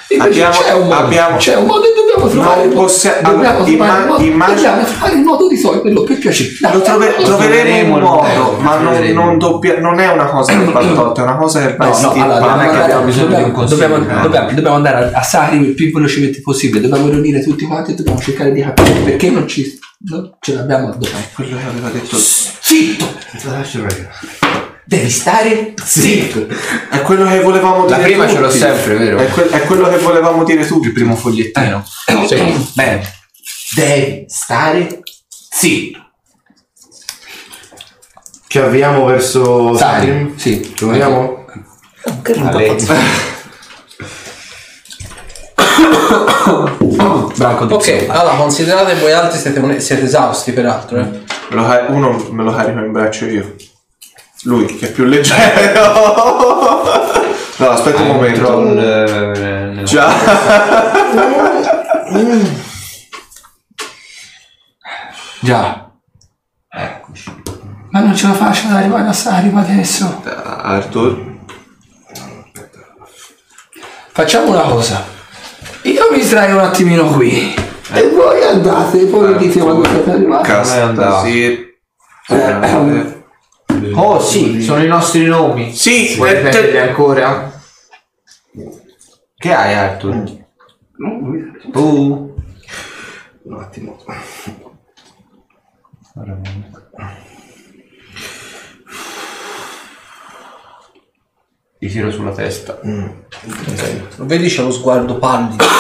Invece Abbiamo- c'è un modo, abbiamo- c'è un modo e dobbiamo trovare il modo. possia- dobbiamo trovare imma- il modo. immagina- Dobbiamo trovare il modo di toglierlo per piacere. Dai, Lo trove- dai, troveremo un il modo, modo, ma non, troveremo. non doppia- non è una cosa che va tolta, è una cosa che va No, no, allora dobbiamo, non è che andare, abbiamo bisogno di un dobbiamo, consiglio, dobbiamo, no. dobbiamo- dobbiamo andare a, a Sari il più velocemente possibile. Dobbiamo riunire tutti quanti e dobbiamo cercare di capire perché non ci non ce l'abbiamo addosso. Quello che aveva detto Zitto! Lascia. Devi stare zitto! è quello che volevamo La dire prima ce l'ho tutti. sempre, vero? È, que- è quello che volevamo dire tutti. Il primo fogliettino. Sì. Bene. Devi stare zitto! Ci avviamo verso Sari? Sarim? Sì. Ci muoviamo? Branco di Ok, allora considerate voi altri siete, siete esausti peraltro. Eh. Me lo uno me lo carico in braccio io. Lui, che è più leggero. no, aspetta un Entro momento. nel- Già. Già. Eccoci. Ma non ce la faccio ad arrivare a Sarima adesso. Arthur. Facciamo una cosa. Io mi distraio un attimino qui. E voi andate, poi mi dite quando siete arrivati. Casta, sì. Oh sì, sono i nostri nomi. Sì, Vuoi eh, ripeterli te- ancora? Che hai Arthur? Tu? Un attimo. Ti tiro sulla testa. Lo vedi c'è lo sguardo pallido.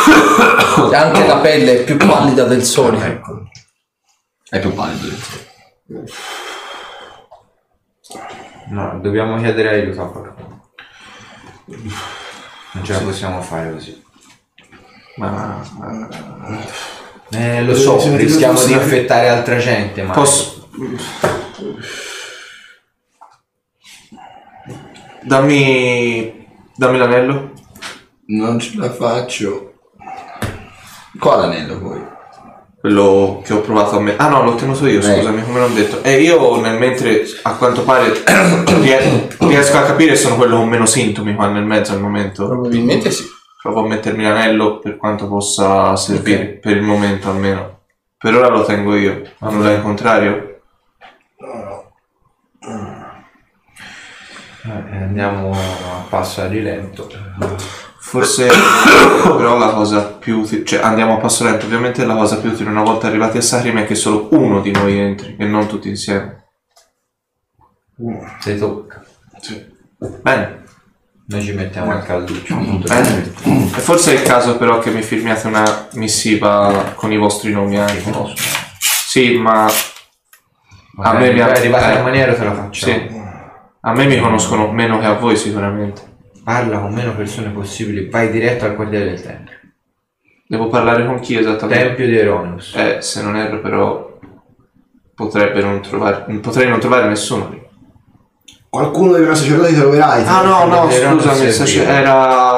E anche la pelle è più pallida del solito. È più pallido. No, dobbiamo chiedere aiuto a qualcuno. Non ce la possiamo fare così. Ma Eh, lo so, rischiamo di così. infettare altra gente, ma... posso. Dammi. Dammi l'anello. Non ce la faccio. Qua l'anello poi. Quello che ho provato a me. Ah no, l'ho tenuto io, scusami, come l'ho detto. E io nel mentre a quanto pare rie- riesco a capire sono quello con meno sintomi qua nel mezzo al momento. Probabilmente sì. Provo a mettermi l'anello per quanto possa servire, per il momento almeno. Per ora lo tengo io. Ma nulla in contrario? Eh, andiamo a passo a rilento. Forse però la cosa più utile, cioè andiamo a passo lento, ovviamente la cosa più utile una volta arrivati a Sarim è che solo uno di noi entri e non tutti insieme. Se tocca. Bene. Noi ci mettiamo al calduccio. Bene. E forse è il caso però che mi firmiate una missiva con i vostri nomi anche. Sì, ma a me mi ha- arrivata eh, in maniera te la facciamo. sì. A me mi conoscono meno che a voi sicuramente. Parla con meno persone possibili, vai diretto al quartiere del tempio. Devo parlare con chi esattamente? Tempio di Eronius. Eh, se non erro però potrebbe non trovare, potrei non trovare nessuno lì. Qualcuno dei nostri sacerdoti troverai. Ah no, no, scusami, servizio. sace- era...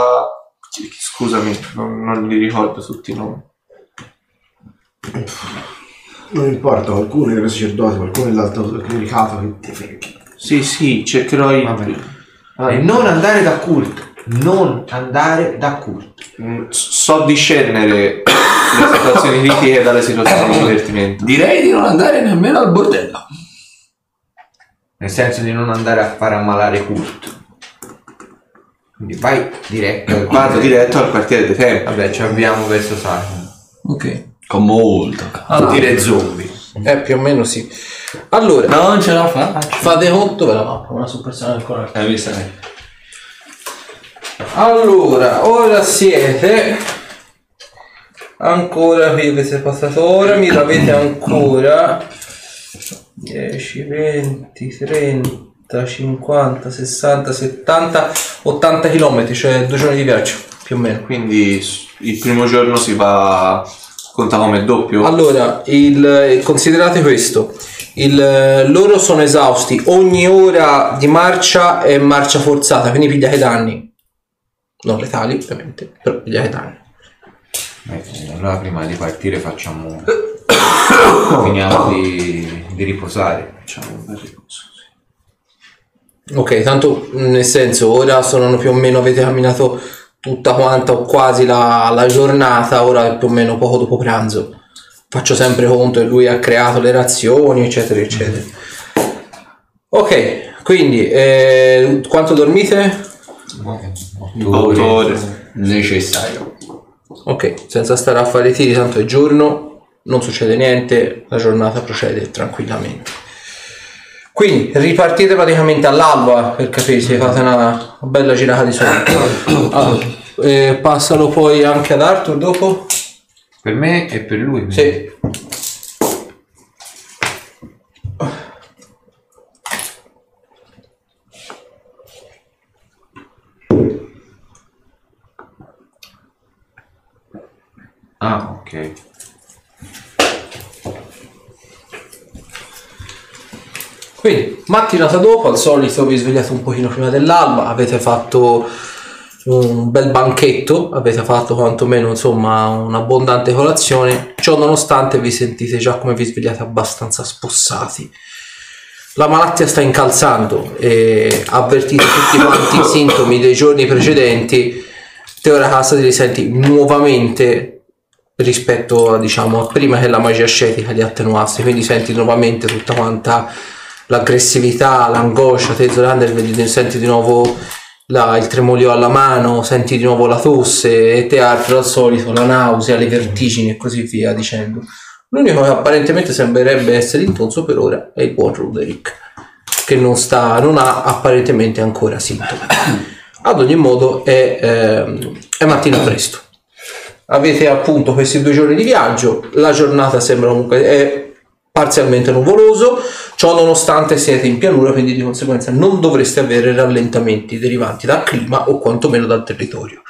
Scusami, non, non li ricordo tutti i nomi. Non importa, qualcuno dei nostri sacerdoti, qualcuno dell'alto clericato che ti freghi. Sì, sì, cercherò i... Vabbè. Ah, E non andare da culto. Non andare da culto. mm, So discernere le situazioni critiche dalle situazioni di divertimento. Direi di non andare nemmeno al bordello. Nel senso di non andare a fare ammalare culto. Quindi vai diretto al Vado quartiere. diretto al quartiere dei tempi. Vabbè, ci avviamo verso Sarkon. Ok. Con molta calma. Dire zombie. Eh, più o meno sì. Allora, Non ce la faccio. fate conto per la mappa, una suppressione ancora. Hai visto? eh? Allora, ora siete ancora qui avete passato ora, mi avete ancora 10, 20, 30, 50, 60, 70, 80 km, cioè due giorni di viaggio, più o meno. Quindi il primo giorno si va Conta come doppio? Allora, il- considerate questo. Il- loro sono esausti. Ogni ora di marcia è marcia forzata, quindi pigliate danni. Non letali, ovviamente, però pigliate danni. Eh, allora prima di partire facciamo... finiamo di, di riposare. Facciamo un bel riposo. Ok, tanto nel senso, ora sono più o meno, avete camminato tutta quanta o quasi la, la giornata, ora è più o meno poco dopo pranzo. Faccio sempre conto che lui ha creato le razioni, eccetera, eccetera. Ok, quindi eh, quanto dormite? Otto ore. Necessario. Ok, senza stare a fare i tiri, tanto è giorno, non succede niente, la giornata procede tranquillamente. Quindi ripartite praticamente all'alba per capirsi, fate una bella girata di sole. Allora, eh, passalo poi anche ad Arthur dopo? Per me e per lui. Sì. Ah, ok. Quindi, mattinata dopo, al solito vi svegliate un pochino prima dell'alba, avete fatto un bel banchetto, avete fatto quantomeno insomma un'abbondante colazione, ciò nonostante vi sentite già come vi svegliate abbastanza spossati. La malattia sta incalzando e avvertite tutti quanti i sintomi dei giorni precedenti, te ora casa ti risenti nuovamente rispetto a, diciamo, a prima che la magia ascetica li attenuasse, quindi senti nuovamente tutta quanta l'aggressività, l'angoscia, te Zorander senti di nuovo la- il tremolio alla mano, senti di nuovo la tosse e te Arthur al solito la nausea, le vertigini e così via dicendo. L'unico che apparentemente sembrerebbe essere intonso per ora è il buon Roderick, che non, sta, non ha apparentemente ancora sintomi. Ad ogni modo è, ehm, è mattina presto. Avete appunto questi due giorni di viaggio, la giornata sembra comunque è parzialmente nuvoloso, ciò nonostante siete in pianura, quindi di conseguenza non dovreste avere rallentamenti derivanti dal clima o quantomeno dal territorio.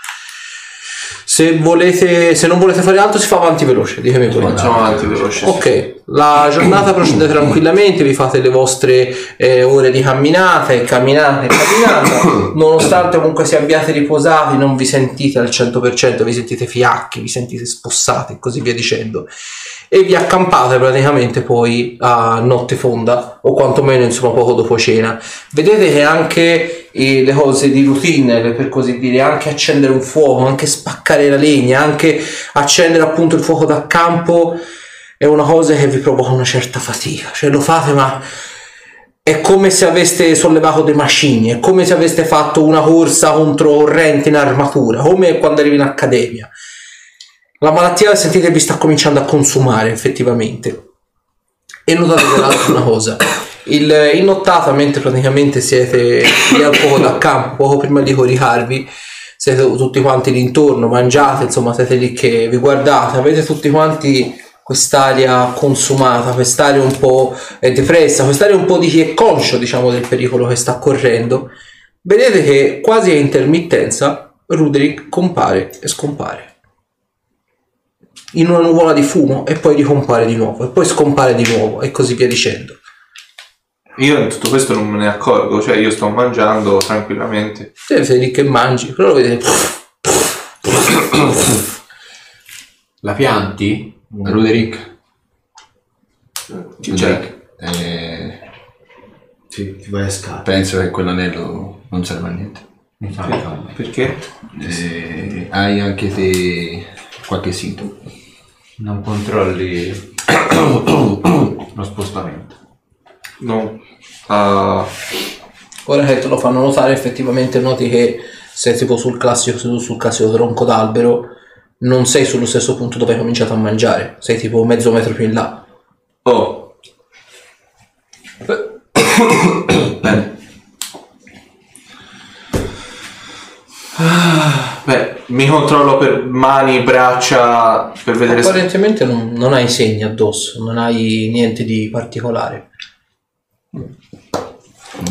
Se, volete, se non volete fare altro si fa avanti veloce, ditemi pure. Facciamo avanti veloce. sì. Ok, la giornata procede tranquillamente, vi fate le vostre eh, ore di camminata e camminate e camminate, nonostante comunque sia abbiate riposati, non vi sentite al 100%, vi sentite fiacchi, vi sentite spossati e così via dicendo. E vi accampate praticamente poi a notte fonda, o quantomeno insomma poco dopo cena. Vedete che anche eh, le cose di routine, per così dire, anche accendere un fuoco, anche spaccare la legna, anche accendere appunto il fuoco da campo, è una cosa che vi provoca una certa fatica, cioè lo fate ma è come se aveste sollevato dei macigni, è come se aveste fatto una corsa contro corrente in armatura, come quando arrivi in accademia. La malattia sentite vi sta cominciando a consumare effettivamente. E notate peraltro una cosa, il, in nottata mentre praticamente siete lì al fuoco da campo, poco prima di coricarvi, siete tutti quanti lì intorno, mangiate, insomma siete lì che vi guardate, avete tutti quanti quest'aria consumata, quest'aria un po' eh, depressa, quest'aria un po' di chi è conscio, diciamo, del pericolo che sta correndo. Vedete che quasi a intermittenza Ruderick compare e scompare in una nuvola di fumo e poi ricompare di nuovo e poi scompare di nuovo e così via dicendo. Io in tutto questo non me ne accorgo, cioè io sto mangiando tranquillamente. Te sei lì che mangi, però lo vedete La pianti? Ruderick? Cioè, Eh, Sì, ti vai a scala. penso che quell'anello non serva a niente. perché? Eh, hai anche te qualche sintomo. Non controlli lo spostamento. No. Ah, Ora che te lo fanno notare, effettivamente noti che sei tipo sul classico, seduto sul classico tronco d'albero, non sei sullo stesso punto dove hai cominciato a mangiare, sei tipo mezzo metro più in là. oh. Bene. Ah, Beh, mi controllo per mani, braccia, per vedere se... Apparentemente non, non hai segni addosso, non hai niente di particolare.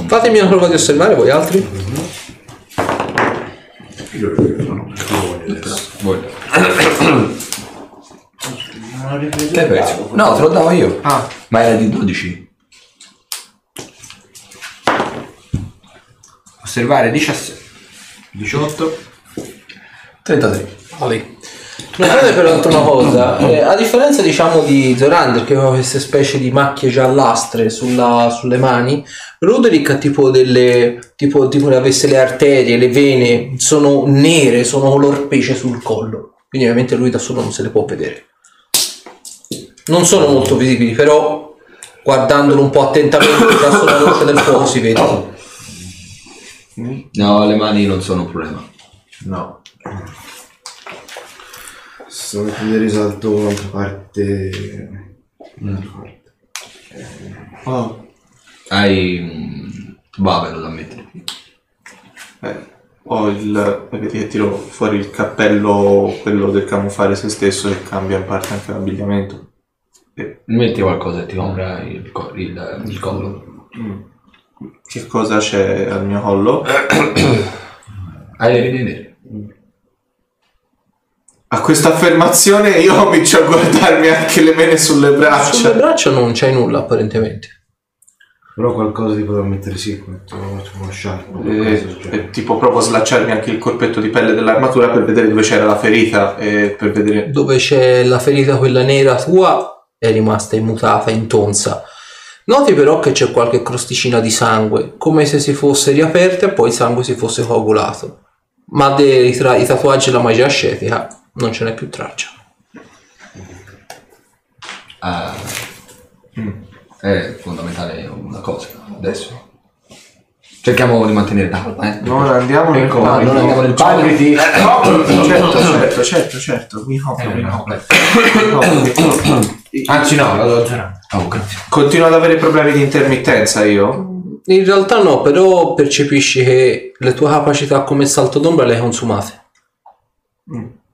Fatemi una prova di osservare voi altri. Che hai perso? No, te lo davo io. Ah, Ma era di 12. Osservare 17. 18. 33. Vale. Notate peraltro una cosa, eh, a differenza diciamo di Zorander che aveva queste specie di macchie giallastre sulla- sulle mani, Roderick ha tipo delle, tipo, tipo avesse le arterie, le vene, sono nere, sono color pesce sul collo, quindi ovviamente lui da solo non se le può vedere. Non sono molto visibili, però guardandolo un po' attentamente già sulla luce del fuoco si vede. No, le mani non sono un problema. No. Sto mettendo in risalto un'altra parte. Un'altra parte. oh, Hai un bavero da mettere. eh, ho il... Vedi che tiro fuori il cappello, quello del camuffare se stesso e cambia in parte anche l'abbigliamento. E Metti qualcosa e ti compra il, co- il, il collo. che cosa c'è al mio collo? Hai le vene nere. A questa affermazione io comincio a guardarmi anche le mene sulle Sulle braccia. braccia non c'hai nulla apparentemente. Però qualcosa tipo da mettere sì, uno sciarpo. E, e tipo proprio slacciarmi anche il corpetto di pelle dell'armatura per vedere dove c'era la ferita e per vedere dove c'è la ferita quella nera tua è rimasta immutata, intonsa. Noti però che c'è qualche crosticina di sangue, come se si fosse riaperta e poi il sangue si fosse coagulato. Ma dei tra- i tatuaggi e la magia ascetica non ce n'è più traccia. Ah, È fondamentale una cosa adesso. Cerchiamo di mantenere calma, eh. non andiamo nel Ecco, panico. non andiamo nel panico. certo certo certo certo mi copro mi copro. Anzi no, la do zero. Oh, grazie. continuo ad avere problemi di intermittenza io In realtà no, però percepisci che le tue capacità come salto d'ombra le hai consumate.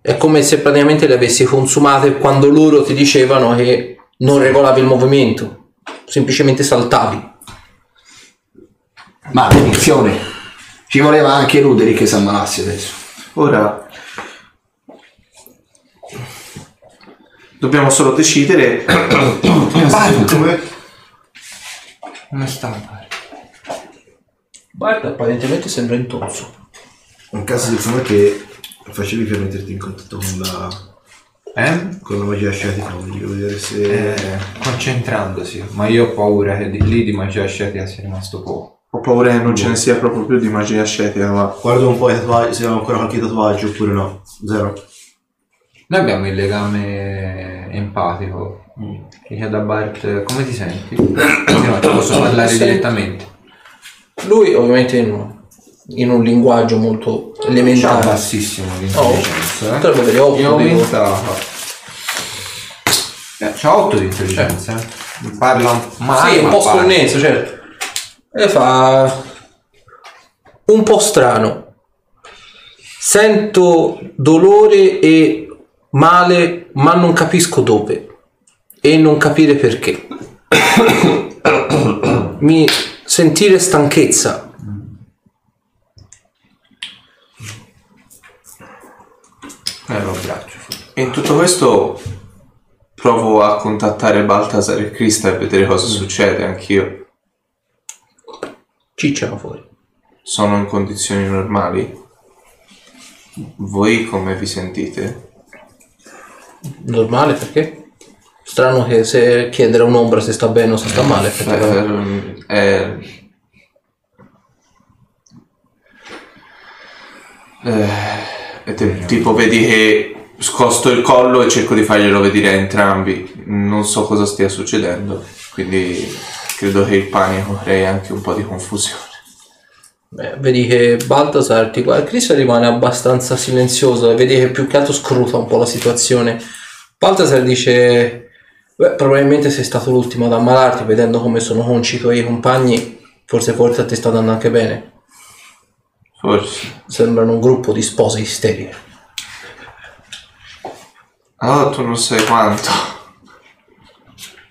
È come se praticamente le avessi consumate quando loro ti dicevano che non regolavi il movimento, semplicemente saltavi. Maledizione. Ci voleva anche Ruderi che si ammalasse adesso. ora dobbiamo solo decidere Come? Come sta? Guarda, apparentemente sembra intonso. Un caso di forma che facevi per metterti in contatto con la, Eh? con la magia ascetica, voglio vedere se... Eh, concentrandosi, ma io ho paura che di, lì di magia ascetica sia rimasto poco. ho paura che non ce ne sia proprio più di magia ascetica ma Guardo un po' i tatuaggi, se ho ancora qualche tatuaggio oppure no. Zero. Noi abbiamo il legame empatico. Che da Bart, come ti senti? No, ti posso parlare direttamente. Lui ovviamente un, in un linguaggio molto elementare. bassissimo Oh, l'intelligenza. potrebbe avere eh. ho dico. aumentato. Eh, c'ha 8 di intelligenza. eh. Parla male. Sì, un ma po' sconnesso, certo. E fa un po' strano. Sento dolore e male, ma non capisco dove. E non capire perché. Mi sentire stanchezza. Eh, lo abbraccio. E in tutto questo provo a contattare Baltasar e Krista e vedere cosa succede anch'io. Cicciano fuori. Sono in condizioni normali? Voi come vi sentite? Normale perché? Strano che se chiedere a un'ombra se sta bene o se sta male. effettivamente. Eh, eh, eh, e te- tipo vedi che scosto il collo e cerco di farglielo vedere a entrambi. Non so cosa stia succedendo, quindi credo che il panico crei anche un po' di confusione. Beh, vedi che Baltasar ti guarda, Cristo rimane abbastanza silenzioso vedi che più che altro scruta un po' la situazione. Baltasar dice: Beh, probabilmente sei stato l'ultimo ad ammalarti, vedendo come sono conci i tuoi compagni. Forse forse a te sta andando anche bene. Forse. Sembrano un gruppo di spose isteriche. Oh, tu non sai quanto.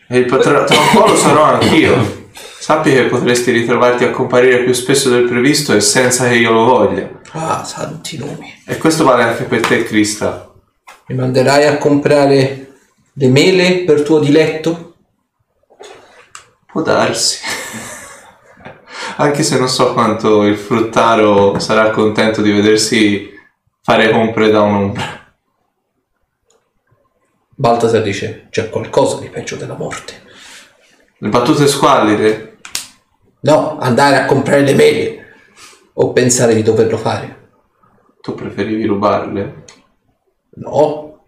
E il tra, tra un po' lo sarò anch'io. Sappi che potresti ritrovarti a comparire più spesso del previsto e senza che io lo voglia. Ah, santi nomi. E questo vale anche per te, Krista. Mi manderai a comprare Le mele per tuo diletto? Può darsi. Anche se non so quanto il fruttaro sarà contento di vedersi fare compre da un'ombra. Baltasar dice, c'è qualcosa di peggio della morte. Le battute squallide? No, andare a comprare le mele o pensare di doverlo fare. Tu preferivi rubarle? No,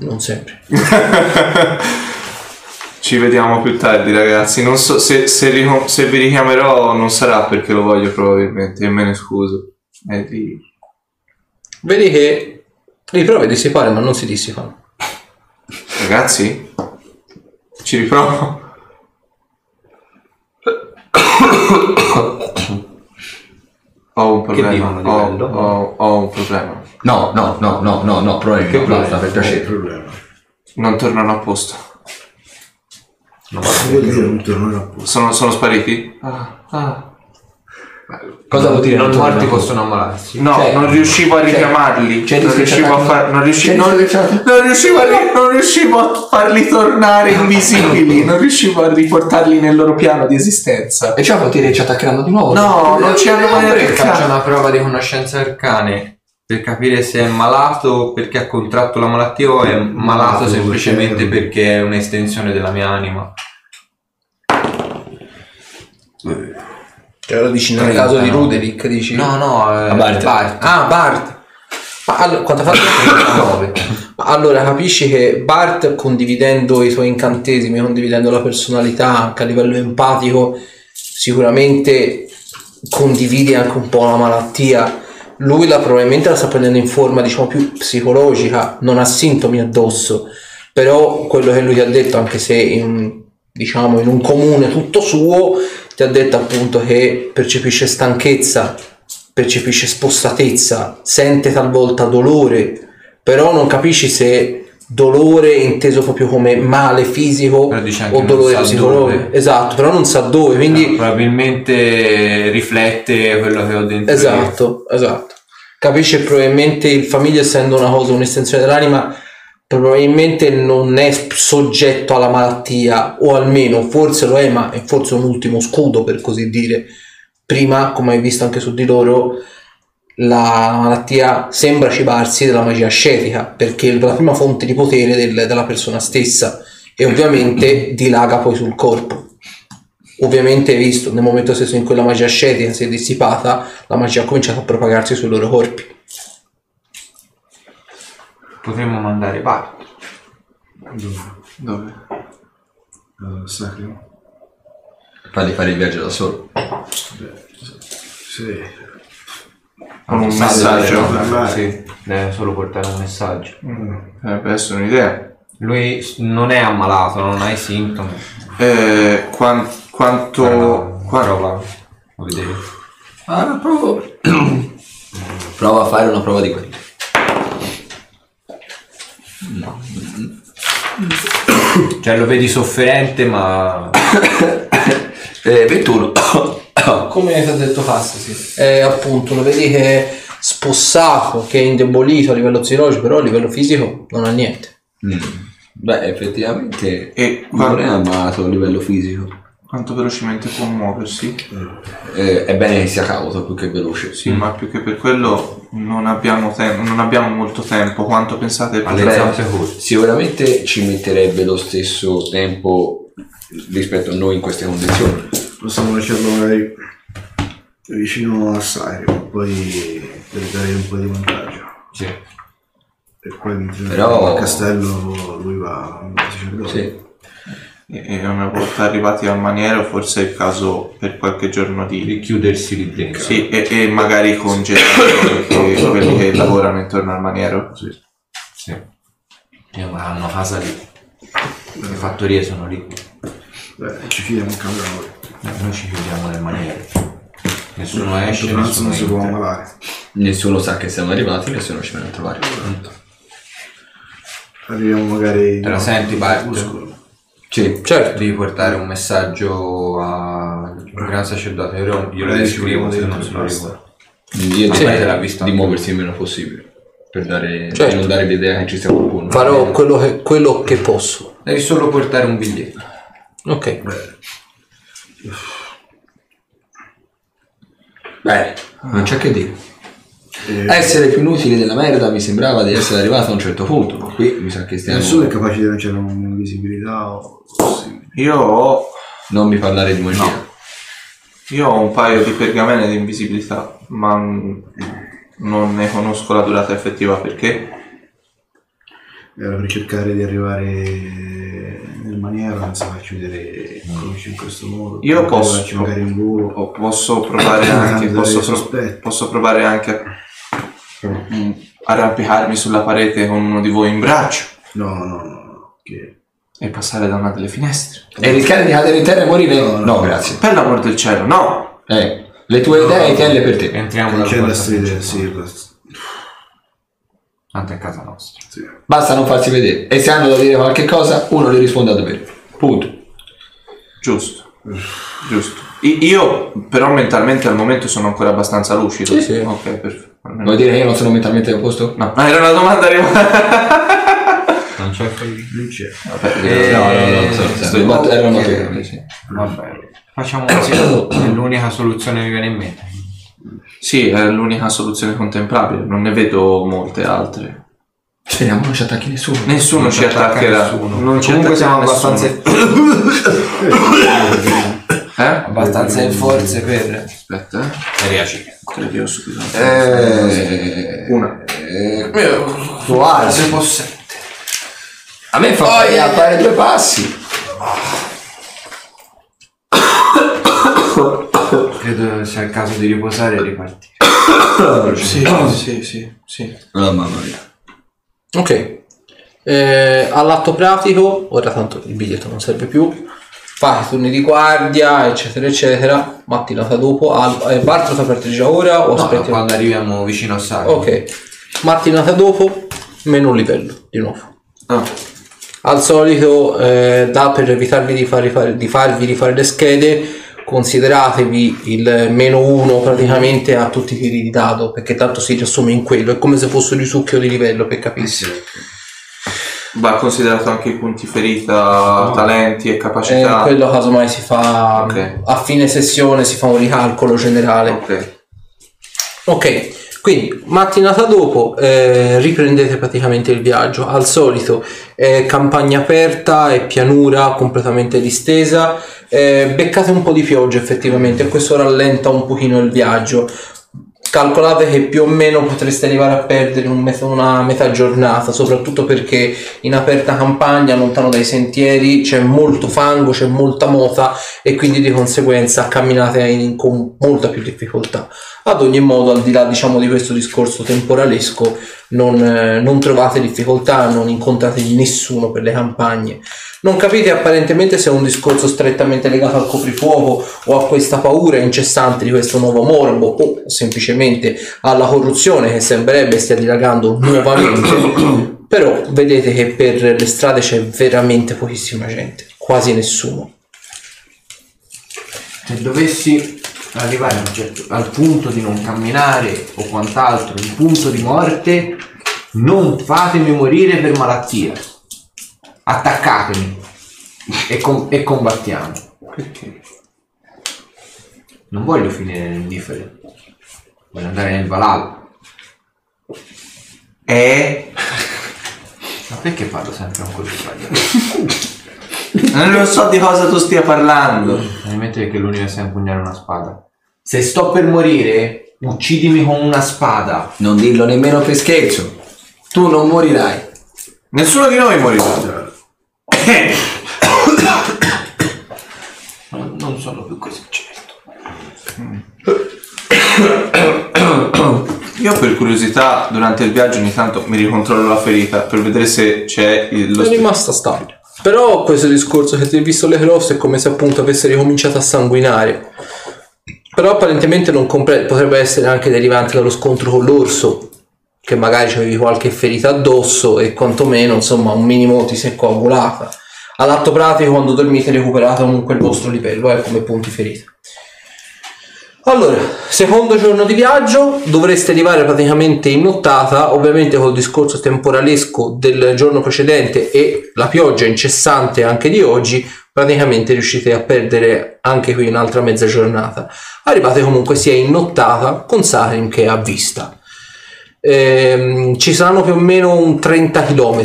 non sempre. Ci vediamo più tardi, ragazzi. Non so se, se, ricom- se vi richiamerò, non sarà perché lo voglio, probabilmente. E me ne scuso. E di- Vedi che le prove dissipare ma non si dissipano. Ragazzi, ci riprovo. Ho un problema. dicono di ho, ho- ho un problema. No, no, no, no, no, no, provi, no, basta, per piacere. problema. Non tornano a posto. Vuol dire un tornare a posto. Sono, sono spariti? Ah, ah. Cosa vuol dire? non Non morti possono ammalarsi. No, Cioè, non riuscivo a richiamarli. c'è non, riuscivo a far, non, riusci- c'è non- non riuscivo a ri- non riuscivo a farli tornare invisibili. Non riuscivo a riportarli nel loro piano di esistenza. E ciò vuol dire che ci attaccheranno di nuovo. No, non ci hanno mai Faccio una prova di conoscenze arcane per capire se è malato perché ha contratto la malattia o è malato semplicemente perché è un'estensione della mia anima. Cioè lo dici nel caso di. Ruderick, dici? No, no, è A Bart. Bart. Ah, Bart. Ma allora, quanto ha fatto? 9. Ma allora capisci che Bart, condividendo i suoi incantesimi, condividendo la personalità anche a livello empatico, sicuramente condivide anche un po' la malattia. Lui la probabilmente la sta prendendo in forma, diciamo, più psicologica, non ha sintomi addosso. Però quello che lui ti ha detto, anche se in, diciamo in un comune tutto suo, ti ha detto appunto che percepisce stanchezza, percepisce spostatezza, sente talvolta dolore, però non capisci se dolore inteso proprio come male fisico o dolore psicologico. Esatto, però non sa dove, quindi probabilmente riflette quello che ho dentro. io. Esatto, esatto. Capisce probabilmente il famiglia essendo una cosa, un'estensione dell'anima, probabilmente non è soggetto alla malattia, o almeno forse lo è, ma è forse un ultimo scudo per così dire. Prima, come hai visto anche su di loro, la malattia sembra cibarsi della magia ascetica, perché è la prima fonte di potere del- della persona stessa e ovviamente dilaga poi sul corpo. Ovviamente visto, nel momento stesso in cui la magia ascetica si è dissipata, la magia ha cominciato a propagarsi sui loro corpi. Potremmo mandare Bart. Dove? Uh, sacro? Fargli fare il viaggio da solo. Sì. Con un Messaggio, messaggio. no? Sì, deve solo portare un messaggio. Potrebbe essere un'idea. Lui non è ammalato, non ha i sintomi. Eh, quan- quanto... Prova, qua- prova a vedere. Ah, provo. Prova a fare una prova di quelle. Cioè lo vedi sofferente ma... Eh, 21. Come ti ha detto Fast, sì. Eh, appunto, lo vedi che è spossato, che è indebolito a livello psicologico, però a livello fisico non ha niente. Mm. Beh, effettivamente E non è amato a livello fisico. quanto velocemente può muoversi? Eh, è bene che sia cauto più che veloce. Sì, ma più che per quello non abbiamo, tem- non abbiamo molto tempo. Quanto pensate corte. Sicuramente ci metterebbe lo stesso tempo rispetto a noi in queste condizioni. Possiamo lasciarlo magari vicino a Sirio, poi per dare un po' di vantaggio. Sì. E poi mentre Però- al castello lui va al sacerdote. Sì. E una volta arrivati al maniero forse è il caso per qualche giorno di... Richiudersi lì dentro. Sì, e, e magari congelare quelli, che lavorano intorno al maniero. Sì. Ma hanno casa lì. Le fattorie sono lì. Beh, ci fidiamo un cambio noi. Eh, Noi ci chiudiamo nel maniere. Nessuno esce, Tanto nessuno non si può entra. ammalare. Nessuno sa che siamo arrivati, nessuno ci viene a trovare. Arriviamo magari... Te la senti, Bart? Sì. Certo. Devi portare un messaggio al gran sacerdote. Io glielo Eh, descrivo se non se lo ricordo. Io l'ha vista di anche muoversi il meno possibile. Per dare, Certo. per non dare l'idea che ci sia qualcuno. Farò quello che, quello che posso. Devi solo portare un biglietto. Ok. Bene, non c'è che dire. Eh, Essere più inutili della merda mi sembrava di essere arrivato a un certo punto. ma Qui mi sa che stiamo. Nessuno è capace di lanciare un'invisibilità o... Sì. Io ho, Non mi parlare di magia. io ho un paio di pergamene di invisibilità, ma mm, non ne conosco la durata effettiva perché. Era per cercare di arrivare nel maniero senza farci vedere conosci in questo modo. Io posso- arrivarci magari in volo. O posso provare anche, posso, pro- sospetto. posso provare anche a mm, arrampicarmi sulla parete con uno di voi in braccio No, no, no, no. Che... e passare da una delle finestre. E rischiare di cadere in terra e morire? No, No, no. grazie. Per l'amor del cielo, no! Eh, le tue idee tienle per te. Entriamo Non dalla c'è la porta strada, principale. sì, questo. Tanto è casa nostra. Sì. Basta non farsi vedere. E se hanno da dire qualche cosa, uno le risponde a dovere. Punto. Giusto. Giusto. Io però mentalmente al momento sono ancora abbastanza lucido. Sì, sì. Ok, perfetto. Almeno- Vuoi dire che io non sono mentalmente a posto? No, ma era una domanda Non c'è. Non c'è. Vabbè, No, no, no, no, sto- era una Eh. Vabbè. Facciamo così. È l'unica soluzione che mi viene in mente. Sì, è l'unica soluzione contemplabile, non ne vedo molte altre. Speriamo non ci attacchi nessuno. Nessuno Non ci attaccherà. nessuno. Non ci Comunque siamo abbastanza. Eh? abbastanza in forze per... Aspetta, eh. Te le dio subito. Eh, Una. eh, quasi. possente. A me fa a fare due passi. Credo sia il caso di riposare e ripartire. Sì, sì, sì, sì. Oh, mamma mia. Ok. Eh, all'atto pratico, ora tanto il biglietto non serve più. Fai i turni di guardia, eccetera, eccetera. Mattinata dopo. Al, eh, Bartolo ti aperto già ora o No, aspetti? quando arriviamo vicino a Sacro. Ok. Mattinata dopo, meno un livello di nuovo. Ah, Al solito, eh, da per evitarvi di, far rifare- di farvi rifare le schede, consideratevi il meno uno praticamente a tutti i tiri di dado, perché tanto si riassume in quello, è come se fosse un risucchio di livello per capirsi. va considerato anche i punti ferita, talenti e Eh, capacità. quello casomai si fa Ok. a fine sessione, si fa un ricalcolo generale. Ok. Ok, quindi mattinata dopo eh, riprendete praticamente il viaggio. Al solito eh, campagna aperta e pianura completamente distesa. Eh, beccate un po' di pioggia effettivamente questo rallenta un pochino il viaggio. Calcolate che più o meno potreste arrivare a perdere un met- una metà giornata, soprattutto perché in aperta campagna, lontano dai sentieri, c'è molto fango, c'è molta mota e quindi di conseguenza camminate in- con molta più difficoltà. Ad ogni modo, al di là diciamo, di questo discorso temporalesco, non, eh, non trovate difficoltà, non incontrate nessuno per le campagne. Non capite apparentemente se è un discorso strettamente legato al coprifuoco o a questa paura incessante di questo nuovo morbo o semplicemente alla corruzione che sembrerebbe stia dilagando nuovamente. Però vedete che per le strade c'è veramente pochissima gente, quasi nessuno. Se dovessi arrivare certo- al punto di non camminare o quant'altro, il punto di morte, non fatemi morire per malattia. Attaccatemi e, com- e combattiamo. Perché? Non voglio finire nell'indifferente. Voglio andare nel Valhalla. Eh? Ma perché parlo sempre con quello sbagliato? Non so di cosa tu stia parlando. Probabilmente perché l'unico sa impugnare una spada. Se sto per morire, uccidimi con una spada. Non dirlo nemmeno per scherzo. Tu non morirai. Nessuno di noi morirà. Non, non sono più così certo. Io per curiosità durante il viaggio ogni tanto mi ricontrollo la ferita per vedere se c'è il, lo è st- rimasta stabile. Però questo discorso che ti hai visto le crosse è come se appunto avesse ricominciato a sanguinare. Però apparentemente compre- potrebbe essere anche derivante dallo scontro con l'orso, che magari avevi qualche ferita addosso e quantomeno insomma un minimo ti è coagulata. All'atto pratico quando dormite recuperate comunque il vostro livello, eh, come punti ferita. Allora, secondo giorno di viaggio dovreste arrivare praticamente in nottata, ovviamente col discorso temporalesco del giorno precedente e la pioggia incessante anche di oggi, praticamente riuscite a perdere anche qui un'altra mezza giornata. Arrivate comunque sia in nottata con Sarim che è a vista. Ehm, ci saranno più o meno un 30 km,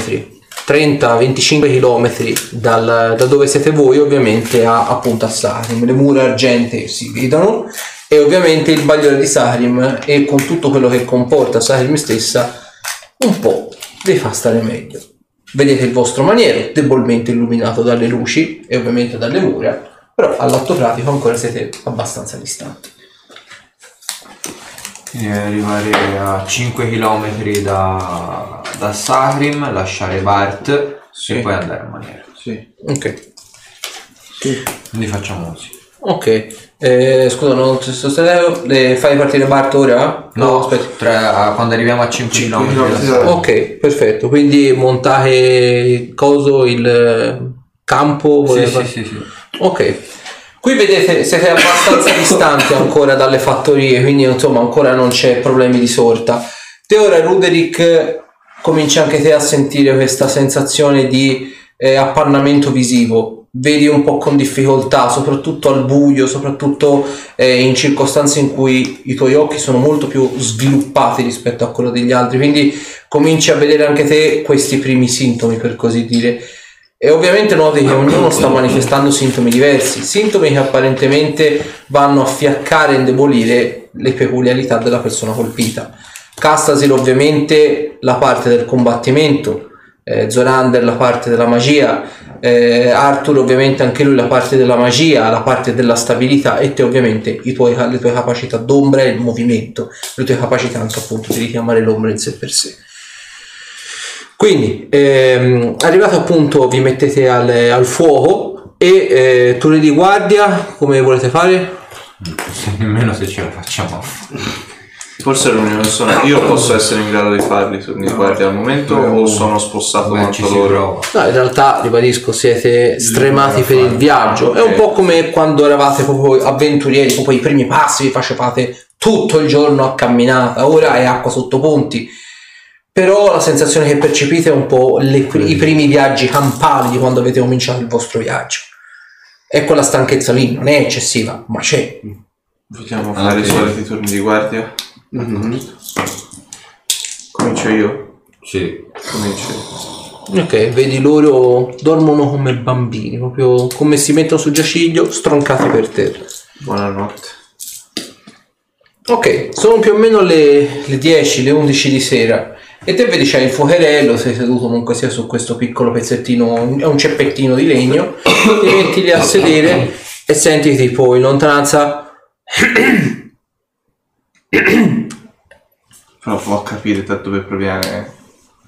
30-25 km dal, da dove siete voi ovviamente a, appunto a Sarim. Le mura argentee si vedono e ovviamente il bagliore di Sarim e con tutto quello che comporta Sarim stessa un po' vi fa stare meglio. Vedete il vostro maniero debolmente illuminato dalle luci e ovviamente dalle mura, però all'atto pratico ancora siete abbastanza distanti. Quindi arrivare a 5 km da, da Sahrim, lasciare Bart Sì. e poi andare a Maniera. Sì. Ok. Quindi facciamo così. Ok. Eh, scusa, non ti sostenevo. Le fai partire Bart ora? No, aspetta. tra- quando arriviamo a 5 km. da- Ok, perfetto. Quindi montate coso il eh, campo. Sì, sì, sì, sì. Ok. Qui vedete, siete abbastanza distanti ancora dalle fattorie, quindi insomma ancora non c'è problemi di sorta. Te ora, Ruderick, cominci anche te a sentire questa sensazione di eh, appannamento visivo. Vedi un po' con difficoltà, soprattutto al buio, soprattutto eh, in circostanze in cui i tuoi occhi sono molto più sviluppati rispetto a quello degli altri, quindi cominci a vedere anche te questi primi sintomi, per così dire. E ovviamente noti che ognuno sta manifestando sintomi diversi, sintomi che apparentemente vanno a fiaccare e indebolire le peculiarità della persona colpita. Castasir ovviamente la parte del combattimento, eh, Zorander la parte della magia, eh, Arthur ovviamente anche lui la parte della magia, la parte della stabilità e te ovviamente tuoi- le tue capacità d'ombra e il movimento, le tue capacità anche appunto di richiamare l'ombra in sé per sé. Quindi, ehm, arrivato appunto, vi mettete al, al fuoco e eh, turni di guardia, come volete fare? Nemmeno se ce la facciamo. Forse è l'unica persona. Io posso essere in grado di farli turni di guardia al momento o sono spossato Beh, quanto loro? No, in realtà, ribadisco, siete stremati per il viaggio. È un po' come quando eravate proprio avventurieri, proprio i primi passi vi facevate tutto il giorno a camminata, ora è acqua sotto ponti. Però la sensazione che percepite è un po' le- i primi viaggi campali di quando avete cominciato il vostro viaggio. E quella stanchezza lì non è eccessiva, ma c'è. Vogliamo fare i soliti turni di guardia? Comincio io? Sì. Comincio io. Ok, vedi loro dormono come bambini, proprio come si mettono sul giaciglio, stroncati per terra. Buonanotte. Ok, sono più o meno le, le 10, le 11 di sera. E te vedi c'hai il fuocherello, sei seduto comunque sia su questo piccolo pezzettino, è un ceppettino di legno, ti metti lì a sedere e senti tipo in lontananza Provo a capire da dove proviene.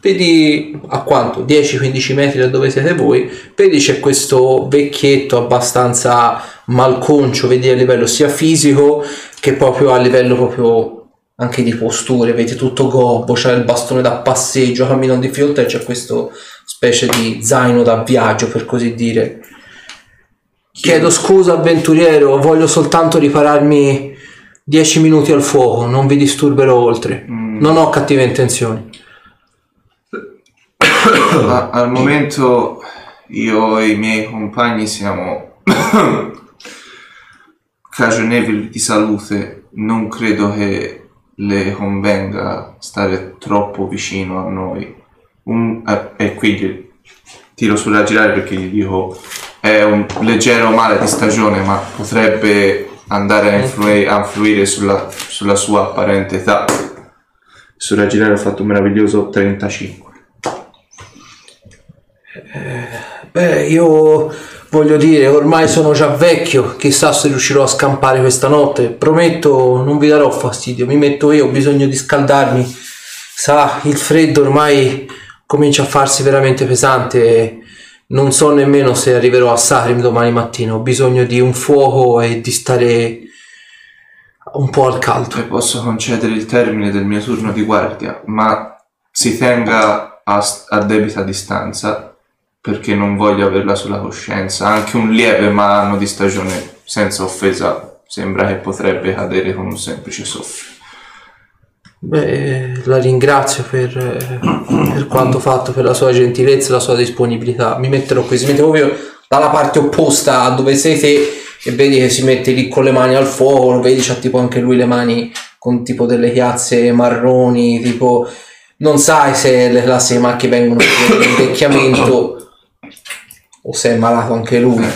Vedi a quanto? 10-15 metri da dove siete voi, vedi c'è questo vecchietto abbastanza malconcio, vedi a livello sia fisico che proprio a livello proprio anche di posture, vedi tutto gobbo, c'è il bastone da passeggio, cammina in difficoltà e c'è questo specie di zaino da viaggio per così dire. Chiedo scusa avventuriero, voglio soltanto ripararmi 10 minuti al fuoco, non vi disturberò oltre. Non ho cattive intenzioni. Ma al momento io e i miei compagni siamo cagionevoli di salute. Non credo che le convenga stare troppo vicino a noi. Un- eh, e quindi tiro sulla girare perché gli dico è un leggero male di stagione ma potrebbe andare a, influi- a influire sulla, sulla sua apparente età. Sulla girare ho fatto un meraviglioso 35. Beh, io voglio dire, ormai sono già vecchio, chissà se riuscirò a scampare questa notte. Prometto, non vi darò fastidio, mi metto io, ho bisogno di scaldarmi. Sa, il freddo ormai comincia a farsi veramente pesante. E Non so nemmeno se arriverò a Sarim domani mattina. Ho bisogno di un fuoco e di stare un po' al caldo. Le posso concedere il termine del mio turno di guardia, ma si tenga a, a debita distanza perché non voglio averla sulla coscienza. Anche un lieve ma anno di stagione, senza offesa, sembra che potrebbe cadere con un semplice soffio. Beh, la ringrazio per, eh, per quanto fatto, per la sua gentilezza e la sua disponibilità. Mi metterò qui, si mette proprio dalla parte opposta a dove sei te e vedi che si mette lì con le mani al fuoco, vedi c'ha tipo anche lui le mani con tipo delle chiazze marroni, tipo non sai se le classiche macchie vengono per invecchiamento o se è malato anche lui.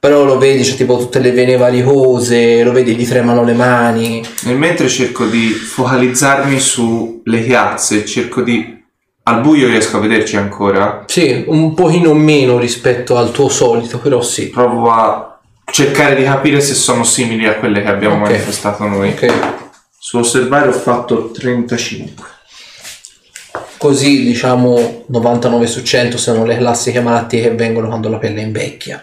Però lo vedi, c'è tipo tutte le vene varicose, lo vedi, gli tremano le mani. Nel mentre cerco di focalizzarmi sulle chiazze, cerco di... Al buio riesco a vederci ancora. Sì, un pochino meno rispetto al tuo solito, però sì. Provo a cercare di capire se sono simili a quelle che abbiamo Ok. manifestato noi. Ok. Su osservare ho fatto 35. Così diciamo 99 su 100 sono le classiche malattie che vengono quando la pelle invecchia.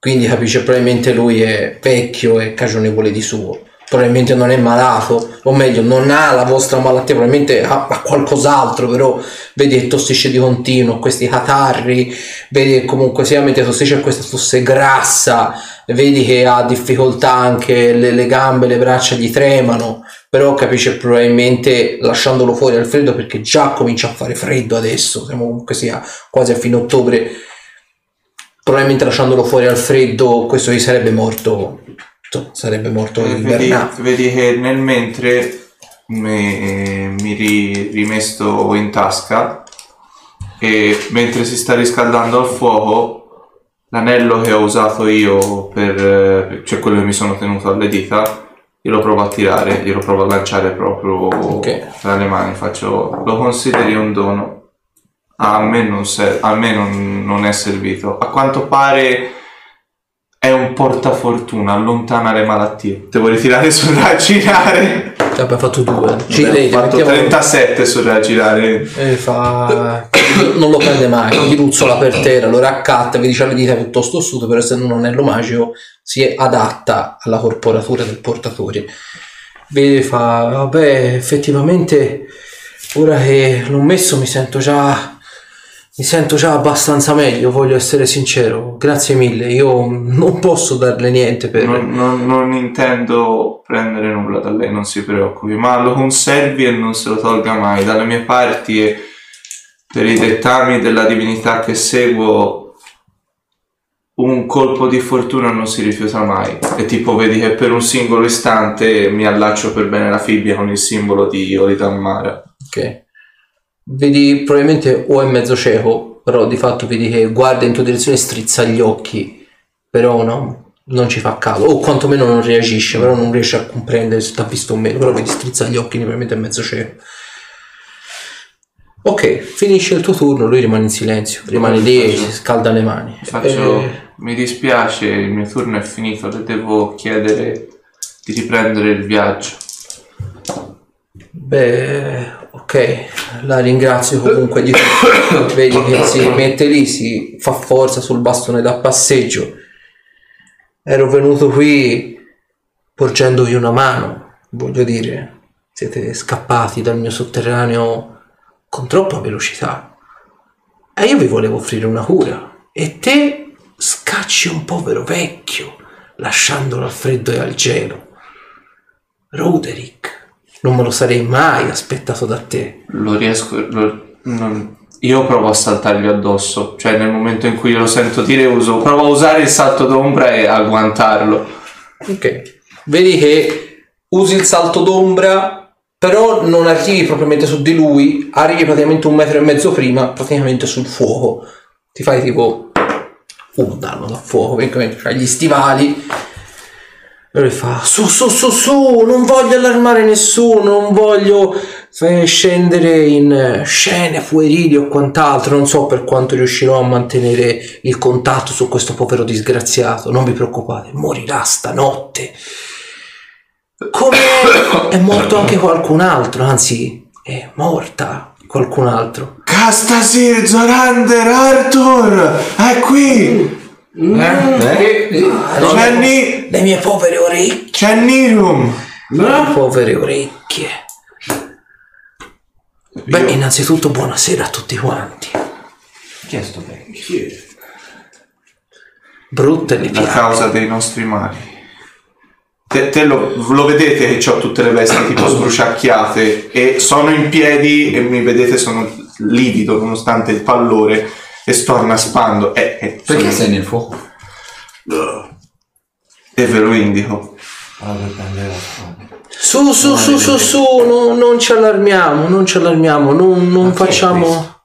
Quindi capisce probabilmente lui è vecchio e cagionevole di suo. Probabilmente non è malato, o meglio, non ha la vostra malattia, probabilmente ha, ha qualcos'altro, però vedi che tossisce di continuo, questi catarri, vedi che comunque sia mentre tossisce questa tosse grassa, vedi che ha difficoltà anche le, le gambe, le braccia gli tremano, però capisce probabilmente lasciandolo fuori al freddo perché già comincia a fare freddo adesso, siamo comunque sia quasi a fine ottobre, probabilmente lasciandolo fuori al freddo questo gli sarebbe morto, sarebbe morto Eh, Vedi, vedi che nel mentre mi, mi ri- rimesto in tasca e mentre si sta riscaldando al fuoco l'anello che ho usato io per eh, cioè quello che mi sono tenuto alle dita glielo provo a tirare glielo provo a lanciare proprio Ok. tra le mani. Faccio lo consideri un dono a me non, ser- a me non, non è servito a quanto pare è un portafortuna, allontana le malattie. Devo ritirare sul raggirare. Cioè, abbiamo fatto due. Ci Ho lei, fatto mettiamo- 37 sul raggirare. E fa... non lo prende mai, gli ruzzola per terra, lo raccatta, vedi c'ha le dita piuttosto ossute, però essendo un anello magico si adatta alla corporatura del portatore. Vede, fa, vabbè, effettivamente ora che l'ho messo mi sento già... Mi sento già abbastanza meglio, voglio essere sincero. Grazie mille. Io non posso darle niente per. Non, non- non intendo prendere nulla da lei, non si preoccupi, ma lo conservi e non se lo tolga mai. Dalle mie parti e per i dettami della divinità che seguo, un colpo di fortuna non si rifiuta mai. E tipo vedi che per un singolo istante mi allaccio per bene la fibbia con il simbolo di Oridammara. Ok. Vedi, probabilmente o è mezzo cieco, però di fatto vedi che guarda in tua direzione e strizza gli occhi, però no, non ci fa caso, o quantomeno non reagisce, però non riesce a comprendere se ti ha visto o meno, però vedi strizza gli occhi, probabilmente è mezzo cieco. Ok, finisce il tuo turno, lui rimane in silenzio, rimane lì e si scalda le mani. Faccio, Eh, mi dispiace, il mio turno è finito, le devo chiedere di riprendere il viaggio. Beh, ok, la ringrazio comunque di tutto. Vedi che si mette lì, si fa forza sul bastone da passeggio. Ero venuto qui porgendovi una mano, voglio dire, siete scappati dal mio sotterraneo con troppa velocità. E io vi volevo offrire una cura. E te scacci un povero vecchio, lasciandolo al freddo e al gelo. Roderick, non me lo sarei mai aspettato da te. Lo riesco. lo- non- io provo a saltargli addosso. Cioè, nel momento in cui lo sento dire, uso, provo a usare il salto d'ombra e agguantarlo. Ok. Vedi che usi il salto d'ombra, però non arrivi propriamente su di lui, arrivi praticamente un metro e mezzo prima, praticamente sul fuoco. Ti fai tipo un danno da fuoco, fai gli stivali. E lui fa su su su su, non voglio allarmare nessuno, non voglio scendere in eh, scene puerili o quant'altro, non so per quanto riuscirò a mantenere il contatto su questo povero disgraziato, non vi preoccupate, morirà stanotte. Come è morto anche qualcun altro, anzi è morta qualcun altro. Castasir, Zorander, Arthur! È qui! C'è, Ni- Le mie povere orecchie, c'è Nirum! povere orecchie. Beh, innanzitutto buonasera a tutti quanti. Chi è sto vecchio? Brutte le La piante. causa dei nostri mali. te, te lo, lo vedete che ho tutte le vesti tipo sbruciacchiate e sono in piedi e mi vedete sono livido nonostante il pallore e sto annaspando. E, e Perché sono- sei nel fuoco? E ve lo indico. Su, su, su, su, su, no- non ci allarmiamo, non ci allarmiamo, non, non facciamo...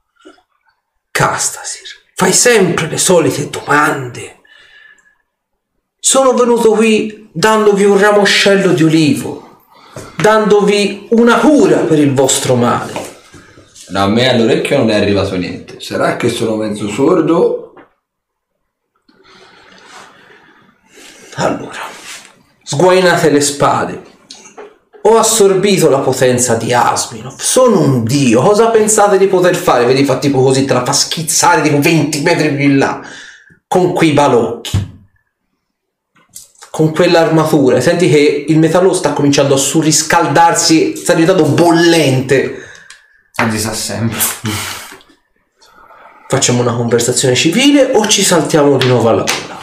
Castasir, fai sempre le solite domande. Sono venuto qui dandovi un ramoscello di olivo, dandovi una cura per il vostro male. No, a me all'orecchio non è arrivato niente. Sarà che sono mezzo sordo? Allora, sguainate le spade. Ho assorbito la potenza di Asminov. Sono un dio. Cosa pensate di poter fare? Vedi, fa tipo così, te la fa schizzare tipo 20 metri più in là. Con quei balocchi. Con quell'armatura. Senti che il metallo sta cominciando a surriscaldarsi. Sta diventando bollente. A disassemblo. Facciamo una conversazione civile o ci saltiamo di nuovo alla gola?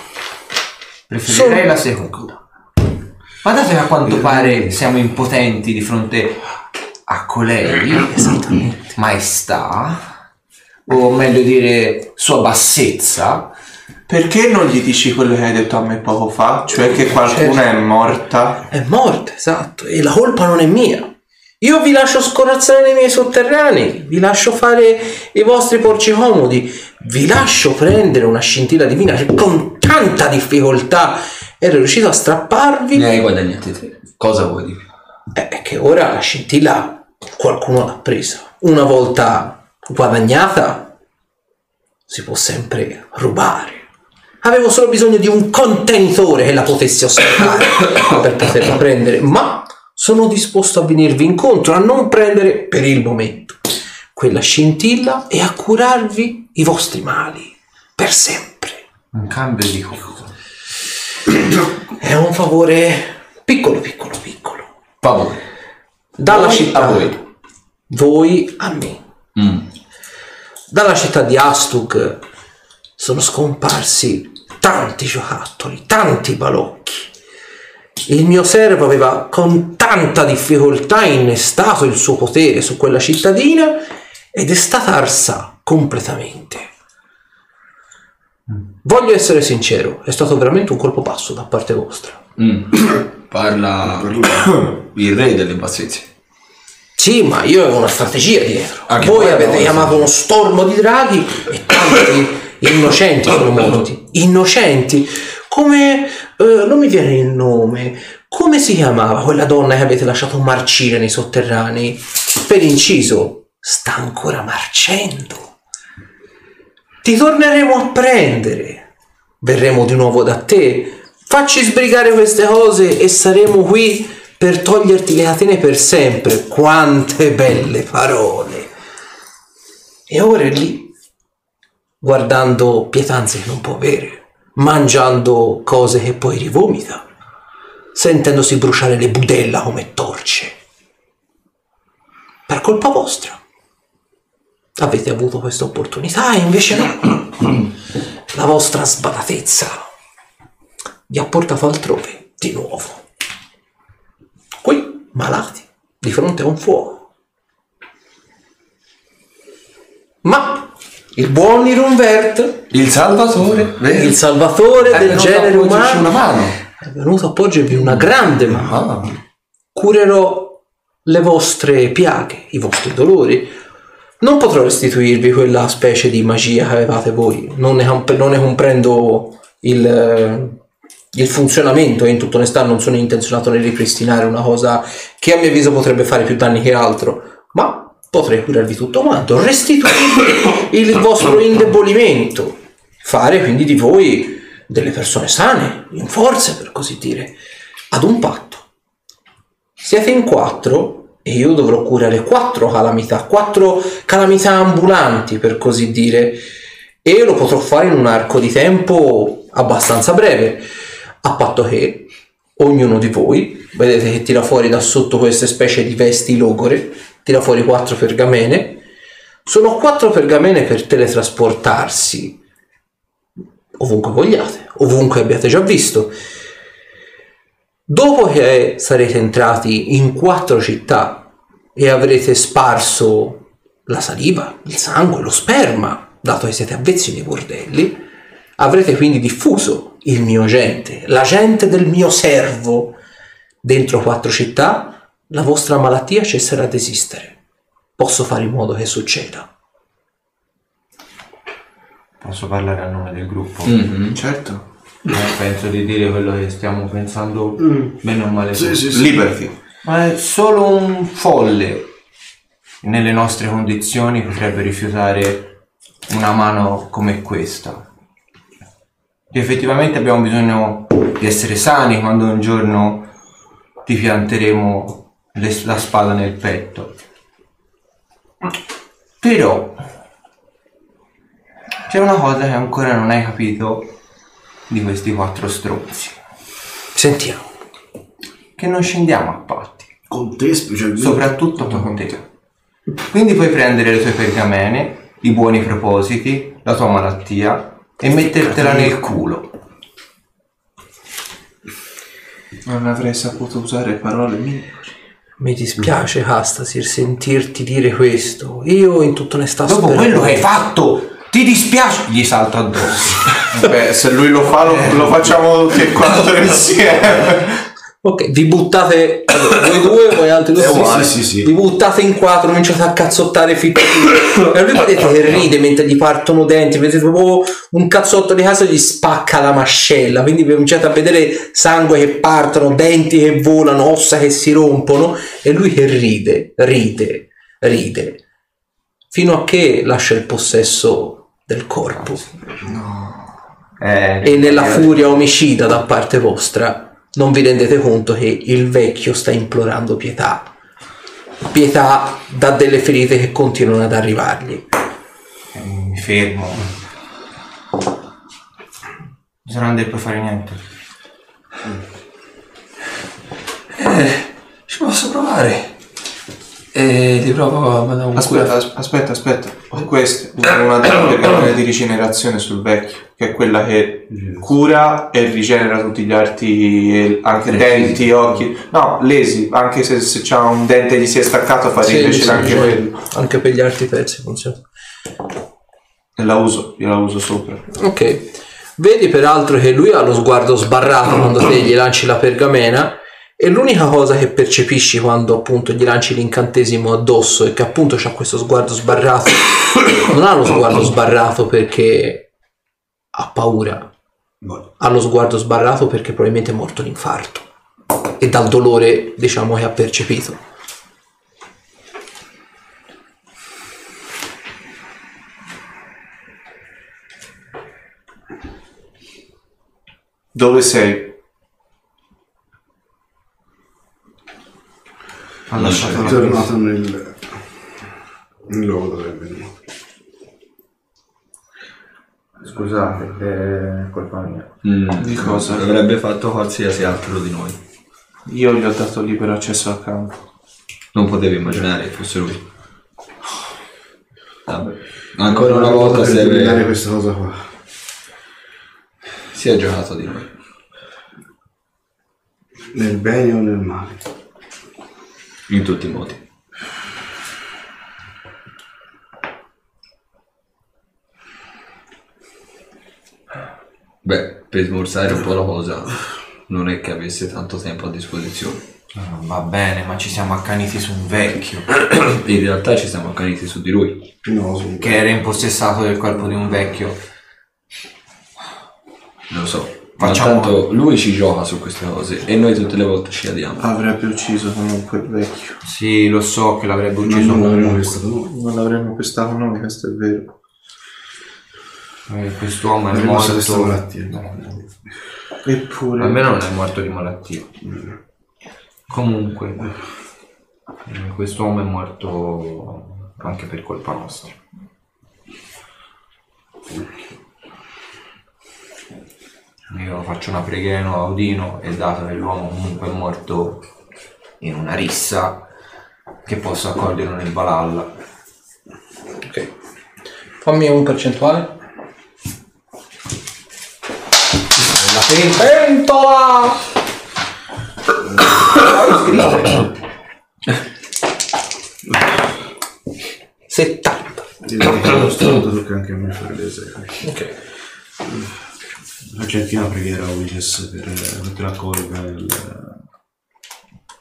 Preferirei Sono- la seconda. Guardate a quanto pare siamo impotenti di fronte a colei, Esattamente. maestà, o meglio dire sua bassezza. Perché non gli dici quello che hai detto a me poco fa? Cioè che qualcuna è morta? È morta, esatto, e la colpa non è mia. Io vi lascio scorazzare nei miei sotterranei, vi lascio fare i vostri porci comodi, vi lascio prendere una scintilla divina che con tanta difficoltà ero riuscito a strapparvi. Ne hai guadagnati te. Cosa vuoi di più? È che ora la scintilla qualcuno l'ha presa. Una volta guadagnata si può sempre rubare. Avevo solo bisogno di un contenitore che la potessi osservare per poterla prendere, ma sono disposto a venirvi incontro, a non prendere per il momento quella scintilla e a curarvi i vostri mali per sempre. Un cambio di cosa. È un favore piccolo, piccolo, piccolo. Favore. Dalla Voi città a voi. voi a me. Mm. Dalla città di Astug sono scomparsi tanti giocattoli, tanti balocchi. Il mio servo aveva con tanta difficoltà innestato il suo potere su quella cittadina ed è stata arsa completamente. Voglio essere sincero, è stato veramente un colpo basso da parte vostra. Mm. Parla il re delle bassezze. Sì, ma io avevo una strategia dietro. Anche Voi poi avete chiamato uno stormo di draghi e tanti innocenti sono morti. Innocenti? Come... eh, non mi viene il nome. Come si chiamava quella donna che avete lasciato marcire nei sotterranei? Per inciso, sta ancora marcendo. Ti torneremo a prendere. Verremo di nuovo da te. Facci sbrigare queste cose e saremo qui per toglierti le catene per sempre. Quante belle parole. E ora è lì, guardando pietanze che non può avere, mangiando cose che poi rivomita, sentendosi bruciare le budella come torce. Per colpa vostra. Avete avuto questa opportunità e invece no. La vostra sbadatezza vi ha portato altrove di nuovo. Qui, malati, di fronte a un fuoco. Ma il buon Irunvert, Il salvatore, vero? il salvatore È del genere umano, una mano. è venuto a appoggervi una grande mano. Ah. Curerò le vostre piaghe, i vostri dolori. Non potrò restituirvi quella specie di magia che avevate voi. Non ne, comp- non ne comprendo il, eh, il funzionamento e in tutta onestà non sono intenzionato nel ripristinare una cosa che a mio avviso potrebbe fare più danni che altro. Ma potrei curarvi tutto quanto, restituirvi il vostro indebolimento, fare quindi di voi delle persone sane, in forze per così dire, ad un patto. Siete in quattro e io dovrò curare quattro calamità, quattro calamità ambulanti per così dire, e lo potrò fare in un arco di tempo abbastanza breve, a patto che ognuno di voi, vedete che tira fuori da sotto queste specie di vesti logore, tira fuori quattro pergamene, sono quattro pergamene per teletrasportarsi ovunque vogliate, ovunque abbiate già visto. Dopo che sarete entrati in quattro città e avrete sparso la saliva, il sangue, lo sperma, dato che siete avvezzi nei bordelli, avrete quindi diffuso il mio gente, la gente del mio servo dentro quattro città, la vostra malattia cesserà di esistere. Posso fare in modo che succeda. Posso parlare a nome del gruppo? Mhm. Certo. Eh, penso di dire quello che stiamo pensando bene o male. Sì, sì, sì. Liberty. Ma è solo un folle nelle nostre condizioni potrebbe rifiutare una mano come questa. E effettivamente abbiamo bisogno di essere sani quando un giorno ti pianteremo le- la spada nel petto. Però c'è una cosa che ancora non hai capito di questi quattro stronzi. Sentiamo. Che non scendiamo a patti. Con te specialmente. soprattutto con te. Quindi puoi prendere le tue pergamene, i buoni propositi, la tua malattia e mettertela nel culo. Non avrei saputo usare parole migliori. Mi dispiace, Castasir, sentirti dire questo. Io in tutta onestà Dopo speravo- quello che hai fatto, ti dispiace? Gli salto addosso. Beh, se lui lo fa, lo, lo facciamo tutti e quattro insieme. Ok, vi buttate allora, voi due, voi altri due Sì, uguali. sì, sì, sì. Vi buttate in quattro, cominciate a cazzottare fitto e lui vedete che ride mentre gli partono denti, vedete proprio un cazzotto di casa gli spacca la mascella, quindi cominciate a vedere sangue che partono, denti che volano, ossa che si rompono. E lui che ride, ride, ride, fino a che lascia il possesso del corpo. Eh, E nella furia omicida da parte vostra non vi rendete conto che il vecchio sta implorando pietà. Pietà da delle ferite che continuano ad arrivargli. eh, mi fermo. Bisogna non puoi fare niente. Ci posso provare. E ti provo a mandare un Aspetta, as- aspetta, aspetta. Questa è una delle pergamene di rigenerazione sul vecchio, che è quella che cura e rigenera tutti gli arti, anche denti, occhi. No, lesi, anche se, se c'ha un dente gli si è staccato fa Sì, ricrescere sì, anche quello. Anche per gli altri pezzi funziona. E la uso, io la uso sopra. Ok. Vedi peraltro che lui ha lo sguardo sbarrato quando te gli lanci la pergamena e l'unica cosa che percepisci quando appunto gli lanci l'incantesimo addosso è che appunto c'ha questo sguardo sbarrato. Non ha lo sguardo sbarrato perché ha paura. Ha lo sguardo sbarrato perché probabilmente è morto l'infarto e dal dolore diciamo che ha percepito. Dove sei? Ha lasciato la tornato nel, nel luogo dove è venuto. Scusate, è colpa mia. Mm, Di cosa? Avrebbe fatto qualsiasi altro di noi. Io gli ho dato libero accesso al campo. Non potevi immaginare che fosse lui. Vabbè. Ancora una volta è, questa cosa qua. si è giocato di noi. Nel bene o nel male. In tutti i modi. Beh, per smorzare un po' la cosa non è che avesse tanto tempo a disposizione. Ah, Va bene, ma ci siamo accaniti su un vecchio In realtà ci siamo accaniti su di lui. No, su che era impossessato del corpo di un vecchio. Lo so. Ma Facciamo- tanto lui ci gioca su queste cose e noi tutte le volte ci adiamo. Avrebbe ucciso comunque il vecchio. Sì, lo so che l'avrebbe ucciso non l'avremmo comunque. visto noi. Non l'avremmo pestato noi, questo è vero. Eh, Quest'uomo è morto. questa malattia. Eppure. Almeno non è morto di malattia. Comunque, eh, quest'uomo è morto anche per colpa nostra. Io faccio una preghiera a Odino e dato che l'uomo comunque è morto in una rissa, che posso accoglierlo nel Valhalla. Ok. Fammi un percentuale. La pentola! 70. Direi che lo stato tocca anche a me fare l'esame. Ok. Anche una preghiera Wiges per eh, mettere a colga il-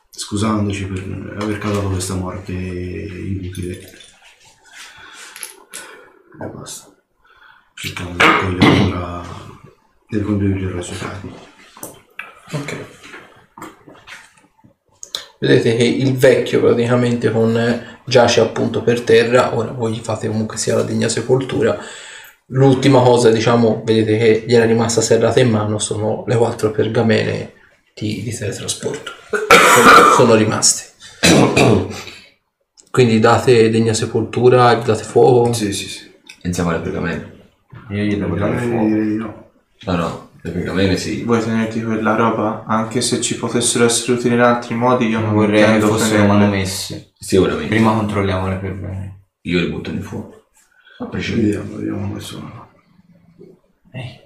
scusandoci per aver causato questa morte inutile. E basta. Cercando di accogliere ora del condividere i risultati. Ok. Vedete che il vecchio praticamente con eh, giace appunto per terra, ora voi gli fate comunque sia la degna sepoltura. L'ultima cosa, diciamo, vedete che gli era rimasta serrata in mano sono le quattro pergamene di, di teletrasporto. Sono- sono rimaste. Quindi date degna sepoltura, gli date fuoco. Sì, sì, sì. Insieme alle pergamene. Io gli devo dare fuoco. direi di no. No, no, le pergamene sì. Vuoi tenerti quella roba? Anche se ci potessero essere utili in altri modi, io non Vorrei che fossero manomesse. Sicuramente. Prima controlliamole per bene. Io le butto in fuoco. A prescindere. Vediamo, come sono. Eh.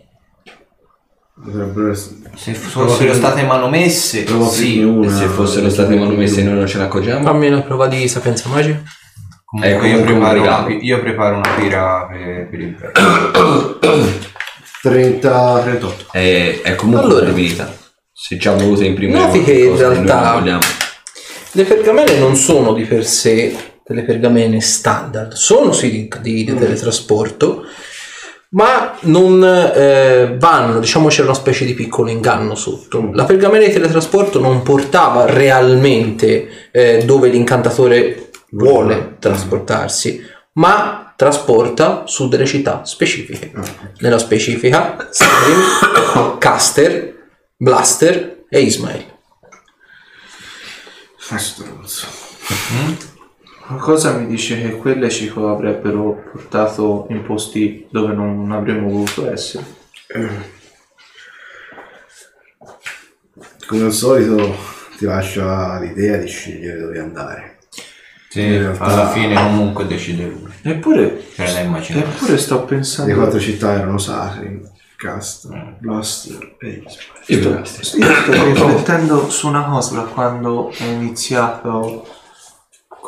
Potrebbero essere... Se fossero state manomesse, Provo a sì. una. se fossero state manomesse e noi non ce ne accorgiamo? Fammi una prova di sapienza magica. Comunque Ecco, io, preparo una, io preparo una pira per, per il vecchio. 30, 38. È, è comunque Allora. una divinità. Se ci ha voluto imprimere Noti che in realtà-. Le pergamene non sono di per sé delle pergamene standard, sono sì di, di- di teletrasporto, ma non eh, vanno, diciamo c'era una specie di piccolo inganno sotto. La pergamena di teletrasporto non portava realmente eh, dove l'incantatore vuole trasportarsi, ma trasporta su delle città specifiche. Nella specifica Sarim, Caster, Blaster e Ismail. Qualcosa mi dice che quelle ci avrebbero portato in posti dove non avremmo voluto essere. Come al solito ti lascia l'idea di scegliere dove andare. Sì, realtà- alla fine comunque decide lui. Eppure, Cioè, eppure sto Le pensando. quattro città erano Sacri, Castor, Blaster e Ismael. Io sto riflettendo su una cosa da quando è iniziato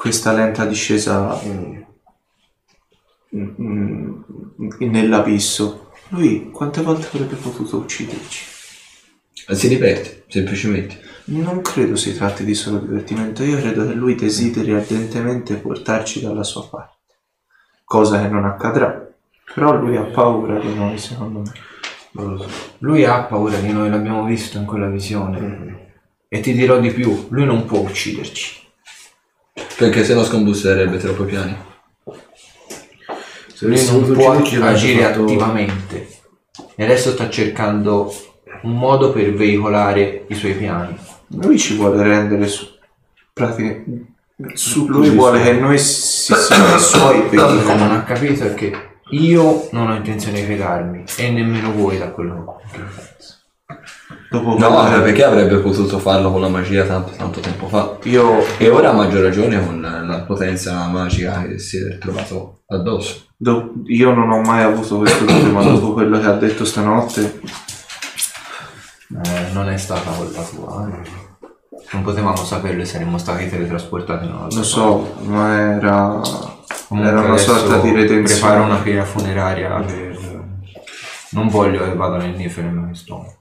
questa lenta discesa nell'abisso. Lui quante volte avrebbe potuto ucciderci? Si diverte, semplicemente. Non credo si tratti di solo divertimento, io credo che lui desideri ardentemente portarci dalla sua parte. Cosa che non accadrà. Però lui ha paura di noi, secondo me. Non lo so. Lui ha paura di noi, l'abbiamo visto in quella visione. E ti dirò di più, lui non può ucciderci. Perché se no scombusserebbe troppo piani. Se Lui avessi non può avrebbe agire fatto- attivamente. E adesso sta cercando un modo per veicolare i suoi piani. Lui ci vuole rendere su. pratica- su lui vuole che noi si siamo i suoi Quello che non ha capito è che io non ho intenzione di piegarmi e nemmeno voi da quello che penso. Dopo No, quello ma che- perché avrebbe potuto farlo con la magia tanto, tanto tempo fa? Io, E ora a maggior ragione con la potenza magica che si è trovato addosso. do- io non ho mai avuto questo dubbio, ma dopo quello che ha detto stanotte, Eh, non è stata colpa tua. eh. Non potevamo saperlo e saremmo stati teletrasportati lo so, ma era. Comunque era una sorta di redenzione. Preparo una pira funeraria per... Non voglio che vada nel Niflheim quest'uomo.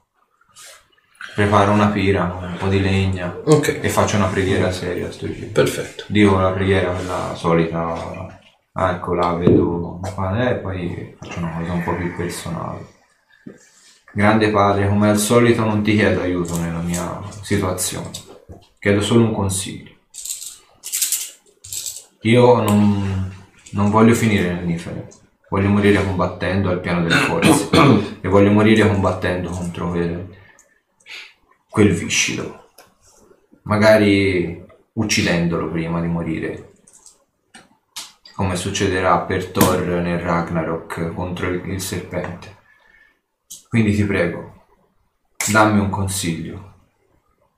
Preparo una pira, un po' di legna Ok, e faccio una preghiera seria a sto giro. perfetto. Dico la preghiera quella solita. Ah, ecco là, vedo e poi faccio una cosa un po' più personale. Grande padre, come al solito non ti chiedo aiuto nella mia situazione. Chiedo solo un consiglio. Io non, non voglio finire nel Niflheim. Voglio morire combattendo al piano delle forze. e voglio morire combattendo contro quel, quel viscido. Magari uccidendolo prima di morire. Come succederà per Thor nel Ragnarok contro il, il serpente. Quindi ti prego, dammi un consiglio.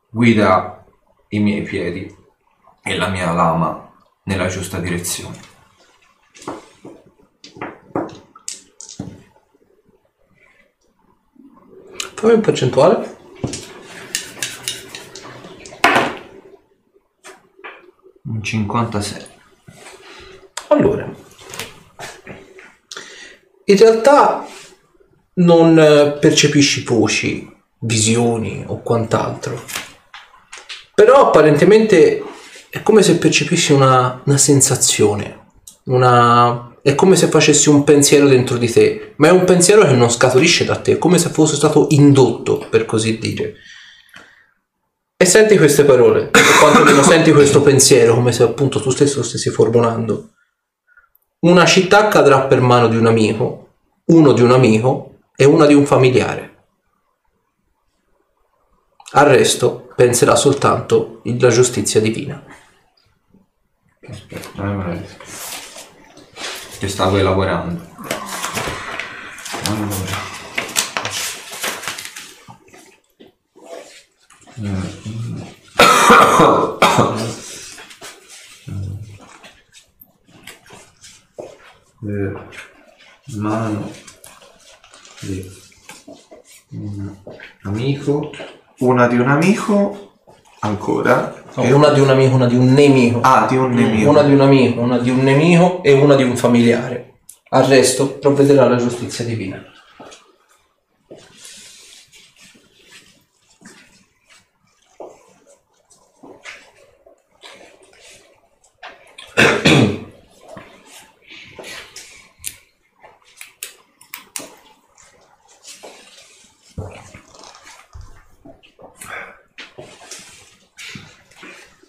Guida i miei piedi e la mia lama nella giusta direzione. Fammi un percentuale. 56. Allora, in realtà non eh, percepisci voci, visioni o quant'altro, però apparentemente è come se percepissi una, una sensazione, una... è come se facessi un pensiero dentro di te, ma è un pensiero che non scaturisce da te, è come se fosse stato indotto, per così dire. E senti queste parole, o quantomeno senti questo pensiero, come se appunto tu stesso stessi formulando. Una città cadrà per mano di un amico, uno di un amico e una di un familiare. Al resto penserà soltanto la giustizia divina. Aspetta, eh, guarda. Che stavo elaborando. Allora. Eh, mano di un amico Una di un amico, ancora. No, e una di un amico, una di un nemico. Ah, di un nemico. Una di un amico, una di un nemico e una di un familiare. Al resto provvederà la giustizia divina.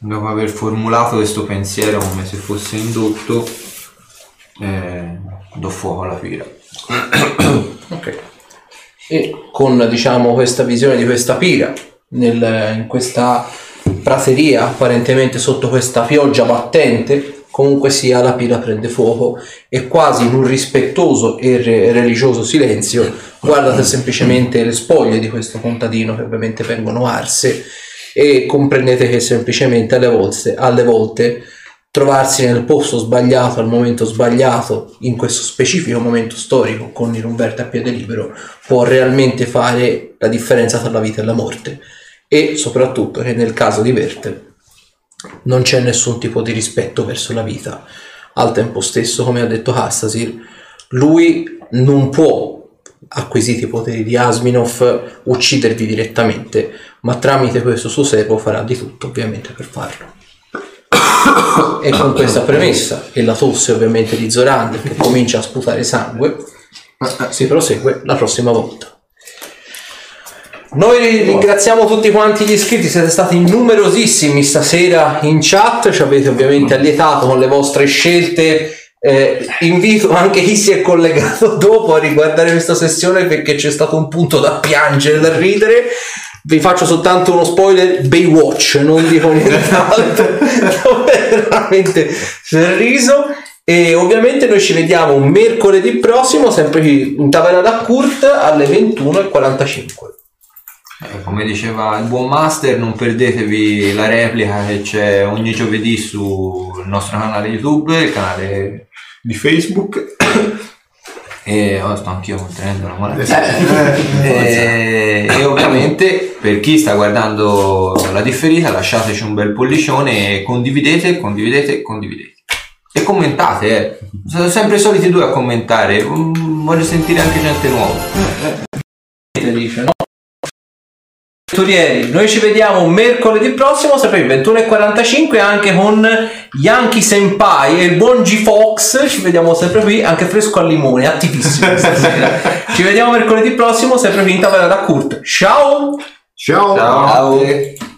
Dopo aver formulato questo pensiero come se fosse indotto, eh, do fuoco alla pira. Ok. E con diciamo questa visione di questa pira nel- in questa prateria apparentemente sotto questa pioggia battente comunque sia la pira prende fuoco e quasi in un rispettoso e re- religioso silenzio guardate semplicemente le spoglie di questo contadino che ovviamente vengono arse e comprendete che semplicemente alle volte, alle volte trovarsi nel posto sbagliato al momento sbagliato in questo specifico momento storico con il Umberto a piede libero può realmente fare la differenza tra la vita e la morte. E soprattutto che nel caso di Verte non c'è nessun tipo di rispetto verso la vita. Al tempo stesso come ha detto Hassasir lui non può acquisiti i poteri di Asminov uccidervi direttamente ma tramite questo suo servo farà di tutto ovviamente per farlo e con questa premessa e la tosse ovviamente di Zorander che comincia a sputare sangue si prosegue la prossima volta noi ringraziamo tutti quanti gli iscritti, siete stati numerosissimi stasera in chat, ci avete ovviamente allietato con le vostre scelte. Eh, invito anche chi si è collegato dopo a riguardare questa sessione perché c'è stato un punto da piangere, da ridere. Vi faccio soltanto uno spoiler: Baywatch, non dico nient'altro. Dove veramente si è riso. E ovviamente noi ci vediamo mercoledì prossimo, sempre qui in taverna da Kurt alle 21.45. Eh, come diceva il buon master, non perdetevi la replica che c'è ogni giovedì sul nostro canale YouTube, il canale Di Facebook. e oh, sto anch'io contenendo la moneta. e, e ovviamente per chi sta guardando la differita lasciateci un bel pollicione e condividete, condividete, condividete. E commentate, eh. Sono sempre i soliti due a commentare. Mm, Voglio sentire anche gente nuova. dice, no? Avventurieri, noi ci vediamo mercoledì prossimo, sempre alle 21.45 anche con Yankee Senpai e il buon G Fox, ci vediamo sempre qui, anche fresco al limone, attivissimo stasera. ci vediamo mercoledì prossimo, sempre qui in tavola da Kurt. Ciao! Ciao! Ciao.